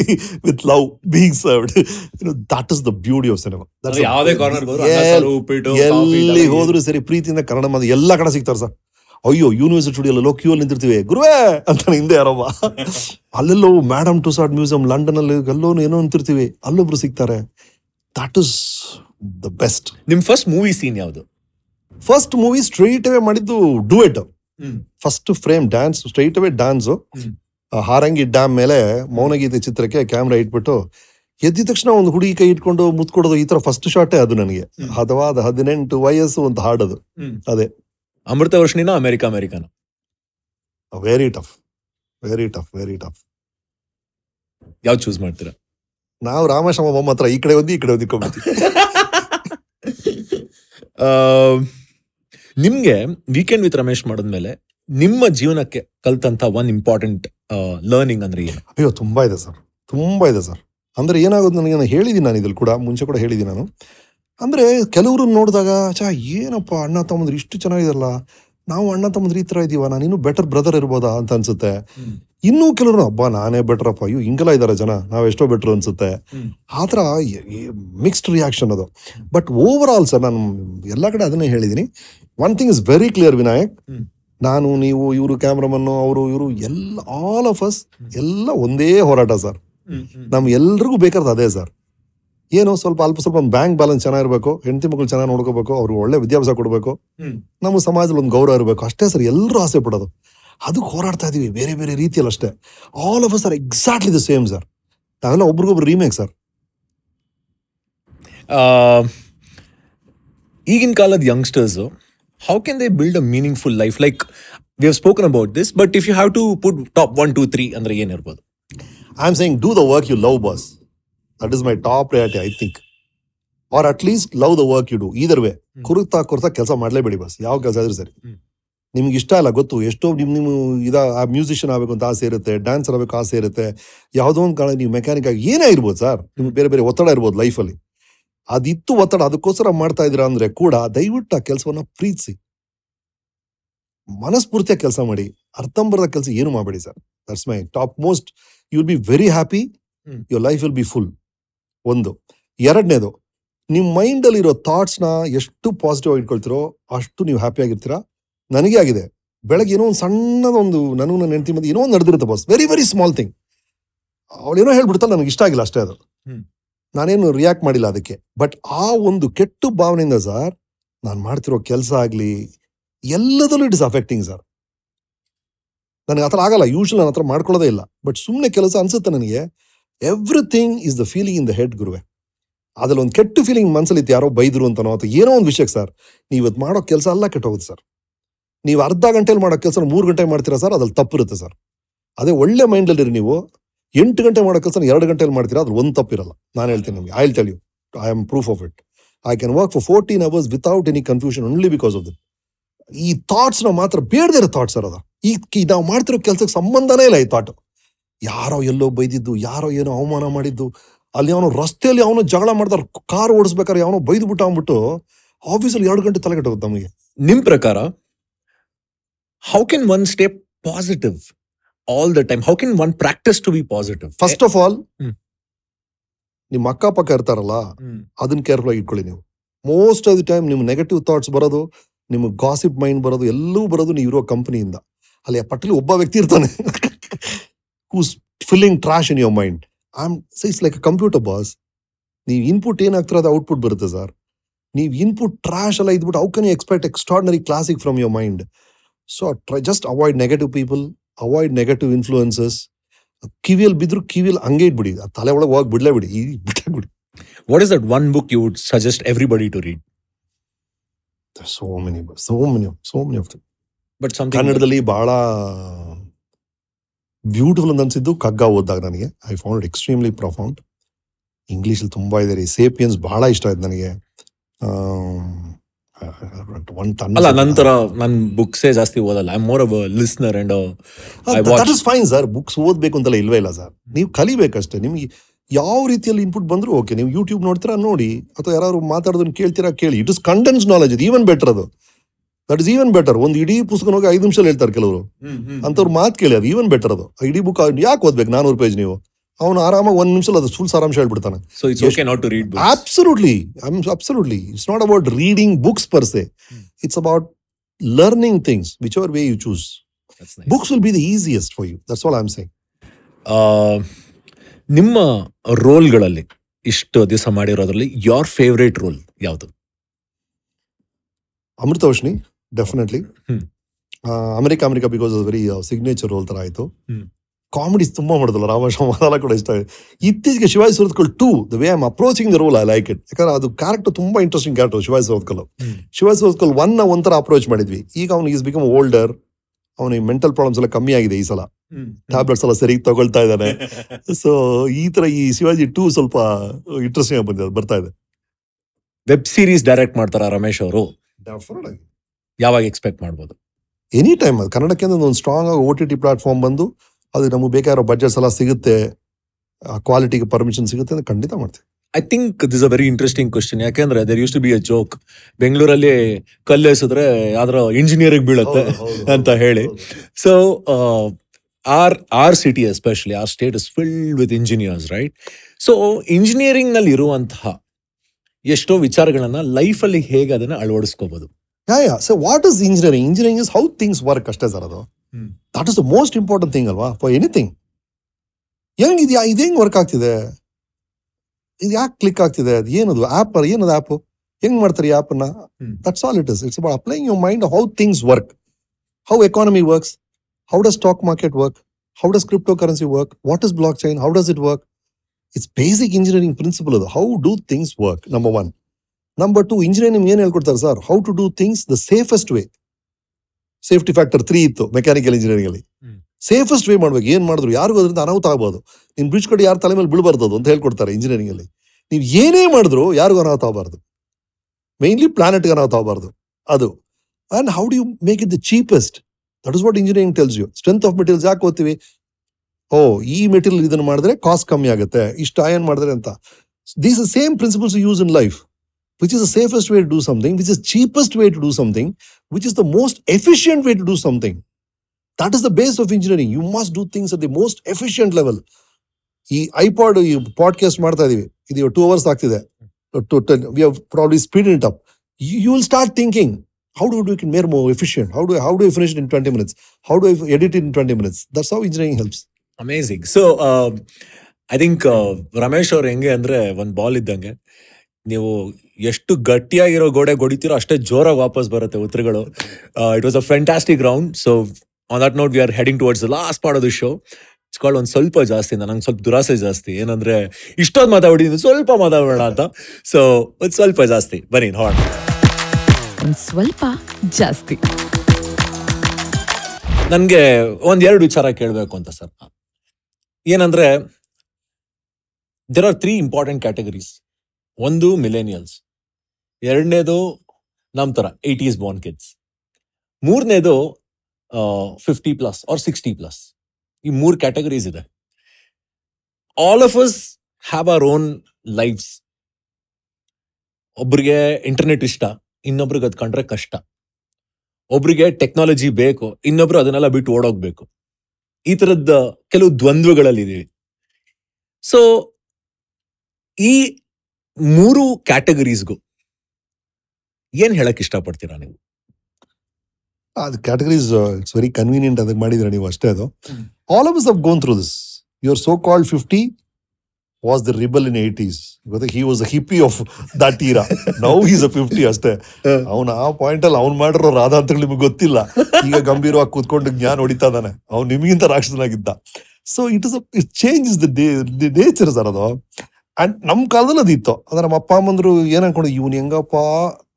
with love being served that is the beauty of cinema ಯಾವುದೇ ಕಾರ್ನರ್ ಉಪ್ಪಿಟ್ಟು ಎಲ್ಲಿ ಹೋದ್ರು ಸರಿ ಪ್ರೀತಿಯಿಂದ ಕನ್ನಡ ಮಾತು ಎಲ್ಲಾ ಕಡೆ ಸಿಗ್ತಾರೆ ಸರ್. ಅಯ್ಯೋ ಯೂನಿವರ್ಸಿಟಿ ಸ್ಟುಡಿಯೋ ಕ್ಯೂ ಅಲ್ಲಿ ನಿಂತಿರ್ತೀವಿ. ಗುರುವೇ ಅಂತ ಹಿಂದೆ ಯಾರೊಬ್ಬ. ಅಲ್ಲೆಲ್ಲೋ Madame Tussauds museum London ಅಲ್ಲಿ ಎಲ್ಲೋ ಏನೋ ನಿಂತಿರ್ತೀವಿ ಅಲ್ಲೊಬ್ರು ಸಿಗ್ತಾರೆ. ದಟ್ ಇಸ್ ದ ಬೆಸ್ಟ್ ನಿಮ್ ಫಸ್ಟ್ ಮೂವಿ ಸೀನ್ ಯಾವುದು? ಫಸ್ಟ್ ಮೂವಿ ಸ್ಟ್ರೈಟ್ ಅವೇ ಮಾಡಿದ್ದು duet first frame dance straight away dance. Harangi dam ಮೇಲೆ ಮೌನಗೀತೆ ಚಿತ್ರಕ್ಕೆ ಕ್ಯಾಮ್ರಾ ಇಟ್ಬಿಟ್ಟು ಎದ್ದಿದ ತಕ್ಷಣ ಒಂದು ಹುಡುಗಿ ಕೈ ಇಟ್ಕೊಂಡು ಮುತ್ಕೊಡೋದು ಈ ತರ ಫಸ್ಟ್ ಶಾಟೇ ಅದು ನನಗೆ. ಹದವಾದ ಹದಿನೆಂಟು ವಯಸ್ಸು ಅಂತ ಹಾಡದು. ಅದೇ. ಅಮೃತ ವರ್ಷನಿನ America ಅಮೆರಿಕನ. Very tough very tough very tough ಯಾವ್ದು ಚೂಸ್ ಮಾಡ್ತೀರಾ? ನಾವು ರಾಮಶಮ ಬೊಮ್ಮ ಹತ್ರ ಈ ಕಡೆ ಒಂದು ಈ ಕಡೆ ಒಂದು ಇಟ್ಕೊಂಡ್ಬಿಡ್ತೀವಿ ಆ, ನಿಮ್ಗೆ ವೀಕೆಂಡ್ ವಿತ್ ರಮೇಶ್ ಮಾಡಿದ್ಮೇಲೆ ನಿಮ್ಮ ಜೀವನಕ್ಕೆ ಕಲ್ತಂತ ಒನ್ ಇಂಪಾರ್ಟೆಂಟ್ ಲರ್ನಿಂಗ್ ಅಂದ್ರೆ ಏನು? ಅಯ್ಯೋ ತುಂಬಾ ಇದೆ ಸರ್. ತುಂಬಾ ಇದೆ ಸರ್. ಅಂದ್ರೆ ಏನಾಗೋದು ನನಗೆ ನಾನು ಹೇಳಿದ್ದೀನಿ ನಾನು ಇದ್ರಲ್ಲಿ ಕೂಡ ಮುಂಚೆ ಕೂಡ ಹೇಳಿದ್ದೀನಿ ನಾನು. ಅಂದ್ರೆ ಕೆಲವರು ನೋಡಿದಾಗ ಚಾ ಏನಪ್ಪ ಅಣ್ಣ ತಮ್ಮಂದ್ರೆ ಇಷ್ಟು ಚೆನ್ನಾಗಿದಲ್ಲ ನಾವು ಅಣ್ಣ ತಮ್ಮಂದ್ರು ಈ ತರ ಇದೀವ. ನಾನು ಇನ್ನೂ ಬೆಟರ್ ಬ್ರದರ್ ಇರ್ಬೋದಾ? ಅಂತ ಅನ್ಸುತ್ತೆ. ಇನ್ನೂ ಕೆಲವರು ಹಬ್ಬ ನಾನೇ ಬೆಟರಪ್ಪ ಅಯ್ಯೋ ಹಿಂಗೆಲ್ಲ ಇದ್ದಾರೆ ಜನ. ನಾವು ಎಷ್ಟೋ ಬೆಟರ್ ಅನ್ಸುತ್ತೆ. ಆ ಆತರ ಮಿಕ್ಸ್ಡ್ ರಿಯಾಕ್ಷನ್ ಅದು. ಬಟ್ ಓವರ್ ಆಲ್ ಸರ್ ನಾನು ಎಲ್ಲ ಕಡೆ ಅದನ್ನೇ ಹೇಳಿದ್ದೀನಿ one thing is very clear Vinayak. ನಾನು ನೀವು ಇವರು ಕ್ಯಾಮ್ರಾಮನ್ನು ಅವರು ಇವರು ಎಲ್ಲ ಆಲ್ ಆಫ್ ಅಸ್ ಎಲ್ಲ ಒಂದೇ ಹೋರಾಟ ಸರ್ ನಮ್ ಎಲ್ರಿಗೂ ಬೇಕಾದ ಅದೇ ಸರ್ ಏನೋ ಸ್ವಲ್ಪ ಅಲ್ಪ ಸ್ವಲ್ಪ ಒಂದು ಬ್ಯಾಂಕ್ ಬ್ಯಾಲೆನ್ಸ್ ಚೆನ್ನಾಗಿರ್ಬೇಕು ಹೆಂಡತಿ ಮಕ್ಕಳು ಚೆನ್ನಾಗಿ ನೋಡ್ಕೋಬೇಕು ಅವ್ರಿಗೆ ಒಳ್ಳೆ ವಿದ್ಯಾಭ್ಯಾಸ ಕೊಡಬೇಕು. ನಮ್ಮ ಸಮಾಜದಲ್ಲಿ ಒಂದು ಗೌರವ ಇರಬೇಕು. ಅಷ್ಟೇ ಸರ್ ಎಲ್ಲರೂ ಆಸೆ ಪಡೋದು. ಅದಕ್ಕೆ ಹೋರಾಡ್ತಾ ಇದೀವಿ ಬೇರೆ ಬೇರೆ ರೀತಿಯಲ್ಲಿ ಅಷ್ಟೇ. All of sir exactly the same sir ನಾವೆಲ್ಲ ಒಬ್ರಿಗೊಬ್ರು ರೀಮೇಕ್ ಸರ್ ಆ, ಈಗಿನ ಕಾಲದ youngsters how can they build a meaningful life? Like we have spoken about this, but if you have to put top one, two, three, ಅಂದ್ರೆ yen I I'm saying do the work you love boss That is my top priority, I think. Or at least love the work you do either way kurta ಕುರ್ತಾ ಕೆಲಸ ಮಾಡಲೇಬೇಡಿ bus ಯಾವ ಕೆಲಸ ಆದ್ರೂ ಸರಿ. ನಿಮ್ಗೆ ಇಷ್ಟ ಇಲ್ಲ ಗೊತ್ತು. ಎಷ್ಟೋ ನಿಮ್ ನಿಮ್ಮ ಇದ ಆ ಮ್ಯೂಸಿಷಿಯನ್ ಆಗಬೇಕು ಅಂತ ಆಸೆ ಇರುತ್ತೆ ಡ್ಯಾನ್ಸರ್ ಆಗಬೇಕು ಆಸೆ ಇರುತ್ತೆ. ಯಾವುದೋ ಒಂದು ಕಾರಣ ನೀವು ಮೆಕ್ಯಾನಿಕ್ ಆಗಿ ಏನೇ ಇರ್ಬೋದು ಸರ್ ನಿಮ್ಗೆ ಬೇರೆ ಬೇರೆ ಒತ್ತಡ ಇರ್ಬೋದು ಲೈಫಲ್ಲಿ ಅದಿತ್ತು ಒತ್ತಡ ಅದಕ್ಕೋಸ್ಕರ ಮಾಡ್ತಾ ಇದ್ರ ಅಂದ್ರೆ ಕೂಡ ದಯವಿಟ್ಟು ಆ ಕೆಲಸವನ್ನ ಪ್ರೀತಿಸಿ. ಮನಸ್ಫೂರ್ತಿಯಾಗಿ ಕೆಲಸ ಮಾಡಿ. ಅರ್ಥಂಬರದ ಕೆಲಸ ಏನು ಮಾಡಬೇಡಿ sir. That's my top most you will be very happy. Your life will be full ಒಂದು. ಎರಡನೇದು ನಿಮ್ಮ ಮೈಂಡಲ್ಲಿರೋ ಥಾಟ್ಸ್ನ ಎಷ್ಟು ಪಾಸಿಟಿವ್ ಆಗಿ ಇಟ್ಕೊಳ್ತಿರೋ ಅಷ್ಟು ನೀವು ಹ್ಯಾಪಿ ಆಗಿರ್ತೀರಾ? ನನಗೆ ಆಗಿದೆ. ಬೆಳಗ್ಗೆ ಏನೋ ಒಂದು ಸಣ್ಣದೊಂದು ನನಗೂ ನನ್ನ ಹೆಂಡತಿ ಮಧ್ಯೆ ಏನೋ ಒಂದು ನಡೆದಿರುತ್ತೆ boss very very small thing ಅವಳೇನೋ ಹೇಳ್ಬಿಡ್ತಾಳೆ ನನಗೆ ಇಷ್ಟ ಆಗಿಲ್ಲ ಅಷ್ಟೇ ಅದು. ನಾನೇನು ರಿಯಾಕ್ಟ್ ಮಾಡಿಲ್ಲ ಅದಕ್ಕೆ. ಬಟ್ ಆ ಒಂದು ಕೆಟ್ಟು ಭಾವನೆಯಿಂದ ಸರ್ ನಾನು ಮಾಡ್ತಿರೋ ಕೆಲಸ ಆಗಲಿ ಎಲ್ಲದಲ್ಲೂ ಇಟ್ ಇಸ್ ಅಫೆಕ್ಟಿಂಗ್ ಸರ್ ನನಗೆ ಆ ಥರ ಆಗಲ್ಲ ಯೂಶ್ವಲ್ ನನ್ನ ಹತ್ರ ಮಾಡ್ಕೊಳ್ಳೋದೇ ಇಲ್ಲ. ಬಟ್ ಸುಮ್ಮನೆ ಕೆಲಸ ಅನ್ಸುತ್ತೆ ನನಗೆ everything is the feeling in the head ಗುರುವೆ. ಅದರಲ್ಲಿ ಒಂದು ಕೆಟ್ಟ ಫೀಲಿಂಗ್ ಮನಸ್ಸಲ್ಲಿ ಯಾರೋ ಬೈದ್ರು ಅಂತನೋ ಅಥವಾ ಏನೋ ಒಂದು ವಿಷಯಕ್ಕೆ ಸರ್ ನೀವು ಇವತ್ತು ಮಾಡೋ ಕೆಲಸ ಎಲ್ಲ ಕೆಟ್ಟೋಗುತ್ತೆ ಸರ್ ನೀವು ಅರ್ಧ ಗಂಟೆಲಿ ಮಾಡೋ ಕೆಲಸ ಮೂರು ಗಂಟೆ ಮಾಡ್ತೀರಾ ಸರ್ ಅದ್ರಲ್ಲಿ ತಪ್ಪಿರುತ್ತೆ ಸರ್ ಅದೇ ಒಳ್ಳೆ ಮೈಂಡಲ್ಲಿರಿ ನೀವು. ಎಂಟು ಗಂಟೆ ಮಾಡೋ ಕೆಲಸ ಎರಡು ಗಂಟೆಯಲ್ಲಿ ಮಾಡ್ತೀರಾ? ಅದ್ರ ಒಂದು ತಪ್ಪಿರಲ್ಲ. ನಾನು ಹೇಳ್ತೀನಿ ನಿಮಗೆ. I tell you I am proof of it I can work for fourteen hours without any confusion only because of that ಈ ಥಾಟ್ಸ್ನ ಮಾತ್ರ ಬೇಡದಿರೋ ಥಾಟ್ಸ್ ಸರ್ ಅದು. ಈ ನಾವು ಮಾಡ್ತಿರೋ ಕೆಲಸಕ್ಕೆ ಸಂಬಂಧನೇ ಇಲ್ಲ ಈ ಥಾಟ್ ಯಾರೋ ಎಲ್ಲೋ ಬೈದಿದ್ದು, ಯಾರೋ ಏನೋ ಅವಮಾನ ಮಾಡಿದ್ದು, ಅಲ್ಲಿ ಅವನು ರಸ್ತೆಯಲ್ಲಿ ಅವನು ಜಗಳ ಮಾಡ್ತಾರೆ ಕಾರ್ ಓಡಿಸ್ಬೇಕಾದ್ರೆ ಯಾವನೋ ಬೈದು ಬಿಟ್ಟು ಅಂದ್ಬಿಟ್ಟು ಆಫೀಸಲ್ಲಿ ಎರಡು ಗಂಟೆ ತಲೆಗೆಟ್ಟೋಗುತ್ತೆ ನಮಗೆ. ನಿಮ್ಮ ಪ್ರಕಾರ how can one stay positive all the time how can one practise to be positive first of all hmm. ನಿಮ್ಮ ಅಕ್ಕಪಕ್ಕ ಇರ್ತಾರಲ್ಲ ಅದನ್ನ ಕೇರ್ಫುಲ್ ಆಗಿ ಇಟ್ಕೊಳ್ಳಿ ನೀವು. ಮೋಸ್ಟ್ ಆಫ್ ದಿ ಟೈಮ್ ನಿಮ್ ನೆಗೆಟಿವ್ ಥಾಟ್ಸ್ ಬರೋದು ನಿಮ್ಗೆ ಗಾಸಿಪ್ ಮೈಂಡ್ ಬರೋದು ಎಲ್ಲವೂ ಬರೋದು ನೀವು ಇರೋ ಕಂಪನಿಯಿಂದ ಅಲ್ಲಿ ಆ ಪಟ್ಟಲಿ ಒಬ್ಬ ವ್ಯಕ್ತಿ ಇರ್ತಾನೆ. Who's filling trash in your mind I am it's like computer boss ನೀವು ಇನ್ಪುಟ್ ಏನಾಗ್ತಿರೋ ಅದು ಔಟ್ಪುಟ್ ಬರುತ್ತೆ ಸರ್ ನೀವು ಇನ್ಪುಟ್ ಟ್ರಾಶ್ ಎಲ್ಲ ಇದ್ಬಿಟ್ಟು how can you expect extraordinary classic from your mind so just avoid negative people avoid negative influences ಕಿವಿಯಲ್ಲಿ ಬಿದ್ರು ಕಿವಿಯಲ್ಲಿ ಹಂಗೆ ಇಟ್ಬಿಡಿ ಆ ತಲೆ ಒಳಗೆ ಹೋಗಿ ಬಿಡ್ಲೇ ಬಿಡಿ. ಈ ಬಿಟ್ಟಾಗ್ಬಿಡಿ what is that one book you would suggest everybody to read so many so many so many of but ಕನ್ನಡದಲ್ಲಿ ಬಹಳ ಬ್ಯೂಟಿಫುಲ್ ಅಂತ ಅನ್ಸಿದ್ದು ಕಗ್ಗ ಓದಿದಾಗ ನನಗೆ. ಐ ಫೌಂಡ್ ಎಕ್ಸ್ಟ್ರೀಮ್ಲಿ ಪ್ರೊಫೌಂಡ್ ಇಂಗ್ಲೀಷಲ್ಲಿ ತುಂಬ ಇದೆ ರೀ. ಸೇಪಿಯನ್ಸ್ ಬಹಳ ಇಷ್ಟ ಆಯ್ತು ನನಗೆ. ಅಲ್ಲ ನಂತರ ನನ್ ಬುಕ್ಸೇ ಜಾಸ್ತಿ ಓದಲ್ಲ. I more a listener and I. That is fine sir books ಓದಬೇಕು ಅಂತೆಲ್ಲ ಇಲ್ವೇ ಇಲ್ಲ ಸರ್ ನೀವು ಕಲಿಬೇಕಷ್ಟೇ. ನಿಮಗೆ ಯಾವ ರೀತಿಯಲ್ಲಿ ಇನ್ಪುಟ್ ಬಂದ್ರು ಓಕೆ ನೀವು ಯೂಟ್ಯೂಬ್ ನೋಡ್ತೀರಾ ನೋಡಿ. ಅಥವಾ ಯಾರು ಮಾತಾಡೋದನ್ನ ಕೇಳ್ತೀರಾ ಕೇಳಿ. ಇಟ್ ಇಸ್ ಕಂಡೆನ್ಸ್ ನಾಲೆಜ್ ಇದು ಈವನ್ ಬೆಟರ್ ಅದು. ದಟ್ ಇಸ್ ಈವನ್ ಬೆಟರ್ ಒಂದು ಇಡೀ ಪುಸ್ತಕ ಹೋಗಿ ಐದು ನಿಮಿಷ ಹೇಳ್ತಾರೆ ಕೆಲವರು. ಅಂತವ್ರು ಮಾತು ಕೇಳಿ ಅದು ಈವನ್ ಬೆಟರ್ ಅದು. ಆ ಇಡೀ ಬುಕ್ ಯಾಕೆ ಓದ್ಬೇಕು ನಾನೂರು ಪೇಜ್ ನೀವು? ಅವನು ಆರಾಮಾಗಿ ಒಂದು ನಿಮಿಷ ಅದು ಫುಲ್ ಸಾರಾಂಶ ಹೇಳ್ಬಿಡ್ತಾನೆ. So it's okay not to read absolutely. I'm absolutely. It's not about reading books per se. Hmm. It's about learning things whichever way you choose That's nice. books will be the easiest for you that's all i'm saying ನಿಮ್ಮ ರೋಲ್ಗಳಲ್ಲಿ ಇಷ್ಟು ದಿವಸ ಮಾಡಿರೋದ್ರಲ್ಲಿ your favourite role ಯಾವುದು Amruthavarshini definitely Hmm. America America because very signature role ತರ ಆಯ್ತು Hmm. Comedies ತುಂಬಾ ಮಾಡಿದಲ್ಲ ರಾಮಶ್ರಮ ಅದೆಲ್ಲ ಕೂಡ ಇಷ್ಟ. ಆಗಿದೆ ಇತ್ತೀಚೆಗೆ Shivaji Surathkal too the way I'm approaching the role I like it ಯಾಕಂದ್ರೆ ಅದು ಕ್ಯಾರೆಕ್ಟರ್ ತುಂಬಾ ಇಂಟ್ರೆಸ್ಟಿಂಗ್ ಕ್ಯಾರೆಕ್ಟರ್ ಶಿವಾಜಿ ಸುರತ್ಕಲ್ ಶಿವಾಜಿ ಸುರತ್ಕಲ್ ಒನ್ನ ಒಂಥರ ಅಪ್ರೋಚ್ ಮಾಡಿದ್ವಿ. ಈಗ ಅವ್ನು ಈಸ್ ಬಿಕಮ್ ಓಲ್ಡರ್ ಅವನಿಗೆ ಮೆಂಟಲ್ ಪ್ರಾಬ್ಲಮ್ಸ್ ಎಲ್ಲ ಕಮ್ಮಿ ಆಗಿದೆ ಈ ಸಲ. ಟ್ಯಾಬ್ಲೆಟ್ಸ್ ಎಲ್ಲ ಸರಿ ತಗೊಳ್ತಾ ಇದ್ದಾನೆ. ಸೊ ಈ ತರ ಈ ಶಿವಾಜಿ ಟೂ ಸ್ವಲ್ಪ ಇಂಟ್ರೆಸ್ಟಿಂಗ್ ಆಗಿ ಬಂದಿದೆ ಬರ್ತಾ ಇದೆ. ವೆಬ್ ಸೀರೀಸ್ ಡೈರೆಕ್ಟ್ ಮಾಡ್ತಾರ ರಮೇಶ್ ಅವರು? ಯಾವಾಗ ಎಕ್ಸ್ಪೆಕ್ಟ್ ಮಾಡ್ಬೋದು? ಎನಿ ಟೈಮ್ ಅದು. ಕನ್ನಡಕ್ಕೆ ಅಂದ್ರೆ ಒಂದು ಸ್ಟ್ರಾಂಗ್ ಆಗಿ ಓ ಟಿ ಟಿ ಪ್ಲಾಟ್ಫಾರ್ಮ್ ಬಂದು ಅದು ನಮಗೆ ಬೇಕಾಗಿರೋ ಬಜೆಟ್ಸ್ ಎಲ್ಲ ಸಿಗುತ್ತೆ ಕ್ವಾಲಿಟಿಗೆ ಪರ್ಮಿಷನ್ ಸಿಗುತ್ತೆ ಅಂತ ಖಂಡಿತ ಮಾಡ್ತೀವಿ. I think this a very interesting question ಯಾಕೆಂದ್ರೆ there used to be a joke ಬೆಂಗಳೂರಲ್ಲಿ ಕಲ್ಲು ಎಸಿದ್ರೆ ಯಾವ್ದ್ರ ಇಂಜಿನಿಯರಿಂಗ್ ಬೀಳುತ್ತೆ ಅಂತ ಹೇಳಿ. So our our city especially our state is filled with engineers right so ಇಂಜಿನಿಯರಿಂಗ್ನಲ್ಲಿ ಇರುವಂತಹ ಎಷ್ಟೋ ವಿಚಾರಗಳನ್ನ ಲೈಫ್ ಅಲ್ಲಿ ಹೇಗೆ ಅದನ್ನ ಅಳವಡಿಸ್ಕೋಬಹುದು yeah yeah so what is engineering engineering is how things work ಅಷ್ಟೇ ಸರ್ ಅದು. That is the most important thing ಅಲ್ವಾ? ಫಾರ್ ಎನಿಥಿಂಗ್ ಹೆಂಗ್ ಇದು ಇದು ಹೆಂಗ್ ವರ್ಕ್ ಆಗ್ತಿದೆ? ಇದು ಯಾಕೆ ಕ್ಲಿಕ್ ಆಗ್ತಿದೆ? ಅದು ಏನದು? ಆಪ್ ಏನದು ಆ್ಯಪ್ ಹೆಂಗ್ ಮಾಡ್ತಾರೆ ಈ ಹ್ಮ್. That's all it is it's about applying your mind how things work how economy works how does stock market work how does crypto currency work what is blockchain how does it work it's basic engineering principle ಅದು. How do things work number one number two engineering ಏನ್ ಹೇಳ್ಕೊಡ್ತಾರೆ sir how to do things the safest way safety factor three ಇತ್ತು mechanical engineering ಅಲ್ಲಿ. Safest way ಮಾಡ್ಬೇಕು ಏನ್ ಮಾಡಿದ್ರು ಯಾರಿಗೂ ಅದರಿಂದ ಅನಾಹುತ ಆಗ್ಬೋದು ನಿನ್ ಬ್ರಿಡ್ಜ್ ಕಡೆ ಯಾರು ತಲೆ ಮೇಲೆ ಬೀಳ್ಬಾರ್ದು ಅಂತ ಹೇಳ್ಕೊಡ್ತಾರೆ ಇಂಜಿನಿಯರಿಂಗ್ ಅಲ್ಲಿ. ನೀವು ಏನೇ ಮಾಡಿದ್ರು ಯಾರಿಗೂ ಅನಾಹುತ ಆಗಬಾರ್ದು. ಮೇನ್ಲಿ ಪ್ಲಾನೆಟ್ಗೆ ಅನಾಹುತ ಆಗಬಾರ್ದು ಅದು. And how do you make it the cheapest that is what engineering tells you strength of materials ಯಾಕೆ ಓದ್ತೀವಿ? ಓ ಈ ಮೆಟೀರಿಯಲ್ ಇದನ್ನು ಮಾಡಿದ್ರೆ ಕಾಸ್ಟ್ ಕಮ್ಮಿ ಆಗುತ್ತೆ ಇಷ್ಟು ಅಯನ್ ಮಾಡಿದ್ರೆ ಅಂತ these same principles use in life which is the safest way to do something, which is cheapest way to do something, which is the most efficient way to do something. That is the base of engineering. You must do things at the most efficient level. ಈ iPod ಈ podcast ಮಾಡ್ತಾ ಇದೀವಿ ಇದು two hours ಆಗ್ತಿದೆ we have probably speed it up you will start thinking how do do it more more efficient how do how do finish in twenty minutes how do edit in twenty minutes that's how engineering helps amazing so I think Ramesh ಅವ್ರು ಹೆಂಗೆ ಅಂದ್ರೆ ಒಂದು ball ಇದ್ದಂಗೆ ನೀವು ಎಷ್ಟು ಗಟ್ಟಿಯಾಗಿರೋ ಗೋಡೆ ಹೊಡಿತೀರೋ ಅಷ್ಟೇ ಜೋರಾಗಿ ವಾಪಸ್ ಬರುತ್ತೆ ಉತ್ತರಗಳು. It was a fantastic round so on that note we are heading towards last part of the show it's called ಒಂದು ಸ್ವಲ್ಪ ಜಾಸ್ತಿ ನಂಗೆ ಸ್ವಲ್ಪ ದುರಾಸೆ ಜಾಸ್ತಿ. ಏನಂದ್ರೆ ಇಷ್ಟೊಂದು ಮಾತಾಡಿದ್ರು ಸ್ವಲ್ಪ ಮಾತಾಡೋಣ ಅಂತ. ಸೊ ಒಂದು ಸ್ವಲ್ಪ ಜಾಸ್ತಿ. ಬನ್ನಿ ಹಾಡ್ ಸ್ವಲ್ಪ ಜಾಸ್ತಿ. ನನಗೆ ಒಂದೆರಡು ಎರಡು ವಿಚಾರ ಕೇಳಬೇಕು ಅಂತ ಸರ್. ಏನಂದ್ರೆ there are three important categories ಒಂದು ಮಿಲೇನಿಯಲ್ಸ್ ಎರಡನೇದು ನಮ್ ತರ ಏಯ್ಟೀಸ್ ಬಾರ್ನ್ ಕಿಡ್ಸ್ ಮೂರನೇದು fifty plus or sixty plus ಈ ಮೂರು ಕ್ಯಾಟಗರೀಸ್ ಇದೆ. All of us have our own lifes ಒಬ್ರಿಗೆ ಇಂಟರ್ನೆಟ್ ಇಷ್ಟ, ಇನ್ನೊಬ್ರಿಗೆ ಅದ್ ಕಂಡ್ರೆ ಕಷ್ಟ. ಒಬ್ರಿಗೆ ಟೆಕ್ನಾಲಜಿ ಬೇಕು, ಇನ್ನೊಬ್ರು ಅದನ್ನೆಲ್ಲ ಬಿಟ್ಟು ಓಡೋಗ್ಬೇಕು. ಈ ತರದ ಕೆಲವು ದ್ವಂದ್ವಗಳಲ್ಲಿ ಇದೀವಿ. ಸೊ ಈ ಮೂರು ಕ್ಯಾಟಗರೀಸ್ಗೂ ಏನ್ ಹೇಳಕ್ ಇಷ್ಟಪಡ್ತೀರಾ ನೀವು? ಅದು ಕ್ಯಾಟಗರೀಸ್ ಇಟ್ಸ್ ವೆರಿ ಕನ್ವೀನಿಯಂಟ್ ಅದಕ್ಕೆ ಮಾಡಿದ್ರೆ ನೀವು ಅಷ್ಟೇ ಅದು. All of have gone through this your so called fifty was the rebel in eighties ಗೊತ್ತಾ he was hippie of that era now is a fifty ಅಷ್ಟೇ. ಅವನು ಆ ಪಾಯಿಂಟ್ ಅಲ್ಲಿ ಅವ್ನು ಮಾಡಿರೋ ರಾಧ ಅಂತ ನಿಮ್ಗೆ ಗೊತ್ತಿಲ್ಲ. ಈಗ ಗಂಭೀರವಾಗಿ ಕೂತ್ಕೊಂಡು ಜ್ಞಾನ ಹೊಡಿತಾ ಇದ್ದಾನೆ. ಅವ್ನು ನಿಮಗಿಂತ ರಾಕ್ಷಸನಾಗಿದ್ದ. So it is it change is the nature sir ಅದು. ಅಂಡ್ ನಮ್ಮ ಕಾಲದಲ್ಲಿ ಅದಿತ್ತು. ಅಂದ್ರೆ ನಮ್ಮ ಅಪ್ಪ ಅಮ್ಮಂದ್ರು ಏನ್ ಅನ್ಕೊಂಡು ಇವ್ನು ಹೆಂಗಪ್ಪ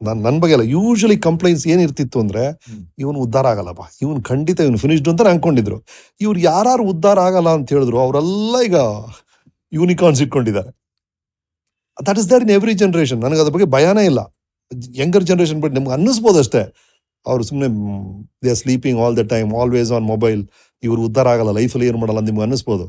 ನನ್ ನನ್ನ ಬಗ್ಗೆ ಅಲ್ಲ ಯೂಶಲಿ ಕಂಪ್ಲೇಂಟ್ಸ್ ಏನಿರ್ತಿತ್ತು ಅಂದ್ರೆ. ಇವನು ಉದ್ಧಾರ ಆಗಲ್ಲಪ್ಪ ಇವನು ಖಂಡಿತ ಇವನು ಫಿನಿಶ್ಡ್ ಅಂತ ಅನ್ಕೊಂಡಿದ್ರು. ಇವ್ರು ಯಾರು ಉದ್ಧಾರ ಆಗಲ್ಲ ಅಂತ ಹೇಳಿದ್ರು ಅವರೆಲ್ಲ ಈಗ ಯೂನಿಕಾರ್ನ್ಸ್ ಇಟ್ಕೊಂಡಿದ್ದಾರೆ. That is there in every generation ನನಗೆ ಅದ್ರ ಬಗ್ಗೆ ಭಯನೇ ಇಲ್ಲ. ಯಂಗರ್ ಜನರೇಷನ್ ಬಟ್ ನಿಮ್ಗೆ ಅನ್ನಿಸ್ಬೋದು ಅಷ್ಟೇ. ಅವ್ರು ಸುಮ್ಮನೆ they are sleeping all the time always on mobile ಇವ್ರು ಉದ್ಧಾರ ಆಗಲ್ಲ ಲೈಫಲ್ಲಿ ಏನು ಮಾಡಲ್ಲ ನಿಮ್ಗೆ ಅನ್ನಿಸ್ಬೋದು.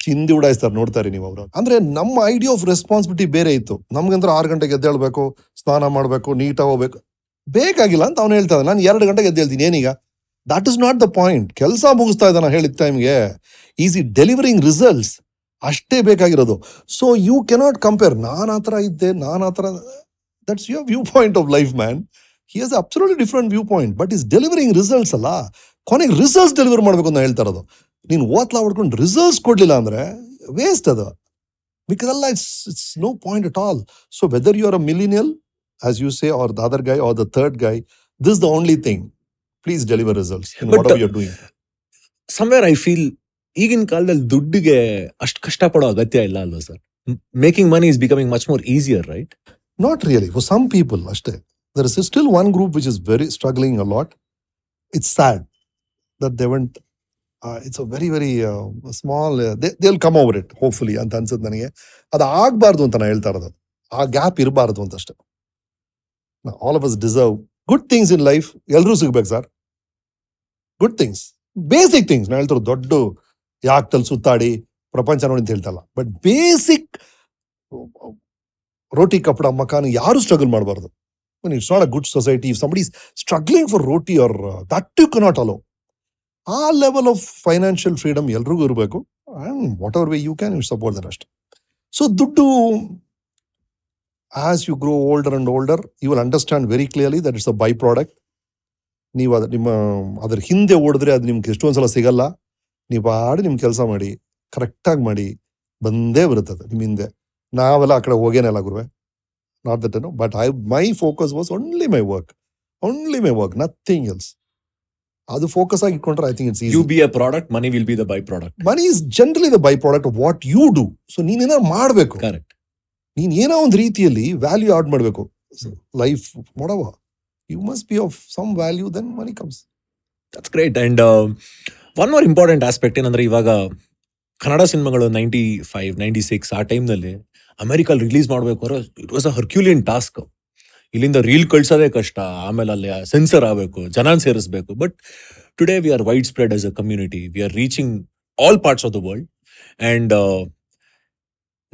ಹಿಂದಿ ಉಡಾಯಿಸ್ತಾರೆ ನೋಡ್ತಾರೆ ನೀವು ಅವರು. ಅಂದರೆ ನಮ್ಮ ಐಡಿಯಾ ಆಫ್ ರೆಸ್ಪಾನ್ಸಿಬಿಲಿಟಿ ಬೇರೆ ಇತ್ತು. ನಮ್ಗಂದ್ರೆ ಆರು ಗಂಟೆಗೆ ಎದ್ದೇಳ್ಬೇಕು ಸ್ನಾನ ಮಾಡಬೇಕು ನೀಟಾಗಿ ಹೋಗ್ಬೇಕು. ಬೇಕಾಗಿಲ್ಲ ಅಂತ ಅವ್ನು ಹೇಳ್ತಾ ನಾನು ಎರಡು ಗಂಟೆಗೆ ಎದ್ದೇಳ್ತೀನಿ ಏನೀಗ that is not the point ಕೆಲಸ ಮುಗಿಸ್ತಾ ಇದ್ದಾನೆ ಹೇಳಿದ ಟೈಮ್ಗೆ ಈಸಿ ಡೆಲಿವರಿಂಗ್ ರಿಸಲ್ಟ್ಸ್ ಅಷ್ಟೇ ಬೇಕಾಗಿರೋದು. ಸೊ ಯು ಕೆನಾಟ್ ಕಂಪೇರ್ ನಾನು ಆ ಥರ ಇದ್ದೆ, ನಾನು ಆ ಥರ that's your view point of life man he has absolutely different view point but is delivering results ಅಲ್ಲ. ಕೊನೆಗೆ ರಿಸಲ್ಟ್ಸ್ ಡೆಲಿವರ್ ಮಾಡಬೇಕು ಅಂತ ಹೇಳ್ತಾ ಇರೋದು. ನೀನು ಓದ್ಲಾ ಹೊಡ್ಕೊಂಡು ರಿಸಲ್ಟ್ಸ್ ಕೊಡಲಿಲ್ಲ ಅಂದರೆ ವೇಸ್ಟ್ ಅದು. ಬಿಕಾಸ್ ಅಲ್ಲ it's it's no point at all so whether you are a millennial as or the other guy, or guy third guy. This is the only only Please please results in But, whatever you're doing. Somewhere I feel ಈಗಿನ ಕಾಲದಲ್ಲಿ ದುಡ್ಡಿಗೆ ಅಷ್ಟು ಕಷ್ಟಪಡೋ ಅಗತ್ಯ ಇಲ್ಲ ಅಲ್ವಾ sir making money is becoming much more easier right Not really. For some people ಅಷ್ಟೇ There is still one group which is very struggling a lot. It's sad that they went. It's it's a very very they small. Come over they'll come over it hopefully ಅಂತ ಅನ್ಸುತ್ತೆ ನನಗೆ ಅದು ಆಗಬಾರ್ದು ಅಂತ ನಾನು ಹೇಳ್ತಾ ಇರೋದು ಆ ಗ್ಯಾಪ್ ಇರಬಾರ್ದು ಅಂತ ಅಷ್ಟೇ all of us deserve good things in life ಎಲ್ಲರೂ ಸಿಗ್ಬೇಕು sir good things basic things ನಾನು ಹೇಳ್ತಾರೆ ದೊಡ್ಡ ಯಾಕ್ಟಲ್ಲಿ ಸುತ್ತಾಡಿ ಪ್ರಪಂಚ ನೋಡಿ ಅಂತ ಹೇಳ್ತಲ್ಲ. ಬಟ್ ಬೇಸಿಕ್ ರೋಟಿ ಕಪಡ ಮಕಾನ್ ಯಾರು ಸ್ಟ್ರಗಲ್ ಮಾಡಬಾರ್ದು. It's not a good society if somebody struggling for roti or that you cannot allow a level of financial freedom ಎಲ್ರಿಗೂ ಇರಬೇಕು. And what our way you can you support that ಅಷ್ಟೇ. So ದುಡ್ಡು as you grow older and older you will understand very clearly that it's a byproduct ನೀವು ಅದು ನಿಮ್ಮ ಅದ್ರ ಹಿಂದೆ ಓಡಿದ್ರೆ ಅದು ನಿಮ್ಗೆ ಎಷ್ಟೊಂದು ಸಲ ಸಿಗಲ್ಲ. ನೀವು ಆಡಿ ನಿಮ್ಮ ಕೆಲಸ ಮಾಡಿ ಕರೆಕ್ಟಾಗಿ ಮಾಡಿ ಬಂದೇ ಬರುತ್ತದೆ ನಿಮ್ಮ ಹಿಂದೆ. ನಾವೆಲ್ಲ ಆ ಕಡೆ ಹೋಗೇನಲ್ಲ ಗುರುವೆ. Not that no but I my focus was only my work only my work nothing else ಅದು ಫೋಕಸ್ ಆಗಿ ಇಟ್ಕೊಂಡ್ರೆ I think it's you be a product money will be the byproduct money is generally the byproduct what you do so ನೀನೇನಾದ್ರು ಮಾಡಬೇಕು. Correct ನೀನ್ ಏನೋ ಒಂದು ರೀತಿಯಲ್ಲಿ value add ಮಾಡಬೇಕು. Life ಮಾಡವ you must be of some value then money comes that's great and one more important aspect ಏನಂದ್ರೆ ಇವಾಗ ಕನ್ನಡ ಸಿನಿಮಾಗಳು ನೈಂಟಿ ಫೈವ್ ನೈಂಟಿ ಸಿಕ್ಸ್ ಆ ಟೈಮ್ನಲ್ಲಿ ಅಮೆರಿಕಲ್ ರಿಲೀಸ್ ಮಾಡಬೇಕು ಅಂದ್ರೆ it was a herculean task ಇಲ್ಲಿಂದ ರೀಲ್ ಕಳ್ಸೋದೇ ಕಷ್ಟ. ಆಮೇಲೆ ಅಲ್ಲಿ ಸೆನ್ಸರ್ ಆಗಬೇಕು ಜನ ಸೇರಿಸ್ಬೇಕು. But today we are widespread as a community we are reaching all parts of the world and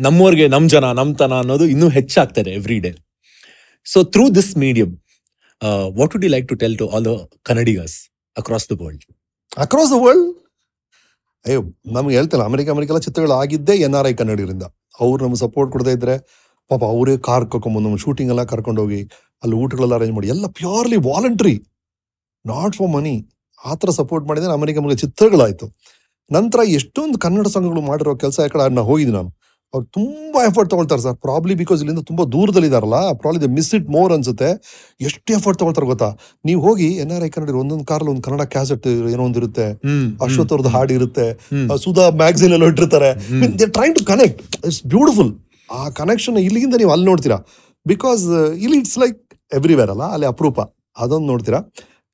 ನಮ್ಮವ್ರಿಗೆ ನಮ್ಮ ಜನ ನಮ್ಮತನ ಅನ್ನೋದು ಇನ್ನೂ ಹೆಚ್ಚಾಗ್ತದೆ every day so through this medium what would you like to tell to all the the across the world? Across the world ಅಯ್ಯೋ, ನಮ್ಗೆ ಹೇಳ್ತಲ್ಲ, America America ಎಲ್ಲ ಚಿತ್ರಗಳು ಆಗಿದ್ದೇ ಎನ್ ಆರ್ ಐ ಕನ್ನಡಿಗರಿಂದ ಅವ್ರು ನಮ್ಗೆ ಸಪೋರ್ಟ್ ಕೊಡದೇ ಇದ್ರೆ, ಪಾಪ ಅವರೇ ಕಾರ್ ಕರ್ಕೊಂಬಂದು ನಮ್ಮ ಶೂಟಿಂಗ್ ಎಲ್ಲ ಕರ್ಕೊಂಡು ಹೋಗಿ ಅಲ್ಲಿ ಊಟಗಳೆಲ್ಲ ಅರೇಂಜ್ ಮಾಡಿ, ಎಲ್ಲ purely voluntary not for money ಆ ಥರ ಸಪೋರ್ಟ್ ಮಾಡಿದ್ರೆ ಅಮೆರಿಕ ಅಮೆರಿಕ ಚಿತ್ರಗಳಾಯಿತು. ನಂತರ ಎಷ್ಟೊಂದು ಕನ್ನಡ ಸಂಘಗಳು ಮಾಡಿರೋ ಕೆಲಸ ಯಾಕಡೆ ನಾನು ಹೋಗಿದ್ದೀನಿ ನಾನು. ಅವ್ರು ತುಂಬಾ ಎಫರ್ಟ್ ತಗೊಳ್ತಾರೆ ಸರ್. ಪ್ರಾಬ್ಲಿ ಬಿಕಾಸ್ ಇಲ್ಲಿಂದ ತುಂಬಾ ದೂರದಲ್ಲಿದಾರಲ್ಲ probably they miss it more ಅನ್ಸುತ್ತೆ. ಎಷ್ಟು ಎಫರ್ಟ್ ತಗೊಳ್ತಾರೆ ಗೊತ್ತಾ? ನೀವು ಹೋಗಿ ಎನ್ ಆರ್ ಐ ಕನ್ನಡ ಒಂದೊಂದು ಕಾರಲ್ಲಿ ಒಂದು ಕನ್ನಡ ಕ್ಯಾಸೆಟ್ ಏನೋ ಒಂದು ಇರುತ್ತೆ. ಅಶ್ವಥ್ ಅವ್ರದ್ದು ಹಾಡು ಇರುತ್ತೆ. ಸುಧಾ ಮ್ಯಾಗ್ಝಿನ್ ಎಲ್ಲ ಇಟ್ಟಿರ್ತಾರೆ. They trying to connect it's beautiful ಆ ಕನೆಕ್ಷನ್ ಇಲ್ಲಿಂದ ನೀವು ಅಲ್ಲಿ ನೋಡ್ತೀರಾ? ಬಿಕಾಸ್ ಇಲ್ಲಿ ಇಟ್ಸ್ ಲೈಕ್ ಎವ್ರಿವೇರ್ ಅಲ್ಲ ಅಲ್ಲಿ ಅಪರೂಪ. ಅದೊಂದು ನೋಡ್ತೀರಾ?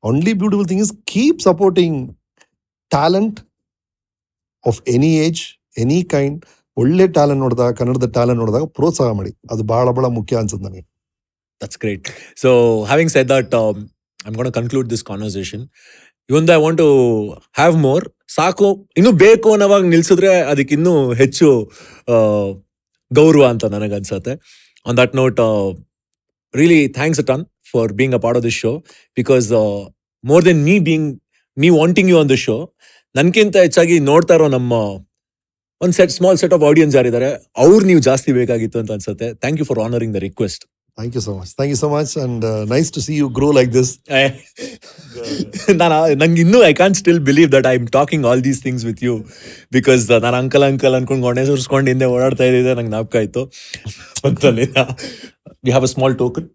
Only beautiful thing is keep supporting talent of any age any kind ಒಳ್ಳೆ ಟ್ಯಾಲೆಂಟ್ ನೋಡಿದಾಗ ಕನ್ನಡದ ಟ್ಯಾಲೆಂಟ್ ನೋಡಿದಾಗ ಪ್ರೋತ್ಸಾಹ ಮಾಡಿ. ಅದು ಬಹಳ ಬಹಳ ಮುಖ್ಯ ಅನ್ಸುತ್ತೆ ನನಗೆ. That's great. So, having said that, um, I'm going to conclude this conversation. Even though I want to have more, ಸಾಕು. ಇನ್ನು ಬೇಕು ಅನ್ನೋವಾಗ ನಿಲ್ಸಿದ್ರೆ ಅದಕ್ಕೆ ಇನ್ನೂ ಹೆಚ್ಚು ಗೌರವ ಅಂತ ನನಗನ್ಸತ್ತೆ on that note really thanks ton for being a part of this show because more than me being me wanting you on this show ನನಗಿಂತ ಹೆಚ್ಚಾಗಿ ನೋಡ್ತಾ ಇರೋ ನಮ್ಮ ಒಂದು set small set of audience ಯಾರಿದ್ದಾರೆ ಅವ್ರು ನೀವು ಜಾಸ್ತಿ ಬೇಕಾಗಿತ್ತು ಅಂತ ಅನ್ಸುತ್ತೆ. Thank you for honouring the request thank you so much thank you so much and nice to see you grow like this ನಾನು ನಂಗೆ ಇನ್ನೂ I can still believe that I am talking all these things with you because ನಾನು uncle uncle ಅನ್ಕೊಂಡು ಗೊಣೆ ಸುರಿಸ್ಕೊಂಡು ಹಿಂದೆ ಓಡಾಡ್ತಾ ಇದ್ದಿದ್ದೆ ನಂಗೆ ನಾಪಕ ಆಯ್ತು. We have a small token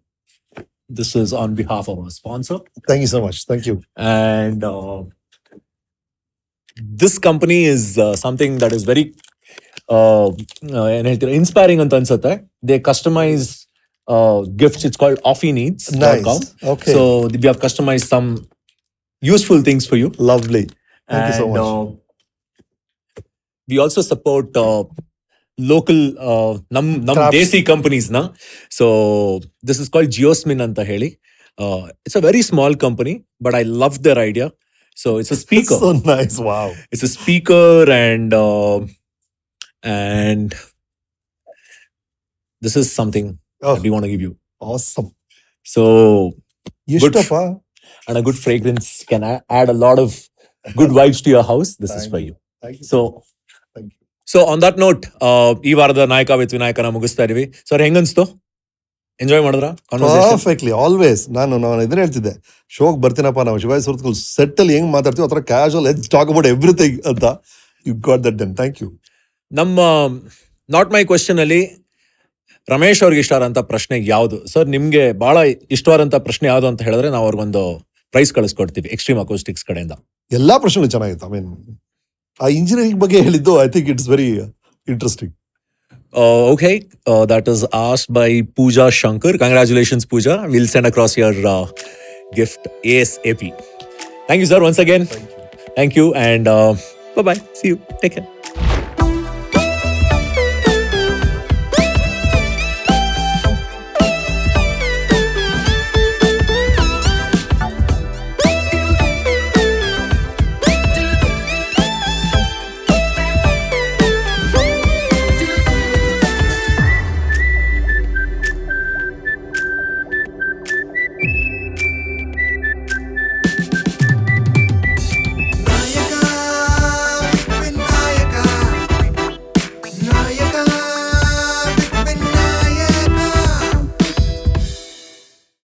this is on behalf our sponsor thank you so much thank you and uh, this company is uh, something that is very uh, uh, ಏನ್ ಹೇಳ್ತೀರಾ ಇನ್ಸ್ಪೈರಿಂಗ್ ಅಂತ ಅನ್ಸುತ್ತೆ they customize gifts it's called ಆಫಿ needs nice okay so we have customize some useful things for you lovely Thank you so And, much. uh, we also support uh, local uh, ನಮ್ ನಮ್ Crafts. ದೇಸಿ companies ನ so this is called Geosmin ಅಂತ ಹೇಳಿ it's a very small company but I love their idea So it's a speaker so nice wow it's a speaker and uh, and this is something oh that we want to give you awesome so ಎಷ್ಟಪ್ಪ and a good fragrance can a- add a lot of good vibes to your house this is Thank for you. you Thank you. so Thank you. So on that note ಈ ವಾರದ ನಾಯಕ with ವಿನಾಯಕನ ಮುಗಿಸ್ತಾ ಇದೀವಿ sir ಹೆಂಗನ್ಸ್ತು enjoy ಮಾಡಿದ್ರ? Perfectly always ನಾನು ನಾನು ಇದನ್ನ ಹೇಳ್ತಿದ್ದೆ ಶೋಕ್ ಬರ್ತೀನಪ್ಪ ನಾವು ಶಿವಾಜಿ ಸುರತ್ಕಲ್ ಸೆಟ್ ಅಲ್ಲಿ ಹೆಂಗ್ ಮಾತಾಡ್ತೀವಿ ಆತರ ಕ್ಯಾಶುವಲ್ ಎಚ್ ಟಾಕ್ ಅಬೌಟ್ ಎವ್ರಿಥಿಂಗ್ ಅಂತ you got that done thank you ನಮ್ಮ ನಾಟ್ ಮೈ ಕ್ವಶನ್ ಅಲ್ಲಿ ರಮೇಶ್ ಅವ್ರಿಗೆ ಇಷ್ಟ ಆದಂತ ಪ್ರಶ್ನೆ ಯಾವುದು? ಸರ್ ನಿಮ್ಗೆ ಬಹಳ ಇಷ್ಟವಾದಂತ ಪ್ರಶ್ನೆ ಯಾವುದು ಅಂತ ಹೇಳಿದ್ರೆ ನಾವು ಅವ್ರಿಗೊಂದು ಪ್ರೈಸ್ ಕಳಿಸ್ಕೊಡ್ತೀವಿ ಎಕ್ಸ್ಟ್ರೀಮ್ ಅಕೋಸ್ಟಿಕ್ಸ್ ಕಡೆಯಿಂದ. ಎಲ್ಲಾ ಪ್ರಶ್ನೆಗಳು ಚೆನ್ನಾಗಿತ್ತು. ಐ ಮೀನ್ ಆ ಇಂಜಿನಿಯರಿಂಗ್ ಬಗ್ಗೆ ಹೇಳಿದ್ದು I think it's very interesting Uh, okay, uh, that is asked by Pooja Shankar. Congratulations, Pooja. We'll send across your uh, gift ASAP. Thank you, sir, once again. Thank you. Thank you and uh, bye bye. See you. Take care.